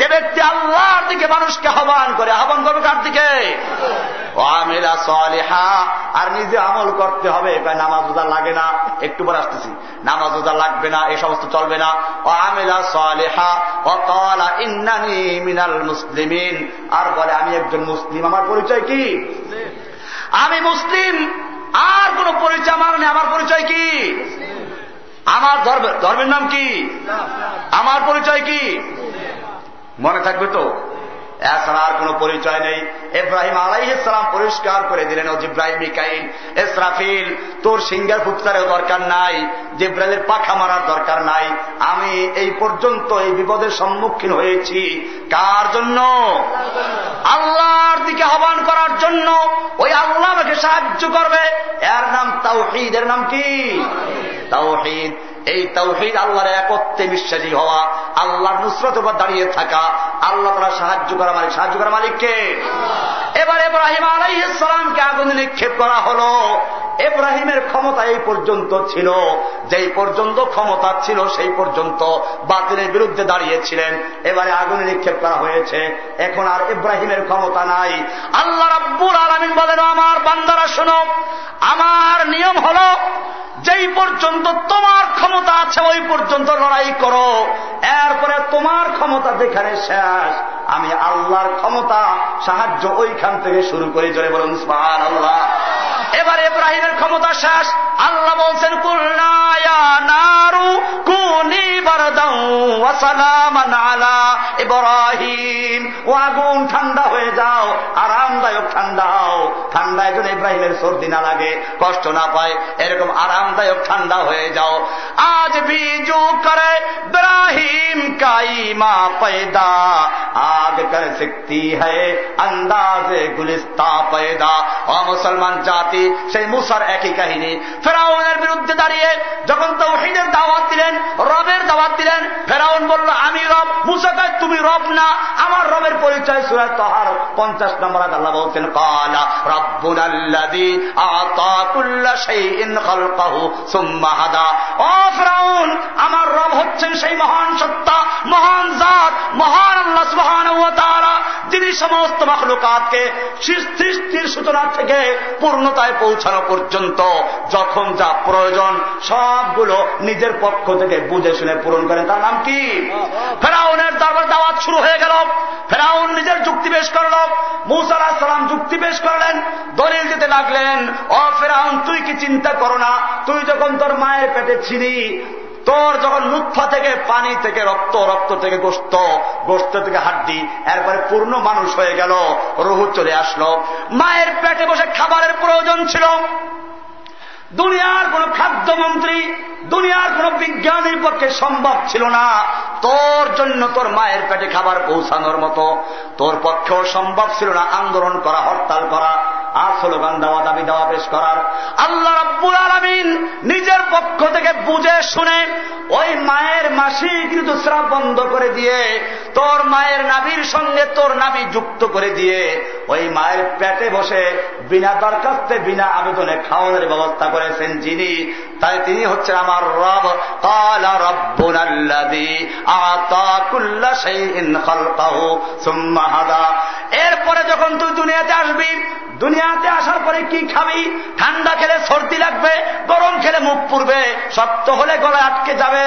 যে ব্যক্তি আল্লাহর দিকে মানুষকে আহ্বান করে, আহ্বান করবে কার দিকে? আর নিজে আমল করতে হবে। নামাজ ওজা লাগে না, একটু পরে আসতেছি। নামাজ ওজা লাগবে না এই সমস্ত চলবে না। ও আমেলা সালেহা কলা ইন্নানি মিনাল মুসলিমিন। আর বলে, আমি একজন মুসলিম, আমার পরিচয় কি? আমি মুসলিম, আর কোন পরিচয় আমার নেই, আমার পরিচয় কি? আমার ধর্মের নাম কি? আমার পরিচয় কি? মনে থাকবে তো? এছাড়া আর কোন পরিচয় নেই। এব্রাহিম আলাইসালাম পরিষ্কার করে দিলেন, ও জিব্রাহিম মিকাইল এসরাফিল তোর সিঙ্গার ফুৎকারেও দরকার নাই, জিব্রাইলের পাখা মারার দরকার নাই। আমি এই পর্যন্ত এই বিপদের সম্মুখীন হয়েছি। কার জন্য? আল্লাহর দিকে আহ্বান করার জন্য। ওই আল্লাহ আমাকে সাহায্য করবে। এর নাম তাওহিদ। এর নাম কি? তাওহিদ। এই তৌহিদ আল্লাহর একত্রে বিশ্বাসী হওয়া, আল্লাহর নুসরত উপর দাঁড়িয়ে থাকা, আল্লাহ তারা সাহায্য করা মালিক। সাহায্য করা মালিককে এবার এব্রাহিম আলাইসালামকে আগুন নিক্ষেপ করা হল। এব্রাহিমের ক্ষমতা এই পর্যন্ত ছিল। যেই পর্যন্ত ক্ষমতা ছিল, সেই পর্যন্ত বাতিলের বিরুদ্ধে দাঁড়িয়েছিলেন। এবারে আগুনে নিক্ষেপ করা হয়েছে। এখন আর ইব্রাহিমের ক্ষমতা নাই। আল্লাহ রাব্বুল আলমিন বলেন, আমার বান্দারা শোনো, আমার নিয়ম হল, যেই পর্যন্ত তোমার ক্ষমতা আছে ওই পর্যন্ত লড়াই করো। এরপরে তোমার ক্ষমতা যেখানে শেষ, আমি আল্লাহর ক্ষমতা, সাহায্য ওইখান থেকে শুরু করে। চলে বলুন স্মান আল্লাহ এবার এব্রাহিমের ক্ষমতা শেষ। আল্লাহ বলছেন নারু কুনি ইব্রাহিম। ও আগুন ঠান্ডা হয়ে যাও, আরামদায়ক ঠান্ডা হও। ঠান্ডা একজন ইব্রাহিমের সর্দি না লাগে, কষ্ট না পায়, এরকম আরামদায়ক ঠান্ডা হয়ে যাও। আজ بھی جو کرے براہیم کا ایما پیدا آگ کر سکتی ہے انداز گلستہ মুসলমান জাতি, সেই মুসার একই কাহিনী। ফেরাউনের বিরুদ্ধে দাঁড়িয়ে যখন তো তৌহিদের দাওয়াত দিলেন, রবের দাওয়াত দিলেন, ফেরাউন বলল, আমি রব মুসাকে তুমি রব না, আমার রবের পরিচয় সুরায় তহার পঞ্চাশ নম্বর আল্লাহ বলছেন, কালা রব্বুল আল্লাদি আতাকুল্লা সেই ইন খালকাহু সুম্মাহাদা ও ফেরাউন, আমার রব হচ্ছেন সেই মহান সত্তা, মহান জাত, মহান আল্লাহ ওয়া তাআলা, যিনি সমস্ত মাখলুকাতকে সৃষ্টির সূচনা থেকে পূর্ণতায় পৌঁছানো পর্যন্ত যখন যা প্রয়োজন সবগুলো নিজের পক্ষ থেকে বুঝে শুনে পূরণ করেন। তার নাম কি? ফেরাউনের দরবার দাওয়াত শুরু হয়ে গেল। ফেরাউন নিজের যুক্তি পেশ করল। মুসার সালাম যুক্তি পেশ করলেন। দলিল দিতে লাগলেন ও ফেরাউন, তুই কি চিন্তা করো না, তুই যখন তোর মায়ের পেটে ছিলি তোর যখন লুৎফা থেকে, পানি থেকে, রক্ত রক্ত থেকে গোস্ত গোস্ত থেকে হাড্ডি, এরপরে পূর্ণ মানুষ হয়ে গেল, রুহু চলে আসলো। মায়ের পেটে বসে খাবারের প্রয়োজন ছিল। দুনিয়ার কোন খাদ্যমন্ত্রী, দুনিয়ার কোন বিজ্ঞানীর পক্ষে সম্ভব ছিল না। তোর জন্য তোর মায়ের পেটে খাবার পৌঁছানোর মতো। তোর পক্ষেও সম্ভব ছিল না আন্দোলন করা, হরতাল করা। আর স্লোগান দেওয়া, দাবি দেওয়া পেশ করার। আল্লাহ রব্বুল আলমিন নিজের পক্ষ থেকে বুঝে শুনে ওই মায়ের মাসি কিন্তু শ্রাপ বন্ধ করে দিয়ে, তোর মায়ের নাবির সঙ্গে তোর নাবি যুক্ত করে দিয়ে, ওই মায়ের পেটে বসে বিনা দরখাস্তে, বিনা আবেদনে খাওয়ানোর ব্যবস্থা করেছেন যিনি, তাই তিনি হচ্ছেন আমার রব। কালা রব্বুল আতা কুল্লা সেই এরপরে যখন তুই দুনিয়াতে আসবি দুনিয়াতে আসার পরে কি খাবি? ঠান্ডা খেলে সর্দি লাগবে, গরম খেলে মুখ পুরবে শক্ত হলে গলায় আটকে যাবে।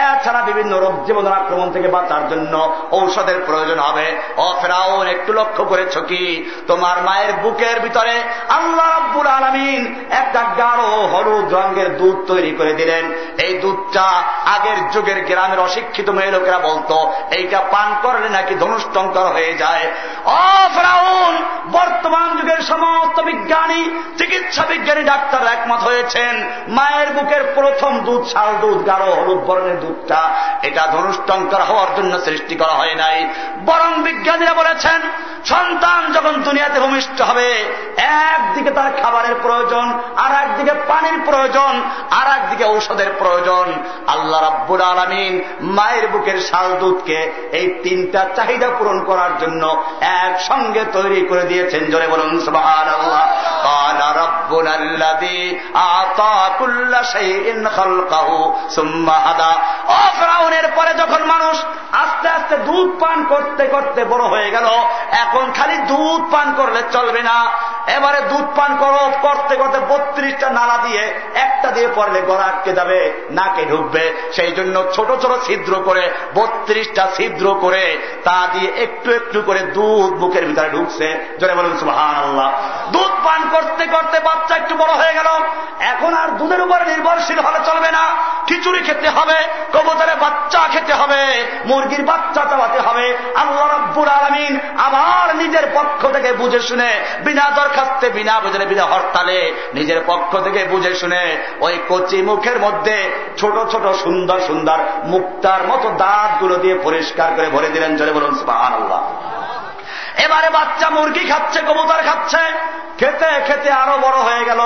এছাড়া বিভিন্ন রোগ জীবন আক্রমণ থেকে বাঁচার জন্য ঔষধের প্রয়োজন হবে। ও ফেরাউন, একটু লক্ষ্য করেছ কি? তোমার মায়ের বুকের ভিতরে আল্লাহ রাব্বুল আলমিন একটা গাঢ় হলুদ রঙের দুধ তৈরি করে দিলেন। এই দুধটা আগের যুগের গ্রামের অশিক্ষিত মেয়ে লোকেরা বলতো, এইটা পান করলে নাকি ধনুষ্টঙ্কর হয়ে যায়। ও ফেরাউন, বর্তমান যুগের সমস্ত বিজ্ঞানী, চিকিৎসা বিজ্ঞানী ডাক্তার একমত হয়েছেন, মায়ের বুকের প্রথম দুধ, শাল দুধ, গাঢ় হলুদ বর্ণের দুধটা, এটা ধনুষ্টঙ্কর হওয়ার জন্য সৃষ্টি করা হয় নাই। বরং বিজ্ঞানীরা বলেছেন, সন্তান যখন দুনিয়াতে ভূমিষ্ঠ হবে, একদিকে তার খাবারের প্রয়োজন আর একদিকে পানির প্রয়োজন আর একদিকে ঔষধের প্রয়োজন। আল্লাহ রাব্বুল আলমিন মায়ের বুকের শাল দুধকে এই তিনটা চাহিদা পূরণ করার জন্য একসঙ্গে তৈরি করে দিয়েছেন। জোরে বলুন সুবাহ পরে যখন মানুষ আস্তে আস্তে দুধ পান করতে করতে বড় হয়ে গেল, এখন খালি দুধ পান করলে চলবে না। এবারে দুধ পান করো, করতে করতে বত্রিশটা নালা দিয়ে একটা দিয়ে পড়লে গলা আটকে যাবে, নাকে ঢুকবে। সেই জন্য ছোট ছোট ছিদ্র করে, বত্রিশটা ছিদ্র করে, তা দিয়ে একটু একটু করে দুধ বুকের ভিতরে ঢুকছে। জোরে বলুন সুহান আল্লাহ দুধ পান করতে করতে বাচ্চা একটু বড় হয়ে গেল। এখন আর দুধের উপরে নির্ভরশীল হলে চলবে না। খিচুড়ি খেতে হবে কবুতরে বাচ্চা খেতে হবে, মুরগির বাচ্চা চালাতে হবে। আল্লাহ রব্বুর আলমিন আবার নিজের পক্ষ থেকে বুঝে শুনে, বিনা দরখাস্তে, বিনা বুঝে বিনা হরতালে নিজের পক্ষ থেকে বুঝে শুনে ওই কচি মুখের মধ্যে ছোট ছোট, সুন্দর সুন্দর মুক্তার মতো দাঁতগুলো দিয়ে পরিষ্কার করে ভরে দিলেন। চলে বলুন আল্লাহ এবারে বাচ্চা মুরগি খাচ্ছে, কবুতর খাচ্ছে। খেতে খেতে আরও বড় হয়ে গেল।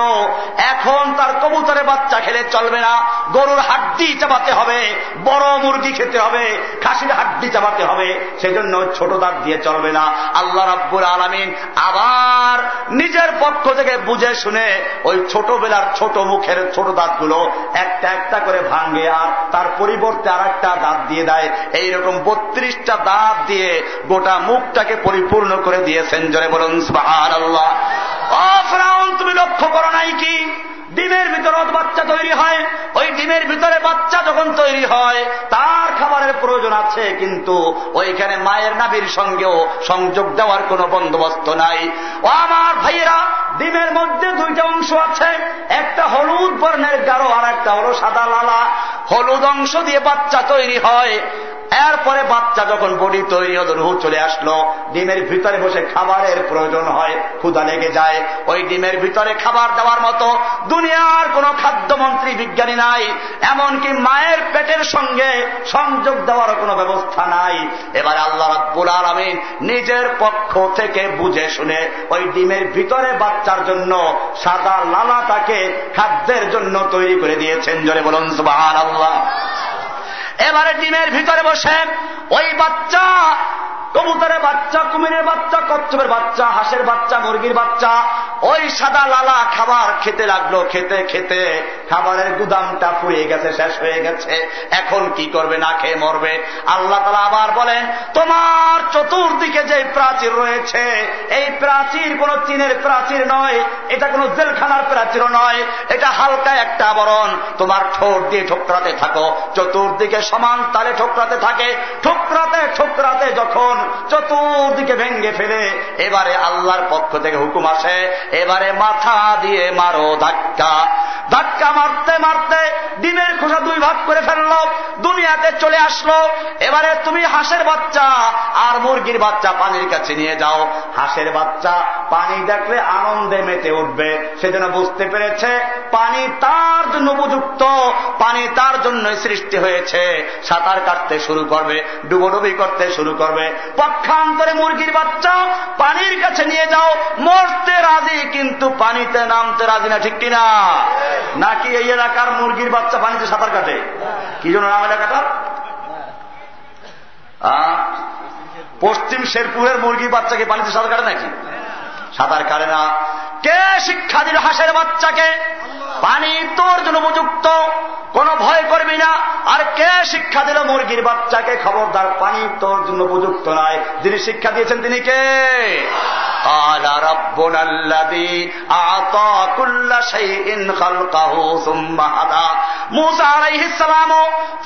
এখন তার কবুতরে বাচ্চা খেলে চলবে না। গরুর হাড্ডি চাবাতে হবে, বড় মুরগি খেতে হবে, খাসির হাড্ডি চাবাতে হবে। সেজন্য ছোট দাঁত দিয়ে চলবে না। আল্লাহ রাব্বুর আলমিন আবার নিজের পক্ষ থেকে বুঝে শুনে ওই ছোটবেলার ছোট মুখের ছোট দাঁতগুলো একটা একটা করে ভাঙ্গে আর তার পরিবর্তে আর একটা দাঁত দিয়ে দেয়। এইরকম বত্রিশটা দাঁত দিয়ে গোটা মুখটাকে পরিপূর্ণ করে দিয়েছেন। জরে বলুন আল্লাহ তুমি লক্ষ্য করো নাই কি? ডিমের ভিতরে বাচ্চা তৈরি হয়। ওই ডিমের ভিতরে বাচ্চা যখন তৈরি হয়, তার খাবারের প্রয়োজন আছে, কিন্তু ওইখানে মায়ের নাবির সঙ্গেও সংযোগ দেওয়ার কোনো বন্দোবস্ত নাই। ও আমার ভাইয়েরা ডিমের মধ্যে দুইটা অংশ আছে, একটা হলুদ বর্ণের গাঢ় আর একটা হলো সাদা লালা। হলুদ অংশ দিয়ে বাচ্চা তৈরি হয়। এরপরে বাচ্চা যখন বডি তৈরি হল, রুহু চলে আসলো। ডিমের ভিতরে বসে খাবারের প্রয়োজন হয় ক্ষুদা লেগে যায়। ওই ডিমের ভিতরে খাবার দেওয়ার মতো দুনিয়ার কোন খাদ্যমন্ত্রী বিজ্ঞানী নাই, এমনকি মায়ের পেটের সঙ্গে সংযোগ দেওয়ার কোনো ব্যবস্থা নাই। এবার আল্লাহ রাব্বুল আলমিন নিজের পক্ষ থেকে বুঝে শুনে ওই ডিমের ভিতরে বাচ্চার জন্য সাদা লালা তাকে খাদ্যের জন্য তৈরি করে দিয়েছেন। জলে বলুন সুবাহ আল্লাহ এবারে ডিমের ভিতরে বসে, ওই বাচ্চা কবুতরের বাচ্চা, কুমিরের বাচ্চা, কচ্ছপের বাচ্চা, হাঁসের বাচ্চা, মুরগির বাচ্চা, ওই সাদা লালা খাবার খেতে লাগল, খেতে খেতে খাবারের গুদামটা ফুরিয়ে গেছে, শেষ হয়ে গেছে। এখন কি করবে, না খেয়ে মরবে? আল্লাহ তালা আবার বলেন, তোমার চতুর্দিকে যে প্রাচীর রয়েছে, এই প্রাচীর কোন চীনের প্রাচীর নয়, এটা কোন জেলখানার প্রাচীর নয়, এটা হালকা একটা আবরণ। তোমার ঠোঁট দিয়ে ঠোকরাতে থাকো, চতুর্দিকে সমান তালে ঠোকরাতে থাকে, ঠোকরাতে ঠোকরাতে যখন চতুর্দিকে ভেঙ্গে ফেলে, এবারে আল্লাহর পক্ষ থেকে হুকুম আসে, এবারে মাথা দিয়ে মারো ধাক্কা। ধাক্কা মারতে মারতে ডিমের খোসা দুই ভাগ করে ফেলল, দুনিয়াতে চলে আসলো। এবারে তুমি হাঁসের বাচ্চা আর মুরগির বাচ্চা পানির কাছে নিয়ে যাও। হাঁসের বাচ্চা পানি দেখলে আনন্দে মেতে উঠবে। সেজন্য বুঝতে পেরেছে, পানি তার জন্য উপযুক্ত, পানি তার জন্যই সৃষ্টি হয়েছে। সাঁতার কাটতে শুরু করবে, ডুবোডুবি করতে শুরু করবে। পক্ষান্তরে মুরগির বাচ্চা, পানির কাছে নিয়ে যাও, মরতে রাজি, কিন্তু পানিতে নামতে রাজি না, ঠিক কিনা? নাকি এই এলাকার মুরগির বাচ্চা পানিতে সাঁতার কাটে? কি জন্য নাম এলাকাটা? পশ্চিম শেরপুরের মুরগির বাচ্চাকে পানিতে সাঁতার কাটে নাকি? সাঁতার কাটে না। কে শিক্ষা দিল হাঁসের বাচ্চাকে? পানি তোর জন্য উপযুক্ত। কোনো ভয় করবি না। আর কে শিক্ষা দিল মুরগির বাচ্চাকে? খবরদার, পানি তোর জন্য উপযুক্ত নয়। যিনি শিক্ষা দিয়েছেন তিনি কে?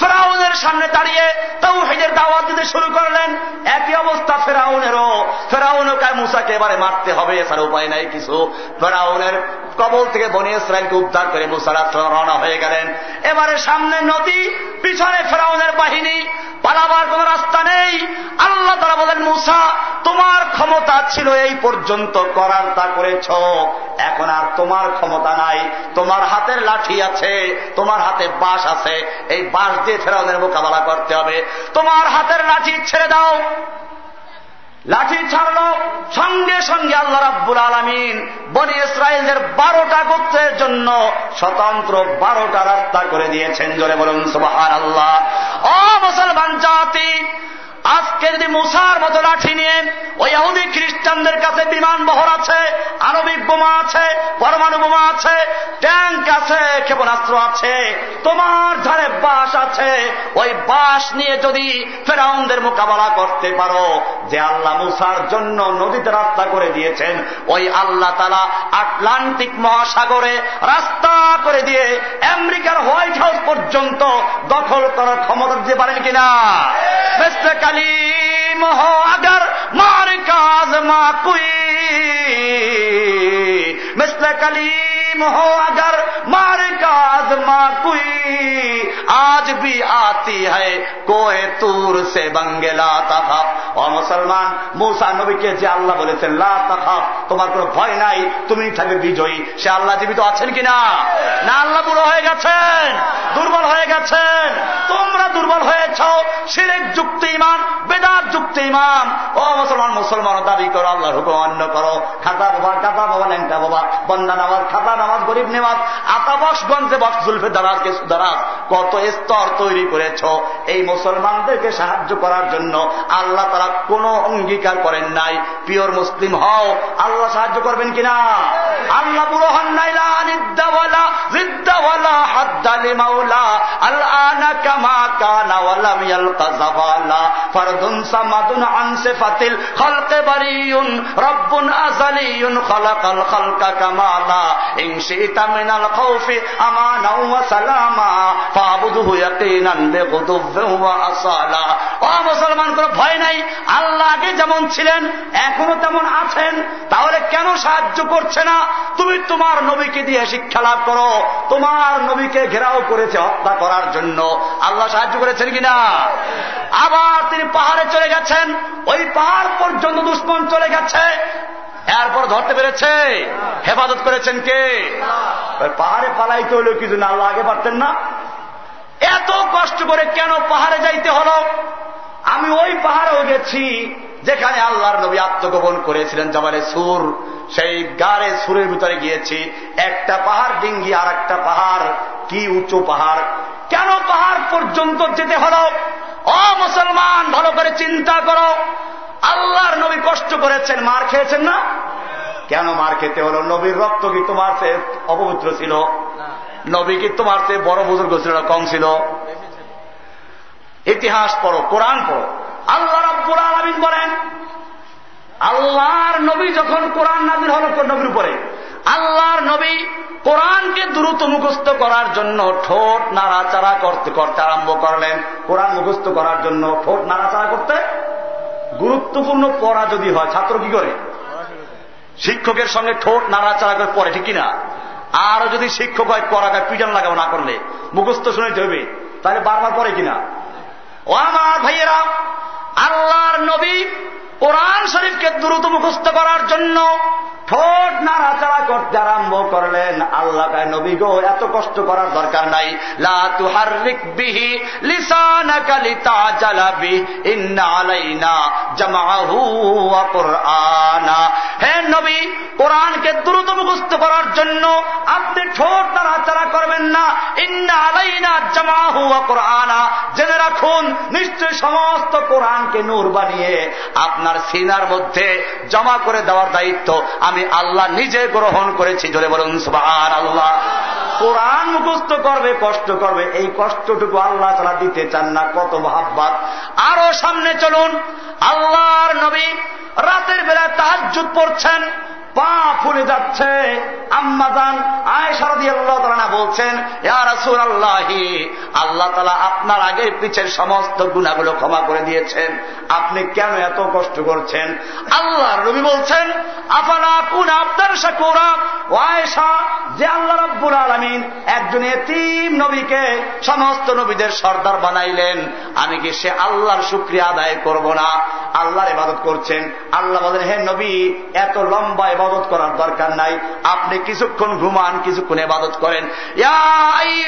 ফেরাউনের সামনে দাঁড়িয়ে তাও হেজের দাওয়াত দিতে শুরু করলেন। একই অবস্থা ফেরাউনেরও। ফেরাউনও কায় মুসাকে এবারে মারতে হবে। এছাড়া উপায় নাই কিছু। ফেরাউনের কবল থেকে বনি ইসরায়েলকে উদ্ধার করে মুসারা রওনা হয়ে গেলেন। এবারে সামনে নদী, পিছনে ফেরাউনের বাহিনী। পালাবার কোন রাস্তা নেই। আল্লাহ তারা বলেন, মুসা, তোমার ক্ষমতা ছিল এই পর্যন্ত, করার তা করেছ। এখন আর তোমার ক্ষমতা নাই। তোমার হাতের লাঠি আছে, তোমার হাতে বাঁশ আছে। এই বাঁশ দিয়ে ফেরাউনের মোকাবেলা করতে হবে। তোমার হাতের লাঠি ছেড়ে দাও। লাঠি ছাড়ল, সঙ্গে সঙ্গে আল্লাহ রাব্বুল আলমিন বনি ইসরায়েলদের বারোটা গোত্রের জন্য স্বতন্ত্র বারোটা রাস্তা করে দিয়েছেন। জোরে বলুন সুবাহ আল্লাহ অ মুসলমান জাতি আজকে যদি মুসার মতো লাঠি নিয়ে ওই আহুদি খ্রিস্টানদের কাছে বিমান বহর আছে, আণবিক বোমা আছে, পরমাণু বোমা আছে, ট্যাঙ্ক আছে, ক্ষেপণাস্ত্র আছে, তোমার ধারে বাস আছে, ওই বাস নিয়ে যদি ফেরাউনদের মোকাবেলা করতে পারো, যে আল্লাহ মুসার জন্য নদীতে রাস্তা করে দিয়েছেন, ওই আল্লাহ তালা আটলান্টিক মহাসাগরে রাস্তা করে দিয়ে আমেরিকার হোয়াইট হাউস পর্যন্ত দখল করার ক্ষমতা দিতে পারেন কিনা? حلیم ہو اگر مار کاز آزما کوئی، مثل کلیم ہو اگر مار کاز ما کوئی۔ آج بھی آتی ہے کوئے تور سے بنگلا تھا মুসলমান, মৌসা নবীকে যে আল্লাহ বলেছেন তোমার কোনো ভয় নাই তুমি থাকবে বিজয়ী। সে আল্লাহ জীবিত আছেন কিনা? না, আল্লাহ বুড়ো হয়ে গেছেন, দুর্বল হয়ে গেছেন। তোমরা দুর্বল হয়েছ সিরেক যুক্ত ইমান, বেদাত যুক্ত ইমান। ও মুসলমান মুসলমান, দাবি করো, আল্লাহর হুকুম অন্য করো। খাতা বাবা কাতা বাবা, ল্যাংটা বাবা বন্দা নামাজ, খাতা নামাজ, গরিব নেমাজ আতাবাস গঞ্জে বস, জুলফে দারাজ কে সুদারাজ কত স্তর তৈরি করেছ। এই মুসলমানদেরকে সাহায্য করার জন্য আল্লাহ তারা কোন অঙ্গীকার করেন নাই। পিওর মুসলিম হও, আল্লাহ সাহায্য করবেন কিনা? আল্লাহ পুরো হন নাই মুসলমান, কোনো ভয় নাই? আল্লাহ আগে যেমন ছিলেন, এখনও তেমন আছেন। তাহলে কেন সাহায্য করছে না? তুমি তোমার নবীকে দিয়ে শিক্ষা লাভ করো। তোমার নবীকে ঘেরাও করেছে হত্যা করার জন্য। আল্লাহ সাহায্য করেছেন কিনা? আবার তিনি পাহাড়ে চলে গেছেন। ওই পাহাড় পর্যন্ত দুশ্মন চলে গেছে। এরপর ধরতে পেরেছে। হেফাজত করেছেন কে? পাহাড়ে পালাইতে হলেও কিছু না, আল্লাহ আগে পারতেন না। এত কষ্ট করে কেন পাহাড়ে যাইতে হলো? আমি ওই পাহাড়েও গেছি যেখানে আল্লাহর নবী আত্মগোপন করেছিলেন জবালে সুর। সেই গাড়ে সুরের ভিতরে গিয়েছি। একটা পাহাড় ডিঙ্গি আর একটা পাহাড় কি উঁচু পাহাড়। কেন পাহাড় পর্যন্ত যেতে হলো? অ মুসলমান ভালো করে চিন্তা করো। আল্লাহর নবী কষ্ট করেছেন মার খেয়েছেন না? কেন মার খেতে হলো? নবীর রক্ত কি তোমার সে অপবিত্র ছিল? নবী কি তোমার সে বড় বুজুর্গ ছিল কম ছিল? ইতিহাস পড়ো, কোরআন পড়ো। আল্লাহ রব্বুল আলমিন বলেন, আল্লাহর নবী যখন কোরআন নাজির হল নবীর উপরে, আল্লাহর নবী কোরআনকে দ্রুত মুখস্থ করার জন্য ঠোঁট নাড়াচাড়া করতে করতে আরম্ভ করলেন। কোরআন মুখস্থ করার জন্য ঠোঁট নাড়াচাড়া করতে গুরুত্বপূর্ণ পড়া যদি হয়, ছাত্র কি করে? শিক্ষকের সঙ্গে ঠোঁট নাড়াচাড়া করে পড়ে, ঠিক কিনা? আরও যদি শিক্ষক হয়, পড়াকে পিটান লাগাবো না করলে, মুখস্থ শুনে হবে, তাহলে বারবার পড়ে কিনা? ও আমার ভাইয়েরা আল্লাহর নবী কোরআন শরীফকে দ্রুত মুখস্থ করার জন্য ঠোঁট নাড়াচাড়া করতে আরম্ভ করলেন। আল্লাহ নবী গো, এত কষ্ট করার দরকার নাই। হে নবী, কোরআনকে দ্রুত মুখস্থ করার জন্য আপনি ঠোঁট নাড়াচাড়া করবেন না। ইন্না আলাইনা জামাহু কোরআনা। জেনে রাখুন, নিশ্চয় সমস্ত কোরআনকে নূর বানিয়ে আপনার সিনার মধ্যে জমা করে দেওয়ার দায়িত্ব আমি আল্লাহ নিজে গ্রহণ করেছি। জোরে বলুন সুবাহ আল্লাহ কোরআন মুখস্থ করবে, কষ্ট করবে। এই কষ্টটুকু আল্লাহ তারা দিতে চান না, কত ভাববাদ আরও সামনে চলুন, আল্লাহর নবী রাতের বেলায় তাহাজুত পড়ছেন। পা ফুলে যাচ্ছে। আম্মাজান আয়সারদি আল্লাহ তালা বলছেন ইয়ারসুল আল্লাহি আল্লাহ তালা আপনার আগের পিছের সমস্ত গুণাগুলো ক্ষমা করে দিয়েছেন। আপনি কেন এত কষ্ট করছেন? আল্লাহ রবি বলছেন, আফালা কুন আপনার সাকুরা ও যে আল্লাহ রব্বুল আলমিন একজন এতিম নবীকে সমস্ত নবীদের সর্দার বানাইলেন। আমি কি সে আল্লাহর শুক্রিয়া আদায় করব না? আল্লাহর ইবাদত করছেন। আল্লাহ বলেন, হে নবী, এত লম্বা ইবাদত করার দরকার নাই। আপনি কিছুক্ষণ ঘুমান, কিছুক্ষণ ইবাদত করেন। আপনি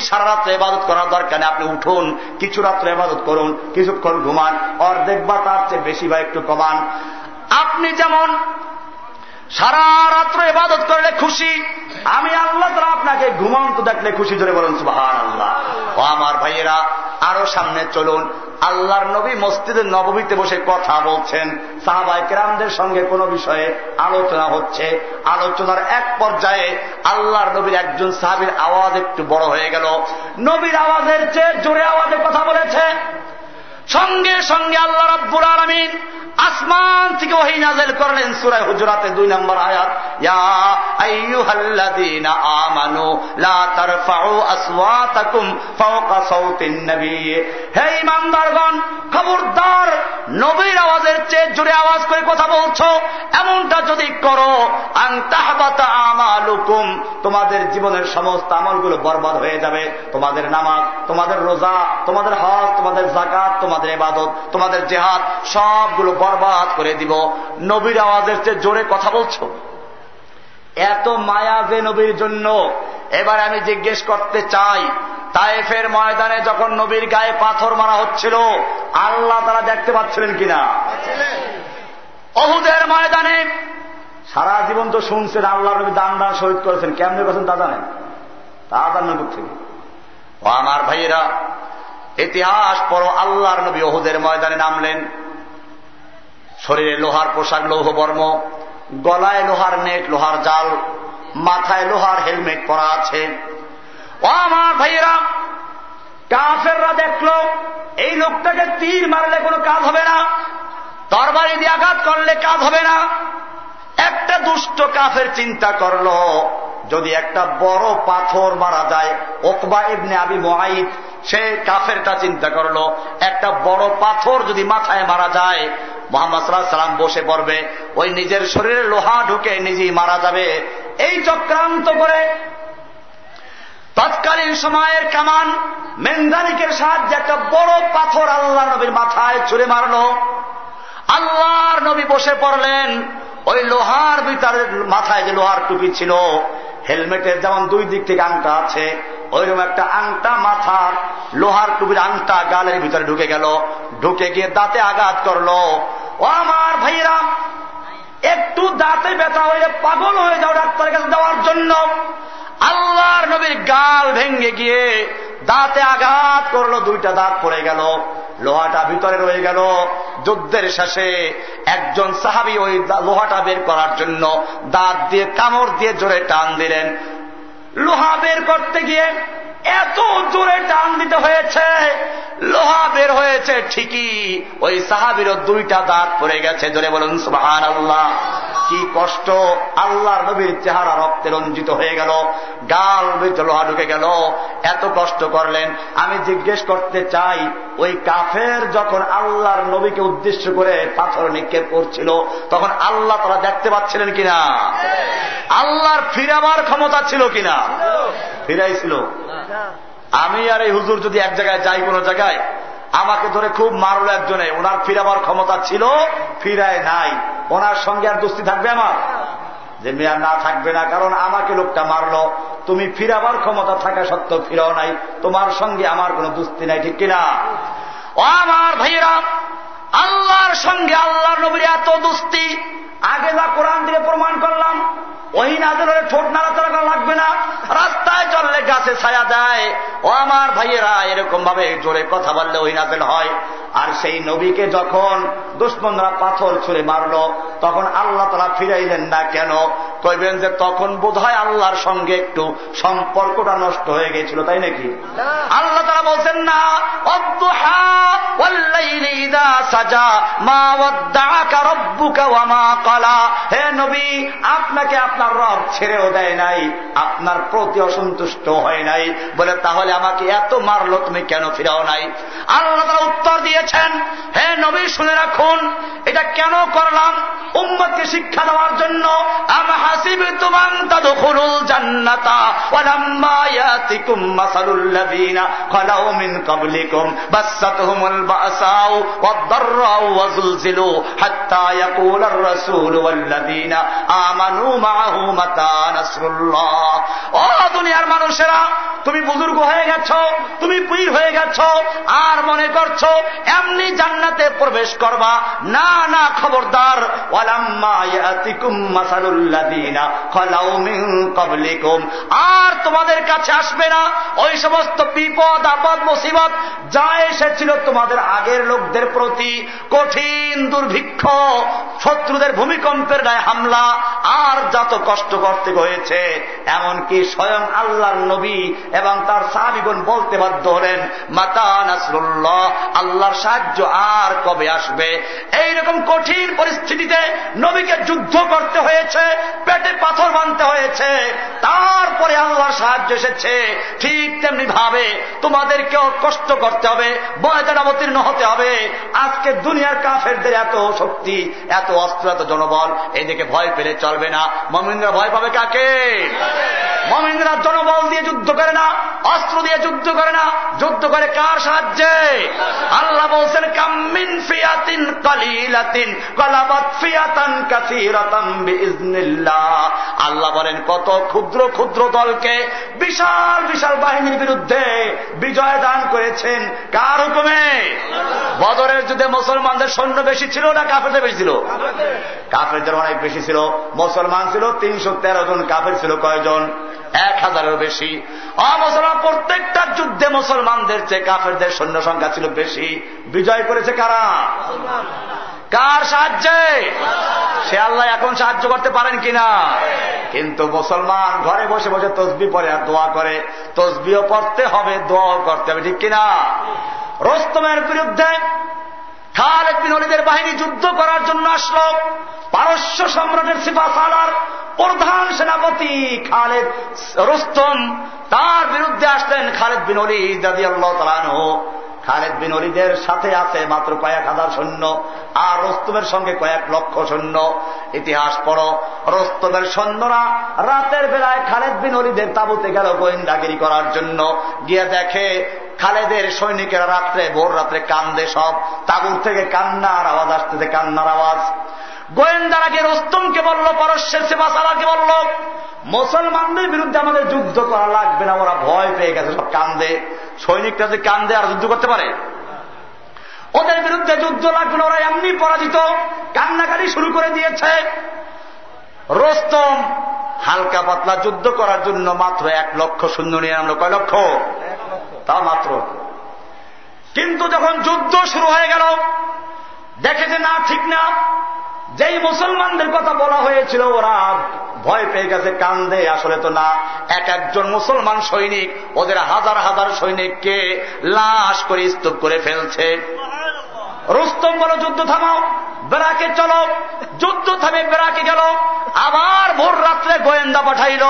সারা রাত্রে ইবাদত করার দরকার নেই। আপনি উঠুন, কিছু রাত্রে ইবাদত করুন, কিছুক্ষণ ঘুমান, অর্ধেক বা তার চেয়ে বেশি বা একটু কমান। আপনি যেমন সারা রাত্র এবাদত করলে খুশি। আমি আল্লাহ তারা আপনাকে ঘুমন্ত দেখলে খুশি ধরে বলুন সুবাহান আল্লাহ ও আমার ভাইয়েরা, আরও সামনে চলুন। আল্লাহর নবী মসজিদের নবমীতে বসে কথা বলছেন। সাহাবাই কেরামদের সঙ্গে কোন বিষয়ে আলোচনা হচ্ছে। আলোচনার এক পর্যায়ে আল্লাহর নবীর একজন সাহাবির আওয়াজ একটু বড় হয়ে গেল। নবীর আওয়াজের চেয়ে জোরে আওয়াজে কথা বলেছে। সঙ্গে সঙ্গে আল্লাহ রব্বুর আলমিন আসমান থেকে ওহি নাজেল করলেন সুরায় হুজরাতে দুই নম্বর আয়াত, ইয়া হে ঈমানদারগণ খবরদার, নবীর আওয়াজের চেয়ে জোরে আওয়াজ করে কথা বলছো, এমনটা যদি করো, আন তাহবাতা আমালুকুম, তোমাদের জীবনের সমস্ত আমলগুলো বরবাদ হয়ে যাবে। তোমাদের নামাজ, তোমাদের রোজা, তোমাদের হজ, তোমাদের জাকাত তোমাদের ইবাদত, তোমাদের জেহাদ সবগুলো বরবাদ করে দিব। নবীর আওয়াজের চেয়ে জোরে কথা বলছো? এত মায়া যে নবীর জন্য। এবার আমি জিজ্ঞেস করতে চাই, তায়েফের ময়দানে যখন নবীর গায়ে পাথর মারা হচ্ছিল, আল্লাহ তারা দেখতে পাচ্ছিলেন কিনা? অহুদের ময়দানে সারা জীবন তো শুনছেন, আল্লাহ নবী দান দান শহীদ করেছেন। কেমনি করেছেন তা জানেন? তা জানেন থেকে আমার ভাইয়েরা ইতিহাস পড়ো, আল্লাহর নবী অহুদের ময়দানে নামলেন। শরীরে লোহার পোশাক, লৌহ বর্ম, গলায় লোহার নেট, লোহার জাল, মাথায় লোহার হেলমেট পরা আছে। ও আমার ভাইয়েরা, কাফেররা দেখল, এই লোকটাকে তীর মারলে কোনো কাজ হবে না তরবারি দিয়ে আঘাত করলে কাজ হবে না। একটা দুষ্ট কাফের চিন্তা করল যদি একটা বড় পাথর মারা যায়, ওকবা ইবনে আবি মোয়াইদ সে কাফেরটা চিন্তা করল, একটা বড় পাথর যদি মাথায় মারা যায়, মোহাম্মদ সাল্লাম বসে পড়বে, ওই নিজের শরীরে লোহা ঢুকে নিজেই মারা যাবে। এই চক্রান্ত করে তৎকালীন সময়ের কামান মেন্দানিকের সাহায্যে একটা বড় পাথর আল্লাহ নবীর মাথায় ছুড়ে মারল। আল্লাহর নবী বসে পড়লেন। ওই লোহার ভিতরে মাথায় যে লোহার টুপি ছিল, হেলমেটের যেমন দুই দিক থেকে আংটা আছে, ওইরকম একটা আংটা মাথার লোহার টুপির আংটা গালের ভিতরে ঢুকে গেল। ঢুকে গিয়ে দাঁতে আঘাত করল। ও আমার ভাইরা একটু দাঁতে ব্যথা হয়ে পাগল হয়ে যাও ডাক্তারের কাছে দেওয়ার জন্য। আল্লাহর নবীর গাল ভেঙ্গে গিয়ে দাঁতে আঘাত করল, দুইটা দাঁত পড়ে গেল, লোহাটা ভিতরে রয়ে গেল। যুদ্ধের শেষে একজন সাহাবি ওই লোহাটা বের করার জন্য দাঁত দিয়ে কামড় দিয়ে জোরে টান দিলেন। লোহা বের করতে গিয়ে এত জোরে টান দিতে হয়েছে। লোহা বের হয়েছে ঠিকই। ওই সাহাবিরও দুইটা দাঁত পড়ে গেছে। জোরে বলুন সুহান আল্লাহ কি কষ্ট। আল্লাহর নবীর চেহারা রক্তে রঞ্জিত হয়ে গেল। গাল ভিতরে লোহা ঢুকে গেল। এত কষ্ট করলেন। আমি জিজ্ঞেস করতে চাই, ওই কাফের যখন আল্লাহর নবীকে উদ্দেশ্য করে পাথর নিক্ষেপ করছিল, তখন আল্লাহ তারা দেখতে পাচ্ছিলেন কিনা? আল্লাহর ফিরাবার ক্ষমতা ছিল কিনা? ফিরাইছিল আমি আর এই হুজুর যদি এক জায়গায় যাই কোন জায়গায়, আমাকে ধরে খুব মারলো একজনে। ওনার ফিরাবার ক্ষমতা ছিল, ফিরায় নাই। ওনার সঙ্গে আর দুস্তি থাকবে আমার? যে মেয়া না থাকবে না, কারণ আমাকে লোকটা মারলো। তুমি ফিরাবার ক্ষমতা থাকা সত্ত্বেও ফিরাও নাই। তোমার সঙ্গে আমার কোনো দুস্তি নাই, ঠিক কিনা? ও আমার ভাইয়েরা, আল্লাহর সঙ্গে আল্লাহ নবীর এত দুস্তি, আগে যা কোরআন দিয়ে প্রমাণ করলাম, ওই নাজের ঠোঁট নাড়াচাড়া করা লাগবে না, রাস্তায় চললে গাছে ছায়া দেয়। ও আমার ভাইয়েরা এরকম ভাবে জোরে কথা বললে ওই নাজেল হয়। আর সেই নবীকে যখন দুশ্মনরা পাথর ছুঁড়ে মারল, তখন আল্লাহ তারা ফিরাইলেন না কেন? কইবেন যে তখন বোধ হয় আল্লাহর সঙ্গে একটু সম্পর্কটা নষ্ট হয়ে গেছিল তাই নাকি? আল্লাহ তারা বলছেন না হে নবী, আপনাকে আপনার রব ছেড়েও দেয় নাই, আপনার প্রতি অসন্তুষ্ট হয় নাই। বলে, তাহলে আমাকে এত মারলো তুমি কেন ফিরাও নাই? আল্লাহ তারা উত্তর দিয়েছেন, হে নবী, শুনে রাখুন, এটা কেন করলাম? উম্মতকে শিক্ষা দেওয়ার জন্য, আম হাসিব তুমান তাদখুলুল জান্নাতা, ওয়ালাম্মা ইয়াতিকুম মাসালুল্লাযীনা খালাউ মিন দুনিয়ার মানুষেরা, তুমি বুজুর্গ হয়ে গেছ, তুমি পীর হয়ে গেছ, আর মনে করছ এমনি জান্নাতে প্রবেশ করবা? না না, খবরদার। আর তোমাদের কাছে আসবে না। ওই সমস্ত বিপদ, আপদ, মুসিবত যা এসেছিল তোমাদের আগের লোকদের প্রতি কঠিন দুর্ভিক্ষ, শত্রুদের ভূমিকম্পের গায়ে হামলা, আর যত কষ্ট করতে হয়েছে, এমনকি স্বয়ং আল্লাহর নবী এবং তার সাহাবিগণ বলতে বাধ্য হলেন, মাতা নাসরুল্লাহ, আল্লাহর সাহায্য আর কবে আসবে? এইরকম কঠিন পরিস্থিতিতে নবীকে যুদ্ধ করতে হয়েছে, পেটে পাথর বানতে হয়েছে, তারপরে আল্লাহর সাহায্য এসেছে, ঠিক তেমনি ভাবে তোমাদেরকেও কষ্ট করতে হবে। বয়দান অবতীর্ণ হতে হবে। আজকে দুনিয়ার কাফেরদের এত শক্তি, এত অস্ত্র, এত জনবল, এদিকে ভয় পেলে চলবে না। মমিন্দ্রা ভয় পাবে কাকে? মমিন্দ্রা জনবল দিয়ে যুদ্ধ করে না, অস্ত্র দিয়ে যুদ্ধ করে না। যুদ্ধ করে কার সাহায্যে? আল্লাহ বলছেন, কাম্মিন ফিয়াতিন কালিলাতিন ফিয়াতান কাসীরাতাম আল্লাহ বলেন, কত ক্ষুদ্র ক্ষুদ্র দলকে বিশাল বিশাল বাহিনীর বিরুদ্ধে বিজয় দান করেছেন। কার হুকুমে? বদরের যুদ্ধে মুসলমানদের সৈন্য বেশি ছিল না কাফেরদের বেশি ছিল? কাফেরদের অনেক বেশি ছিল। মুসলমান ছিল, তিনশো তেরো জন কাফের ছিল কয়জন? এক হাজারের বেশি। অমুসলমান প্রত্যেকটা যুদ্ধে মুসলমানদের চেয়ে কাফেরদের সৈন্য সংখ্যা ছিল বেশি। বিজয় করেছে কারা? কার সাহায্যে? সে আল্লাহ এখন সাহায্য করতে পারেন কিনা? কিন্তু মুসলমান ঘরে বসে বসে তসবি পরে আর দোয়া করে। তসবিও পড়তে হবে, দোয়াও করতে হবে, ঠিক কিনা? রস্তমের বিরুদ্ধে খালেদ বিন অলিদের বাহিনী যুদ্ধ করার জন্য আসলো। পারস্য সম্রাটের সিফা সালার প্রধান সেনাপতি খালেদ রুস্তম, তার বিরুদ্ধে আসলেন খালেদ বিন অলি দাদি আল্লাহ খালেদ বিন অলিদের সাথে আছে মাত্র কয়েক হাজার সৈন্য, আর রস্তমের সঙ্গে কয়েক লক্ষ সৈন্য। ইতিহাস পড়ো, রস্তমের সৈন্যরা রাতের বেলায় খালেদ বিন অলিদের তাবুতে গেল গোয়েন্দাগিরি করার জন্য। গিয়ে দেখে খালেদের সৈনিকেরা রাত্রে, ভোর রাত্রে কান্দে সব। তাবুর থেকে কান্নার আওয়াজ আসতেছে, কান্নার আওয়াজ। গোয়েন্দারাকে রস্তমকে বলল পরশের সেবা সালাকে বলল, মুসলমানদের বিরুদ্ধে আমাদের যুদ্ধ করা লাগবে না, ওরা ভয় পেয়ে গেছে, সব কান্দে। সৈনিকরা যে কান্দে, আর যুদ্ধ করতে পারে? ওদের বিরুদ্ধে যুদ্ধ লাগবে না, ওরা এমনি পরাজিত। কান্নাকারি শুরু করে দিয়েছে। রস্তম হালকা পাতলা যুদ্ধ করার জন্য মাত্র এক লক্ষ শূন্য নিয়ে আনলো কয় লক্ষ? তা মাত্র। কিন্তু যখন যুদ্ধ শুরু হয়ে গেল, দেখে যে না, ঠিক না, যেই মুসলমানদের কথা বলা হয়েছিল, ওরা ভয় পেয়ে গেছে, কান্দে, আসলে তো না, এক একজন মুসলমান সৈনিক, ওদের হাজার হাজার সৈনিককে লাশ করে স্তূপ করে ফেলছে। রুস্তম বলো, যুদ্ধ থামাও বেড়াকে চলো, যুদ্ধ থামে বেড়াকে গেল, আবার ভোর রাত্রে গোয়েন্দা পাঠাইল।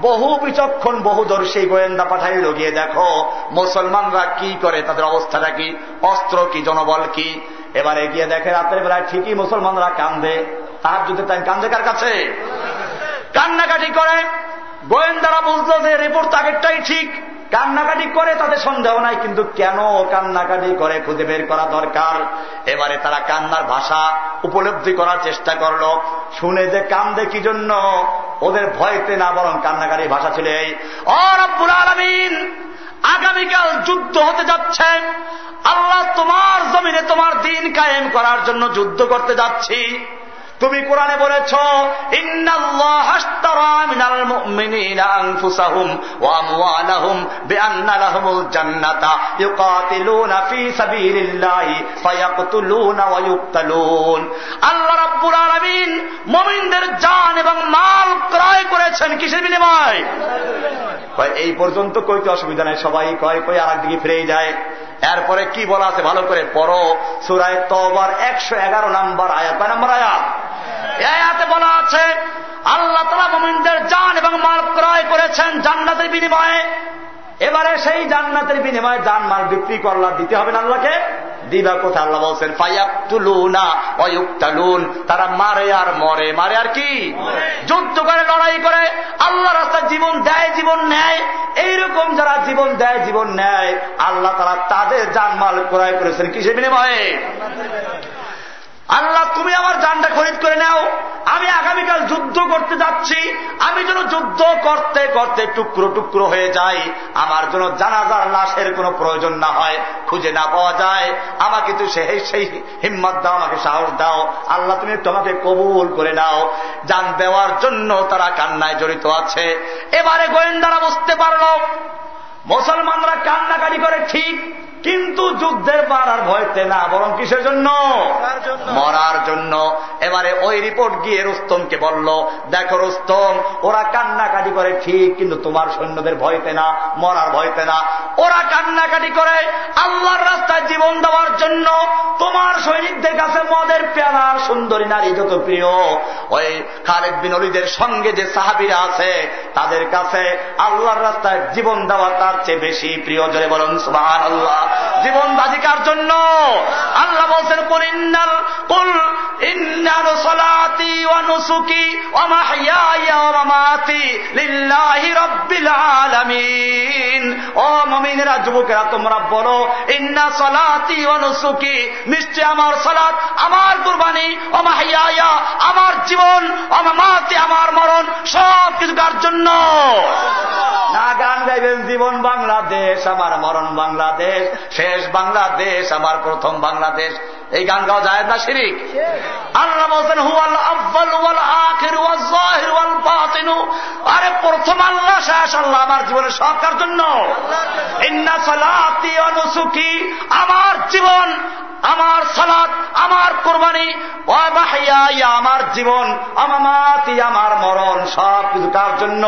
বহু বিচক্ষণ বহুদর্শী গোয়েন্দা পাঠাইল। গিয়ে দেখো, মুসলমানরা কি করে, তাদের অবস্থাটা কি, অস্ত্র কি, জনবল কি? এবারে গিয়ে দেখে রাতের বেলায় ঠিকই মুসলমানরা কান্দে। তার যুদ্ধে তাই কান্দে কার কাছে? কান্নাকাটি করে। গোয়েন্দারা বুঝলো যে, রিপোর্ট আগেরটাই ঠিক কান্নাকাটি করে তাদের সন্দেহ নাই, কিন্তু কেন কান্নাকাটি করে খুঁজে বের করা দরকার? এবারে তারা কান্নার ভাষা উপলব্ধি করার চেষ্টা করল। শুনে যে কান্দে কি জন্য? ওদের ভয়তে না বরং কান্নাকাটি ভাষা ছিল এই অরব্বুল আলমিন, আগামীকাল যুদ্ধ হতে যাচ্ছে। আল্লাহ তোমার জমিনে তোমার দিন কায়েম করার জন্য যুদ্ধ করতে যাচ্ছি। তুমি কোরআনে বলেছ আল্লাহ জান এবং মাল ক্রয় করেছেন কিসের বিনিময়? এই পর্যন্ত কইতে অসুবিধা নেই, সবাই কয় কই আর একদিকে ফিরেই যায়। এরপরে কি বলা আছে? ভালো করে পড়ো। সুরায় তবার একশো এগারো নাম্বার আয়াত। কয় নম্বর আয়াত? আয়াতে বলা আছে, আল্লাহ তালা মোমিনদের জান এবং মাল ক্রয় করেছেন জান্নাতের বিনিময়ে। এবারে সেই জান্নাতের বিনিময়ে জান, মাল বিক্রি করলা, দিতে হবে না আল্লাহকে? দিবা কোথায়? আল্লাহ বলছেন ফাইয়াকুলুনা অয়ুক্তালুন তারা মারে আর মরে। মারে আর কি? যুদ্ধ করে, লড়াই করে। আল্লাহ রাস্তায় জীবন দেয়, জীবন নেয়। এইরকম যারা জীবন দেয়, জীবন নেয়, আল্লাহ তারা তাদের জানমাল ক্রয় করেছেন কিসের বিনিময়ে? আল্লাহ, তুমি আমার জানটা খরিদ করে নাও। আমি আগামীকাল যুদ্ধ করতে যাচ্ছি। আমি যেন যুদ্ধ করতে করতে টুকরো টুকরো হয়ে যাই। আমার জন্য জানাজার লাশের কোনো প্রয়োজন না হয়, খুঁজে না পাওয়া যায়। আমাকে তো সেই সেই হিম্মত দাও, আমাকে সাহস দাও। আল্লাহ, তুমি তোমাকে কবুল করে নাও। জান দেওয়ার জন্য তারা কান্নায় জড়িত আছে। এবারে গোয়েন্দারা বুঝতে পারল মুসলমানরা কান্নাকাটি করে ঠিক কিন্তু যুদ্ধের মারার ভয়তে না বরং কিসের জন্য? মরার জন্য। এবারে ওই রিপোর্ট গিয়ে রুস্তমকে বলল দেখো রুস্তম ওরা কান্নাকাটি করে ঠিক কিন্তু তোমার সৈন্যদের ভয়তে না মরার ভয়তে না। ওরা কান্নাকাটি করে আল্লাহর রাস্তায় জীবন দেওয়ার জন্য। তোমার সৈনিকদের কাছে মদের পেয়ালার সুন্দরী নারী যত প্রিয়। ওই খালেদ বিন অলিদের সঙ্গে যে সাহাবিরা আছে তাদের কাছে আল্লাহর রাস্তায় জীবন দেওয়া তার চেয়ে বেশি প্রিয় জলে বলুন সুবাহ আল্লাহ জীবন বাজিকার জন্য? আল্লাহ বলছেন, কুল কুল ইন্নাল সলাতি ওয়া নুসুকি লিল্লাহি রাব্বিল আলামিন। ও মুমিনেরা, যুবকেরা, তোমরা বলো, ইন্না সলাতি ওয়া নুসুকি, নিশ্চয় আমার সালাত, আমার কুরবানি ও আমার জীবন ও আমার মরণ সব কিছু কার জন্য? না গান গাইবেন জীবন বাংলাদেশ আমার মরণ বাংলাদেশ শেষ বাংলাদেশ আমার প্রথম বাংলাদেশ। এই গান গাওয়া যায় না শিরিক। আল্লাহ বলছেন, হুয়াল আব্বাল ওয়াল আখির ওয়াল জাহির ওয়াল বাতিনু। আরে, প্রথম আল্লাহ, শেষ আল্লাহ আমার জীবনের সবকার জন্য। ইন্না সালাতি ওয়া নুসুকি, আমার জীবন, আমার সালাত, আমার কোরবানি আমার জীবন আমামাতি আমার মরণ সব কিছু কার জন্য?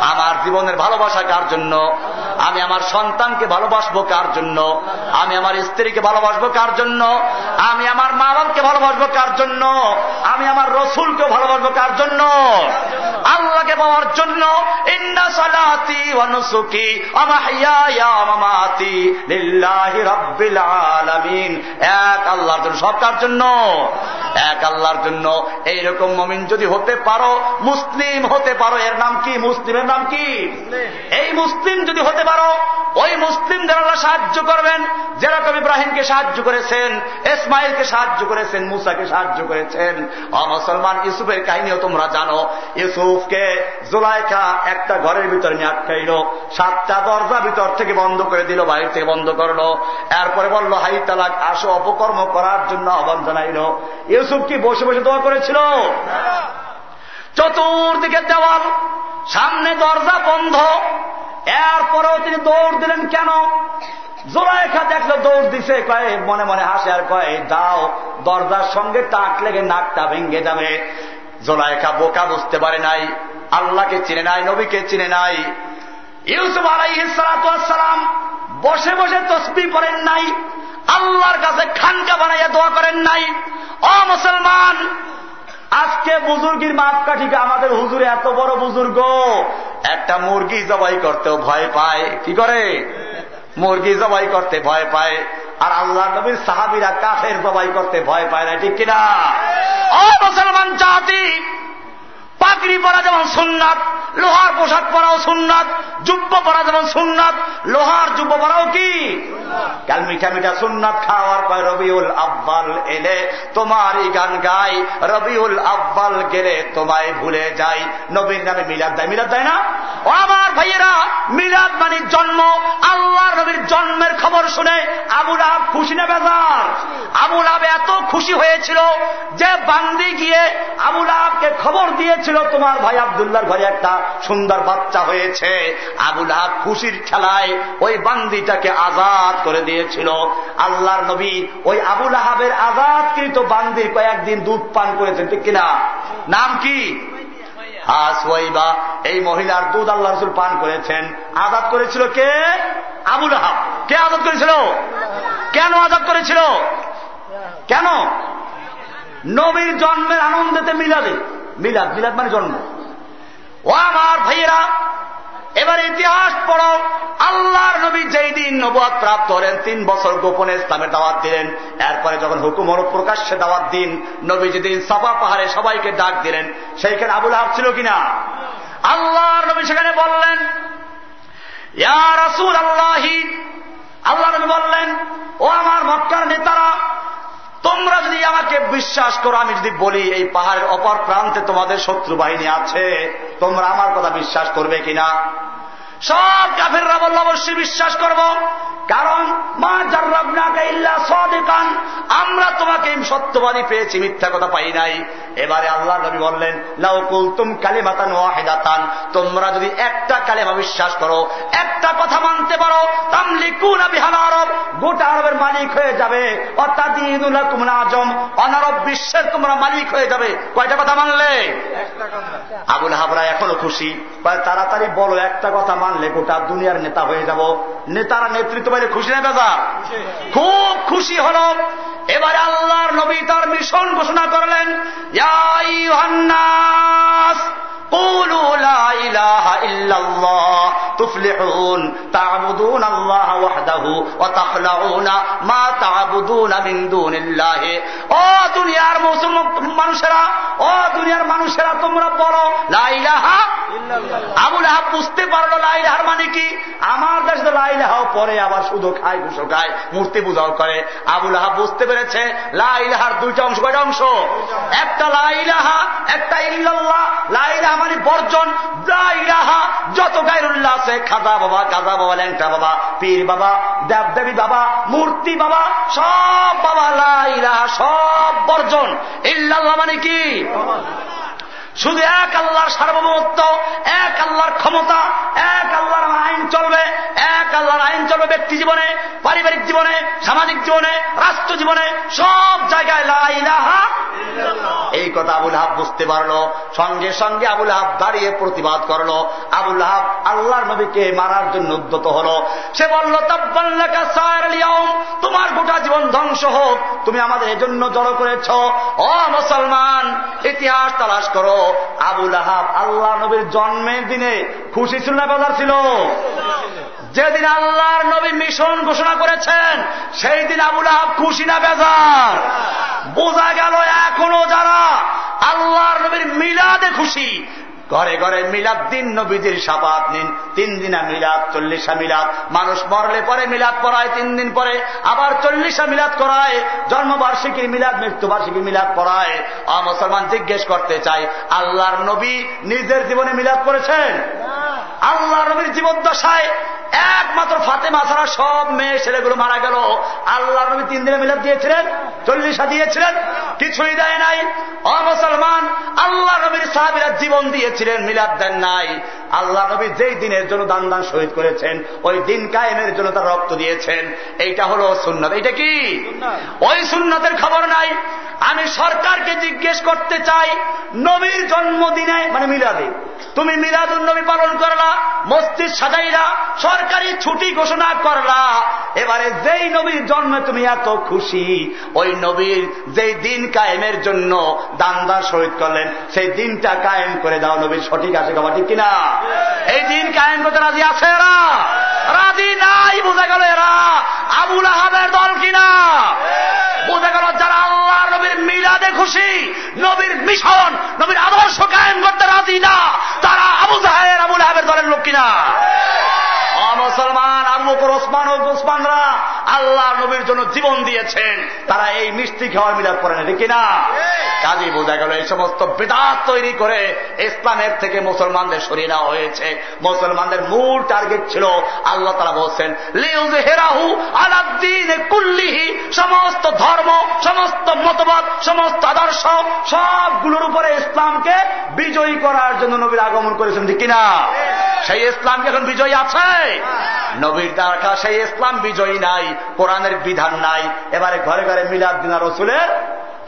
আমার জীবনের ভালোবাসা কার জন্য? আমি আমার সন্তানকে ভালোবাসবো কার জন্য? আমি আমার স্ত্রীকে ভালোবাসবো কার জন্য? আমি আমার মা বাবকে ভালোবাসবো কার জন্য? আমি আমার রসুলকে ভালোবাসবো কার জন্য? আল্লাহকে পাওয়ার জন্য ইন্না সালাতি অনুসুকি আমামাতি লিল্লাহি রাব্বিল আলামিন। এক আল্লাহর জন্য। সব কার জন্য? এক আল্লাহর জন্য। এইরকম মমিন যদি হতে পারো মুসলিম হতে পারো এর নাম কি? মুসলিমের নাম কি? এই মুসলিম যদি হতে পারো ওই মুসলিমদের আল্লাহ সাহায্য করবেন। যেরকম ইব্রাহিমকে সাহায্য করেছেন ইসমাইলকে সাহায্য করেছেন, মুসাকে সাহায্য করেছেন। মুসলমান, ইউসুফের কাহিনীও তোমরা জানো। ইউসুফকে জোলাইখা একটা ঘরের ভিতরে নিয়ে আটকাইল, সাতটা দরজা ভিতর থেকে বন্ধ করে দিল, বাইরে থেকে বন্ধ করল। এরপরে বলল, হাই তালাক, আসো, অপকর্ম করার জন্য আহ্বান জানাইল। ইউসুফ কি বসে বসে দোয়া করেছিল? চতুর্দিকে দেওয়াল, সামনে দরজা বন্ধ। এরপরেও তিনি দৌড় দিলেন কেন? জোড়ায়খা দেখল দৌড় দিছে, কয়ে, মনে মনে হাসে আর কয়ে যাও দরজার সঙ্গে টাক লেগে নাকটা ভেঙ্গে যাবে। জোলাইখা বোকা বুঝতে পারে নাই, আল্লাহকে চিনে নাই, নবীকে চিনে নাই। ইউসুফ আলাইসালাম বসে বসে তসবি করেন নাই, আল্লাহর কাছে খানকা বানাইয়া দোয়া করেন নাই। অ মুসলমান, আজকে বুজুর্গির মাপকাঠিকে আমাদের হুজুরে এত বড় বুজুর্গ, একটা মুরগি জবাই করতেও ভয় পায়, কি করে? মুরগি জবাই করতে ভয় পায় আর আল্লাহ নবীর সাহাবিরা কাফের জবাই করতে ভয় পায় না ঠিক কিনা? ও মুসলমান জাতি পাগড়ি পরা যেমন সুন্নাত, লোহার পোশাক পরাও সুন্নাত, জুব্ব পরা যেমন সুন্নাত, লোহার জুব্ব পরাও কি? কাল মিঠা মিঠা সুন্নাত খাওয়ার পর রবিউল আব্বাল এলে তোমার এই গান গাই, রবিউল আব্বাল গেলে তোমায় ভুলে যাই। নবীর নামে মিলাদ দেয় মিলাদ দেয় না? ও আমার ভাইয়েরা, মিলাদ মানে জন্ম। আল্লাহ নবীর জন্মের খবর শুনে আবুল আব খুশি না বেজার? আবুল আব এত খুশি হয়েছিল যে বান্দি গিয়ে আবুল আবকে খবর দিয়েছিল তোমার ভাই আবদুল্লার ঘরে একটা সুন্দর বাচ্চা হয়েছে। আবুল আব খুশির খেলায় ওই বান্দিটাকে আজাদ করে দিয়েছিল। আল্লাহর নবী ওই আবুল আহাবের আজাদকৃত বান্দির কয়েকদিন দুধ পান করেছেন, ঠিক কিনা? নাম কি? এই মহিলার দুধ আল্লাহ রসুল পান করেছেন। আজাদ করেছিল কে? আবুল আহাব কে আজাদ করেছিল? কেন আজাদ করেছিল? কেন? নবীর জন্মের আনন্দেতে মিলাদে মিলাদ মিলাদ মানে জন্ম। ও আমার ভাইয়েরা, এবার ইতিহাস পড়ো। আল্লাহর নবী যেই দিন নবাদ প্রাপ্ত হলেন, তিন বছর গোপনে ইসলামের দাওয়াত দিলেন। এরপরে যখন হুকুম প্রকাশ্যে দাওয়াত দিন, নবী যেদিন সাফা পাহাড়ে সবাইকে ডাক দিলেন, সেইখানে আবুল হাব ছিল কিনা? আল্লাহর নবী সেখানে বললেন আল্লাহ নবী বললেন, ও আমার মক্কার নেতারা তোমরা যদি আমাকে বিশ্বাস করো, আমি যদি বলি, এই পাহাড়ের অপর প্রান্তে তোমাদের শত্রু বাহিনী আছে, তোমরা আমার কথা বিশ্বাস করবে কিনা? সব কাফেররা বলল অবশ্যই বিশ্বাস করব। কারণ মা জার্রাবনাকে ইল্লা সদেকান আমরা তোমাকে সত্যবাদী পেয়েছি মিথ্যা কথা পাই নাই। এবারে আল্লাহ নবী বললেন লাউকুল তুম কালিমাতান ওয়াহিদাতান তোমরা যদি একটা কালেমা বিশ্বাস করো একটা কথা মানতে পারো তামলিকুনা বিহাল আরব গোটা আরবের মালিক হয়ে যাবে। অর্থাৎ তোমরা আজম অনারব বিশ্বের তোমরা মালিক হয়ে যাবে। কয়টা কথা মানলে? আবুল হাবরা এখনও খুশি। তাড়াতাড়ি বলো একটা কথা মানলে গোটা দুনিয়ার নেতা হয়ে যাব। নেতারা নেতৃত্ব পাইলে খুশি না দাদা খুব খুশি হল। এবারে আল্লাহর নবী তার মিশন ঘোষণা করলেন ইলাহা ইল্লাল্লাহ। তুফলিহুন, তা'বুদুন আল্লাহ ওয়াহদাহু ওয়া তাখলাউনা মা দুনিয়ার মুসলমান মানুষেরা, ও দুনিয়ার মানুষেরা, তোমরা বলো, লা ইলাহা বুঝতে পারল মানে কি? আমার তো পরে আবার শুধু খায়, ঘুষো খায়, মূর্তি পূজাও করে। আবুল আহাব বুঝতে পেরেছে লাইলাহার দুইটা অংশ, কয়টা অংশ? একটা লাইলাহা একটা ইল্লাল্লাহ। লাইলাহা মানে বর্জন যত গায়রুল্লাহ খাজা বাবা, গাজা বাবা, ল্যাংটা বাবা, পীর বাবা, দেবদেবী বাবা, মূর্তি বাবা, সব বাবা লাইলা সব বর্জন। ইল্লাল্লাহ মানে কি? শুধু এক আল্লাহর সার্বভৌমত্ব, এক আল্লাহর ক্ষমতা, এক আল্লাহর আইন চলবে, এক আল্লাহর আইন চলবে ব্যক্তি জীবনে, পারিবারিক জীবনে, সামাজিক জীবনে, রাষ্ট্র জীবনে, সব জায়গায় লাইলাহা এই কথা আবুল হাব বুঝতে পারল, সঙ্গে সঙ্গে আবুল হাব দাঁড়িয়ে প্রতিবাদ করল। আবুল হাব আল্লাহর নবীকে মারার জন্য উদ্যত হল। সে বলল তোমার গোটা জীবন ধ্বংস হোক। তুমি আমাদের এজন্য জড়ো করেছ। ও মুসলমান, ইতিহাস তালাশ করো। আবুল আহাব আল্লাহ নবীর জন্মের দিনে খুশি ছিল না বেজার ছিল? যেদিন আল্লাহর নবী মিশন ঘোষণা করেছেন, সেই দিন আবুল আহাব খুশি না বেজার বোঝা গেল এখনও যারা আল্লাহর নবীর মিলাদে খুশি ঘরে ঘরে মিলাদ দিন, নবীজির সাপাত নিন। তিন দিনা মিলাদ, চল্লিশা মিলাদ। মানুষ মরলে পরে মিলাদ পড়ায়, তিন দিন পরে আবার চল্লিশা মিলাদ করায়। জন্মবার্ষিকীর মিলাদ মৃত্যুবার্ষিকীর মিলাদ পড়ায়। মুসলমান জিজ্ঞেস করতে চাই আল্লাহর নবী নিজের জীবনে মিলাদ করেছেন? আল্লাহ নবীর জীবদ্দশায় একমাত্র ফাতেমা ছাড়া সব মেয়ে ছেলেগুলো মারা গেল। আল্লাহ নবী তিন দিনে মিলাদ দিয়েছিলেন? চল্লিশা দিয়েছিলেন? কিছুই দেয় নাই। অ মুসলমান আল্লাহ নবীর সাহাবিরা জীবন দিয়েছিলেন মিলাদ দেন নাই। আল্লাহ নবী যেই দিনের জন্য দান দান শহীদ করেছেন ওই দিন কায়েমের জন্য তার রক্ত দিয়েছেন। এইটা হলো সুন্নত। এইটা কি? ওই সুন্নতের খবর নাই। আমি সরকারকে জিজ্ঞেস করতে চাই নবীর জন্মদিনে মানে মিলাদে। তুমি মিলাদুল নবী পালন করলা মসজিদ সাজাইলা সরকারি ছুটি ঘোষণা করলা। এবারে যেই নবীর জন্মে তুমি এত খুশি ওই নবীর যেই দিন কায়েমের জন্য দান দান শহীদ করলেন সেই দিনটা কায়েম করে দাও নবীর সঠিক আছে কবা ঠিক কিনা? এই দিন কায়েম করতে রাজি আছে এরা? রাজি নাই, বোঝা গেল এরা। আবুল আহাবের দল কিনা? বোঝা গেল যারা আল্লাহ নবীর মিলাদে খুশি, নবীর মিশন, নবীর আদর্শ কায়েম করতে রাজি না, তারা আবু জাহের আবুল আহাবের দলের লোক কিনা? মুসলমান, আবু বকর ও ওসমানরা আল্লাহ জন্য জীবন দিয়েছেন। তারা এই মিষ্টি খাওয়ার মিলাদ পড়ে না ঠিক না কাজে বোঝা গেল এই সমস্ত বেদাত তৈরি করে ইসলামের থেকে মুসলমানদের সরিয়ে নেওয়া হয়েছে। মুসলমানদের মূল টার্গেট ছিল আল্লাহ তারা বলছেন হেরাহু আলাদ্দিন কুল্লিহি সমস্ত ধর্ম সমস্ত মতবাদ সমস্ত আদর্শ সবগুলোর উপরে ইসলামকে বিজয়ী করার জন্য নবীর আগমন করেছেন ঠিক কিনা? সেই ইসলাম এখন বিজয়ী আছে? নবীর দেখা সেই ইসলাম বিজয়ী নাই? কোরআনের বিধান নাই। এবারে ঘরে ঘরে মিলাদ দিনা রসুলের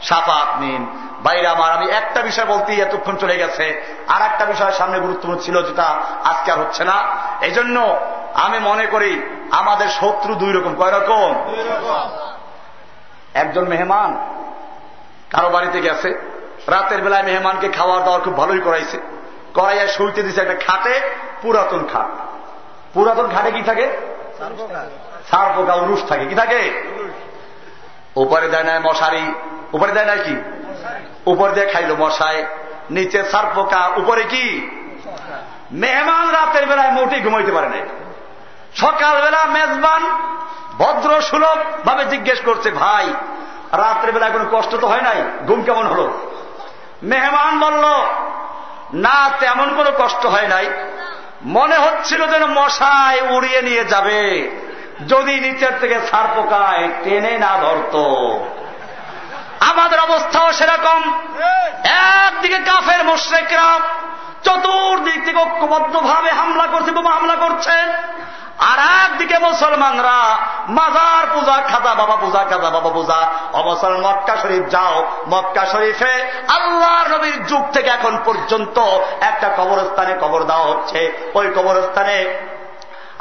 সাফাত নিন। বাইরে আমার, আমি একটা বিষয় বলতেই এতক্ষণ চলে গেছে। আর একটা বিষয় সামনে গুরুত্বপূর্ণ ছিল, যেটা আজকে আর হচ্ছে না। এই জন্য আমি মনে করি আমাদের শত্রু দুই রকম। কয় রকম? একজন মেহমান কারও বাড়িতে গেছে, রাতের বেলায় মেহমানকে খাওয়ার দাওয়ার খুব ভালোই করাইছে। করাইয়া শুইতে দিছে একটা খাটে, পুরাতন খাট। পুরাতন খাটে কি থাকে? সার পোকা থাকে। কি থাকে? উপরে দেয় নাই মশারি। উপরে দেয় নাই কি? উপর দিয়ে খাইলো মশায় নিচে সার পোকা। উপরে কি? মেহমান রাতের বেলায় মোটেই ঘুমাইতে পারে নাই। সকালবেলা মেজবান ভদ্র সুলভ ভাবে জিজ্ঞেস করছে, ভাই, রাত্রে বেলায় কোনো কষ্ট তো হয় নাই? ঘুম কেমন হলো? মেহমান বলল, না, তেমন কোনো কষ্ট হয় নাই। মনে হচ্ছিল যেন মশায় উড়িয়ে নিয়ে যাবে। যদি নিচের থেকে সার পোকায় টেনে না ধরত। আমাদের অবস্থাও সেরকম। একদিকে কাফের মোশ্রেকরা চতুর্দিক থেকে ঐক্যবদ্ধ ভাবে হামলা করছে, বোমা হামলা করছেন আর একদিকে মুসলমানরা, মাজার পূজা, খাজা, বাবা পূজা, খাজা, বাবা পূজা। অবসর মক্কা শরীফ যাও, মক্কা শরীফে আল্লাহ নবীর যুগ থেকে এখন পর্যন্ত একটা কবরস্থানে কবর দেওয়া হচ্ছে। ওই কবরস্থানে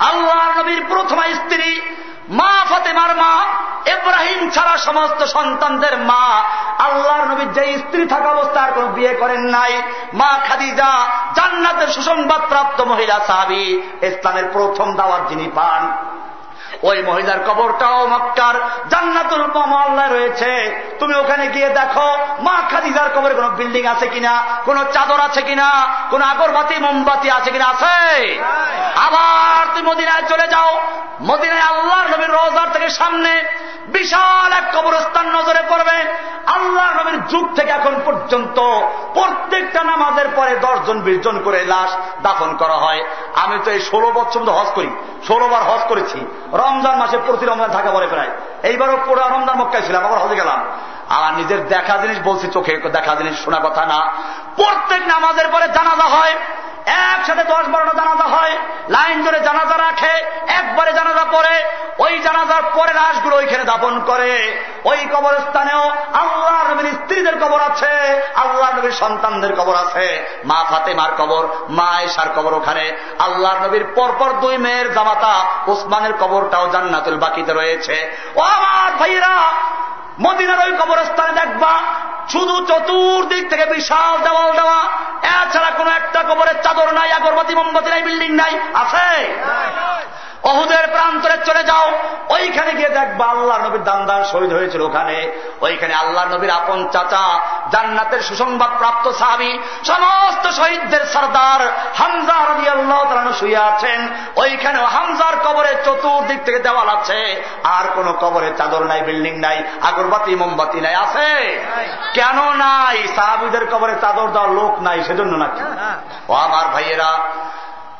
আল্লাহ নবীর প্রথম স্ত্রী মা ফাতেমার মা এব্রাহিম ছাড়া সমস্ত সন্তানদের মা। আল্লাহর নবীর যে স্ত্রী থাকা অবস্থায় কোন বিয়ে করেন নাই। মা খাদিজা, জান্নাতের সুসংবাদ প্রাপ্ত মহিলা সাহাবি, ইসলামের প্রথম দাওয়াত যিনি পান। ওই মহিলার কবরটাও মক্কার জান্নাতুল মহল্লায় রয়েছে। তুমি ওখানে গিয়ে দেখো মা খাদিজার কবরে কোন বিল্ডিং আছে কিনা কোন চাদর আছে কিনা কোন আগরবাতি মোমবাতি আছে কিনা? আছে। আবার তুমি মদিনায় চলে যাও। মদিনায় আল্লাহর নবীর রোজার থেকে সামনে বিশাল এক কবরস্থান নজরে পড়বে। আল্লাহ নবীর যুগ থেকে এখন পর্যন্ত প্রত্যেকটা নামাজের পরে দশজন বিশ জন করে লাশ দাফন করা হয়। আমি তো এই ষোলো বছর হজ করি, ষোলো বার হজ করেছি। রমজান মাসে প্রতি রমজান থাকা পরে প্রায়। এইবারও পুরো রমজান মক্কায় ছিলাম, আবার হজে গেলাম। আর নিজের দেখা জিনিস বলছি, চোখে দেখা জিনিস শোনা কথা না। প্রত্যেক নামাজের পরে জানাজা হয়। একসাথে দশ বারোটা জানাজা হয়, লাইন ধরে জানাজা রাখে, একবারে জানাজা পরে ওই জানাজার পরে লাশগুলো ওইখানে দাপন করে। ওই কবরস্থানেও আল্লাহ নবীর স্ত্রীদের কবর আছে আল্লাহ নবীর সন্তানদের কবর আছে। মা ফাতেমার কবর, মা এসার কবর ওখানে। আল্লাহ নবীর পরপর দুই মেয়ের জামাতা ওসমানের কবরটাও জান্নাতুল বাকিতে রয়েছে। ও আমার ভাইরা মদিনার ওই কবরস্থানে দেখবা শুধু চতুর্দিক থেকে বিশাল দেওয়াল দেওয়া। এছাড়া কোন একটা কবরের চাদর নাই, আগরবাতি, মোমবাতি নাই, বিল্ডিং নাই। আছে? অহুদের প্রান্তরে চলে যাও। ওইখানে গিয়ে দেখবা আল্লাহ নবীর দান্দার শহীদ হয়েছিল ওখানে। ওইখানে আল্লাহ নবীর আপন চাচা জান্নাতের সুসংবাদ প্রাপ্ত সাহাবি সমস্ত শহীদদের সর্দার হামজা রবি আল্লাহ শুয়ে আছেন। ওইখানে হামজার কবরে চতুর্দিক থেকে দেওয়াল আছে। আর কোন কবরে চাদর নাই বিল্ডিং নাই আগরবাতি মোমবাতি নাই আছে? কেন নাই? সাহাবিদের কবরে চাদর দেওয়ার লোক নাই সেজন্য নাকি? ও আমার ভাইয়েরা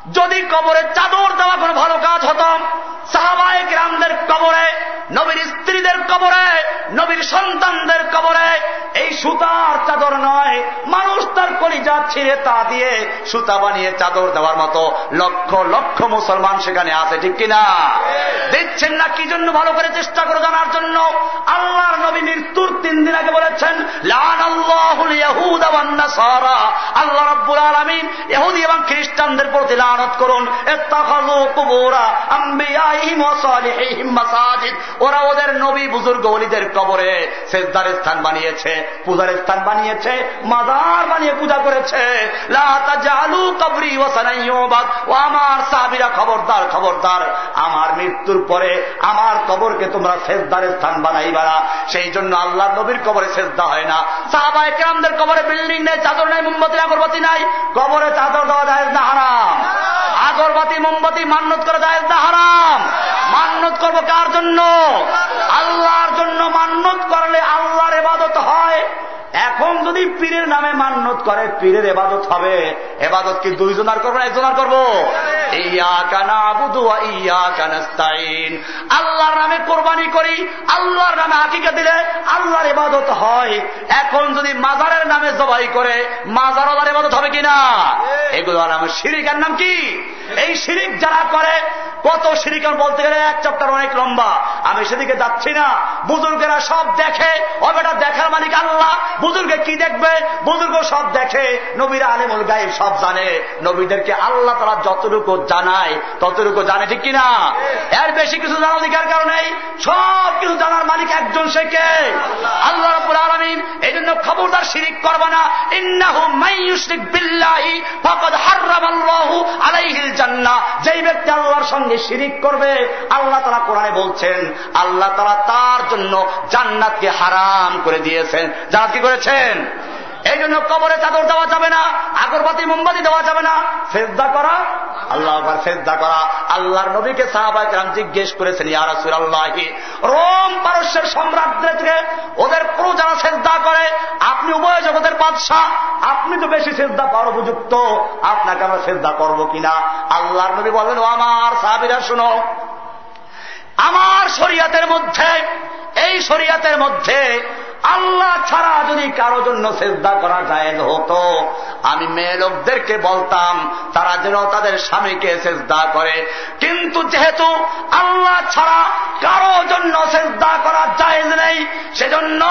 যদি কবরে চাদর দেওয়া কোনো ভালো কাজ হতো সাহাবায়ক রামদের কবরে, নবীর স্ত্রীদের কবরে, নবীর সন্তানদের কবরে, এই সুতার চাদর নয়, মানুষ তার কলিজা ছিঁড়ে তা দিয়ে সুতা বানিয়ে চাদর দেওয়ার মতো লক্ষ লক্ষ মুসলমান সেখানে আছে, ঠিক কিনা? দেখছেন না কি জন্য ভালো করে চেষ্টা করে জানার জন্য? আল্লাহর নবী মৃত্যুর তিন দিন আগে বলেছেন লান আল্লাহ রব্বুল আলমিন এহুদি এবং খ্রিস্টানদের প্রতি লানত করুন ওরা ওদের নবী বুজুর্গ অলিদের কবরে শেষদার স্থান বানিয়েছে, পূজার স্থান বানিয়েছে, মাজার বানিয়ে পূজা করেছে। আমার সাহাবিরা খবরদার খবরদার, আমার মৃত্যুর পরে আমার কবরকে তোমরা শেষদার স্থান বানাইবা সেই জন্য আল্লাহ নবীর কবরে শেষদা হয় না। সাহাবায় কেরামদের কবরে বিল্ডিং নেই, চাদর নেই, মোমবাতি আগরবাতি নাই। কবরে চাদর দেওয়া যায় না, হারাম। আগরবাতি, মোমবাতি মান্যত করে যায় না, হারাম। মান্যত করব কার জন্য? আল্লাহর জন্য মান্যত করলে আল্লাহর এবাদত হয়। এখন যদি পীরের নামে মান্য করে পীরের এবাদত হবে। এবাদত কি দুইজন আর করব না একজন আর করব? ইয়া কানা আবুদু ইয়া কানাস্তাইন আল্লাহর নামে কোরবানি করি আল্লাহর নামে আকিকা দিলে আল্লাহর এবাদত হয়। এখন যদি মাজারের নামে জবাই করে মাজার আল্লাহর এবাদত হবে কিনা? এগুলো নাম শিরিকের নাম কি? এই শিরিক যারা করে কত শিরিক বলতে গেলে এক চ্যাপ্টার অনেক লম্বা। আমি সেদিকে যাচ্ছি না। বুজুর্গেরা সব দেখে ও বেটা দেখার মালিক আল্লাহ। বুজুর্গে কি দেখবে? বুজুর্গ সব দেখে নবীরা আলিমুল গাইব সব জানে। নবীদেরকে আল্লাহ তারা যতটুকু জানায়, ততটুকু জানে, ঠিক কিনা? এর বেশি কিছু জানার অধিকার কারণে সব কিছু জানার মালিক একজন কে? আল্লাহ আলমিন। এই জন্য খবরদার শিরিক করবে না। যেই ব্যক্তি আল্লাহর সঙ্গে শিরিক করবে, আল্লাহ তারা কোরআনে বলছেন, আল্লাহ তারা তার জন্য জান্নাতকে হারাম করে দিয়েছেন। জান্নাত কি করেছেন? এই জন্য কবরে চাদর দেওয়া যাবে না, আগরবাতি, মোমবাতি দেওয়া যাবে না। ফেজদা করা আল্লাহ ফেজদা করা। আল্লাহর নবীকে সাহাবাহাম জিজ্ঞেস করেছেন ইয়ারাসুল আল্লাহি রোম পারস্যের সম্রাটদের ওদের পুরো যারা সেজদা করে, আপনি উভয় জগতের বাদশাহ, আপনি তো বেশি সেজদা পাওয়ার উপযুক্ত, আপনাকে আমরা সেজদা করব কিনা? আল্লাহর নবী বলেন ও আমার সাহাবিরা, শুনো, আমার শরিয়াতের মধ্যে, এই শরিয়াতের মধ্যে আল্লাহ ছাড়া যদি কারও জন্য চেষ্টা করা জায়গ হতো, আমি মেয়ে লোকদেরকে বলতাম, তারা যেন তাদের স্বামীকে চেষ্টা করে। কিন্তু যেহেতু আল্লাহ ছাড়া কারও জন্য শ্রদ্ধা করা যায় নেই। সেজন্য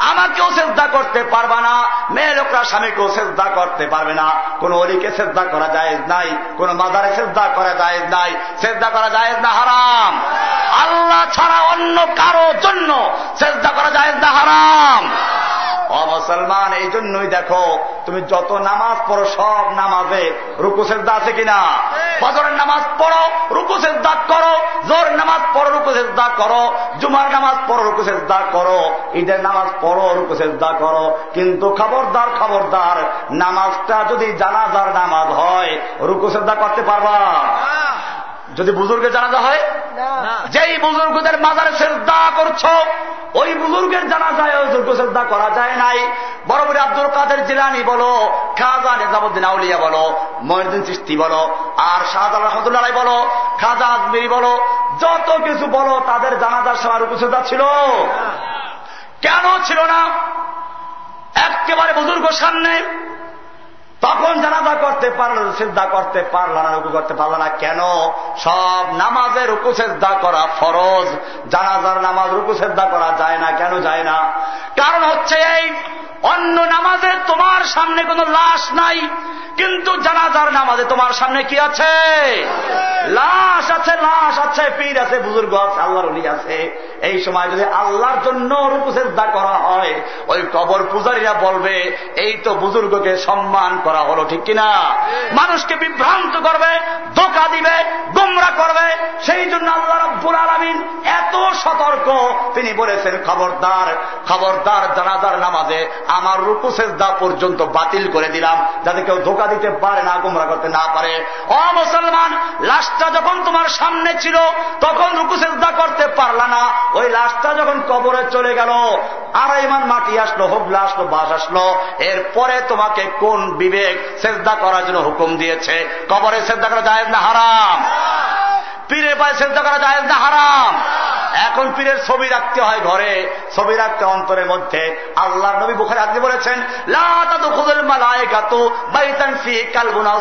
আমাকেও শ্রদ্ধা করতে পারবা না, মেয়ে লোকরা স্বামীকেও শ্রদ্ধা করতে পারবে না। কোন অলিকে শ্রদ্ধা করা যায় নাই, কোন মাদারে শ্রদ্ধা করা যায় নাই। শ্রদ্ধা করা যায় না হারাম। আল্লাহ ছাড়া অন্য কারও জন্য শ্রদ্ধা করা যায় না হারাম। মুসলমান এই জন্যই দেখো তুমি যত নামাজ পড়ো সব নামাজে রুকু সেজদা আছে কিনা? ফজরের নামাজ পড়ো রুকু সেজদা করো জোর নামাজ পড়ো রুকু সেজদা করো জুমার নামাজ পড়ো রুকু সেজদা করো ঈদের নামাজ পড়ো রুকু সেজদা করো। কিন্তু খবরদার খবরদার নামাজটা যদি জানাজার নামাজ হয় রুকু সেজদা করতে পারবা? যদি বুজুর্গের জানাজা হয়? যেই বুজুর্গদের মাজারে শ্রদ্ধা করছ ওই বুজুর্গের জানা যায় যোগ্য শ্রদ্ধা করা যায় নাই। বড় বড় আব্দুল কাদের জিলানি বলো খাজা নিজামুদ্দিন আউলিয়া বলো মহিউদ্দিন চিস্তি বলো আর শাহজাল রহমতুল্লাহ বলো খাজা আজমিরি বলো যত কিছু বলো তাদের জানাজার সময় রূপশ্রদ্ধা ছিল। কেন ছিল না? একেবারে বুজুর্গ সামনে তখন জানাজা করতে পারল সিদ্ধা করতে পারল না, রুকু করতে পারল না। কেন? সব নামাজের রুকু সেদ্ধা করা ফরজ। জানাজার নামাজ রুকু সেদ্ধা করা যায় না। কেন যায় না? কারণ হচ্ছে এই অন্য নামাজে তোমার সামনে কোনো লাশ নাই, কিন্তু জানাজার নামাজে তোমার সামনে কি আছে? লাশ আছে লাশ আছে, পীর আছে, বুজুর্গ আছে, আল্লাহর উনি আছে। এই সময় যদি আল্লাহর জন্য রুকু রূপসেদ্ধা করা হয়, ওই কবর পূজারীরা বলবে, এই তো বুজুর্গকে সম্মান করা হলো ঠিক কিনা? মানুষকে বিভ্রান্ত করবে, ধোকা দিবে, গোমরা করবে। সেই জন্য আল্লাহ রব্বুল আলমিন এত সতর্ক। তিনি বলেছেন, খবরদার খবরদার জানাজার নামাজে আমার রুকু সেজদা পর্যন্ত বাতিল করে দিলাম, যাতে কেউ ধোকা দিতে পারে না, গোমরা করতে না পারে। অ মুসলমান, লাশটা যখন তোমার সামনে ছিল, তখন রুকু সেজদা করতে পারলা না। ওই লাশটা যখন কবরে চলে গেল, আড়াই মান মাটি আসলো হবলা আসলো বাস আসলো। এরপরে তোমাকে কোন বিবেক সেজদা করার জন্য হুকুম দিয়েছে। কবরে সেজদা করা যায় না হারাম? পীরের পায়ে সেজদা করা যায় না, হারাম। এখন পীরের ছবি রাখতে হয় ঘরে, ছবি রাখতে অন্তরের মধ্যে। আল্লাহ নবী বুখারে আজকে বলেছেন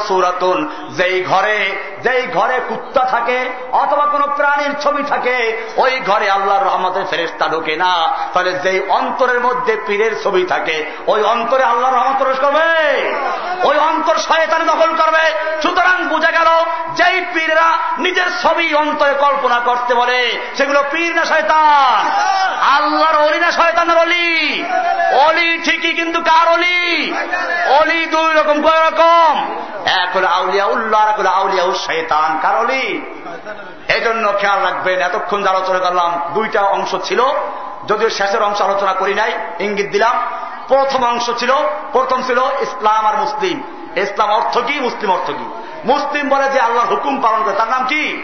সুরাতুন। যেই ঘরে যেই ঘরে কুত্তা থাকে অথবা কোন প্রাণীর ছবি থাকে, ওই ঘরে আল্লাহর রহমতের ফেরেস্তা ঢোকে না। তাহলে যেই অন্তরের মধ্যে পীরের ছবি থাকে, ওই অন্তরে আল্লাহর রহমত প্রবেশ করবে। ওই অন্তর শয়তানে দখল করবে। সুতরাং বুঝা গেল, যেই পীররা নিজের ছবি অন্তরে কল্পনা করতে বলে, সেগুলো পীর না শয়তান? আল্লাহর অলি না শয়তানের অলি? অলি ঠিকই কিন্তু কার অলি? অলি দুই রকম, কয় রকম? এক হলো আউলিয়া উল্লাহ এক হলো আউলিয়া শয়তান কার অলি? এই জন্য খেয়াল রাখবেন, এতক্ষণ যে আলোচনা করলাম, দুইটা অংশ ছিল। যদিও শেষের অংশ আলোচনা করি নাই, ইঙ্গিত দিলাম। প্রথম অংশ ছিল, প্রথম ছিল ইসলাম আর মুসলিম। ইসলাম অর্থ কি, মুসলিম অর্থ কি? মুসলিম বলে যে আল্লাহর হুকুম পালন করে, তার নাম কি?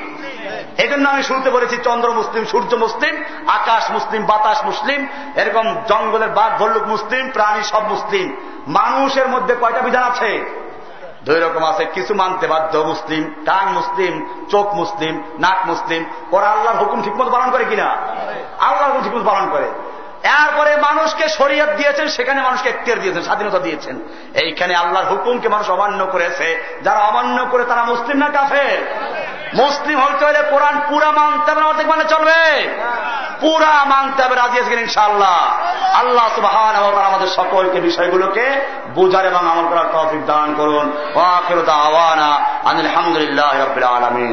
এই জন্য আমি শুনতে বলেছি চন্দ্র মুসলিম, সূর্য মুসলিম, আকাশ মুসলিম, বাতাস মুসলিম, এরকম জঙ্গলের বাঘ, ভল্লুক মুসলিম, প্রাণী সব মুসলিম। মানুষের মধ্যে কয়টা বিধান আছে? দুই রকম আছে, কিছু মানতে বাধ্য মুসলিম, টান মুসলিম, চোখ মুসলিম, নাক মুসলিম। ওরা আল্লাহর হুকুম ঠিকমতো পালন করে কিনা? আল্লাহর হুকুম ঠিকমতো পালন করে। এরপরে মানুষকে শরীয়ত দিয়েছেন, সেখানে মানুষকে এখতিয়ার দিয়েছেন, স্বাধীনতা দিয়েছেন। এইখানে আল্লাহর হুকুমকে মানুষ অমান্য করেছে। যারা অমান্য করে তারা মুসলিম না কাফে মুসলিম হইতে হলে কোরআন পুরা মানতে হবে অর্ধেক মানে চলবে? পুরা মানতে হবে, রাজি আছেন ইনশাআল্লাহ। আল্লাহ সুবাহ আমাদের সকলকে বিষয়গুলোকে বুঝার এবং আমল করার তৌফিক দান করুন। আওয়ানা আলহামদুলিল্লাহ রবিল আলমিন।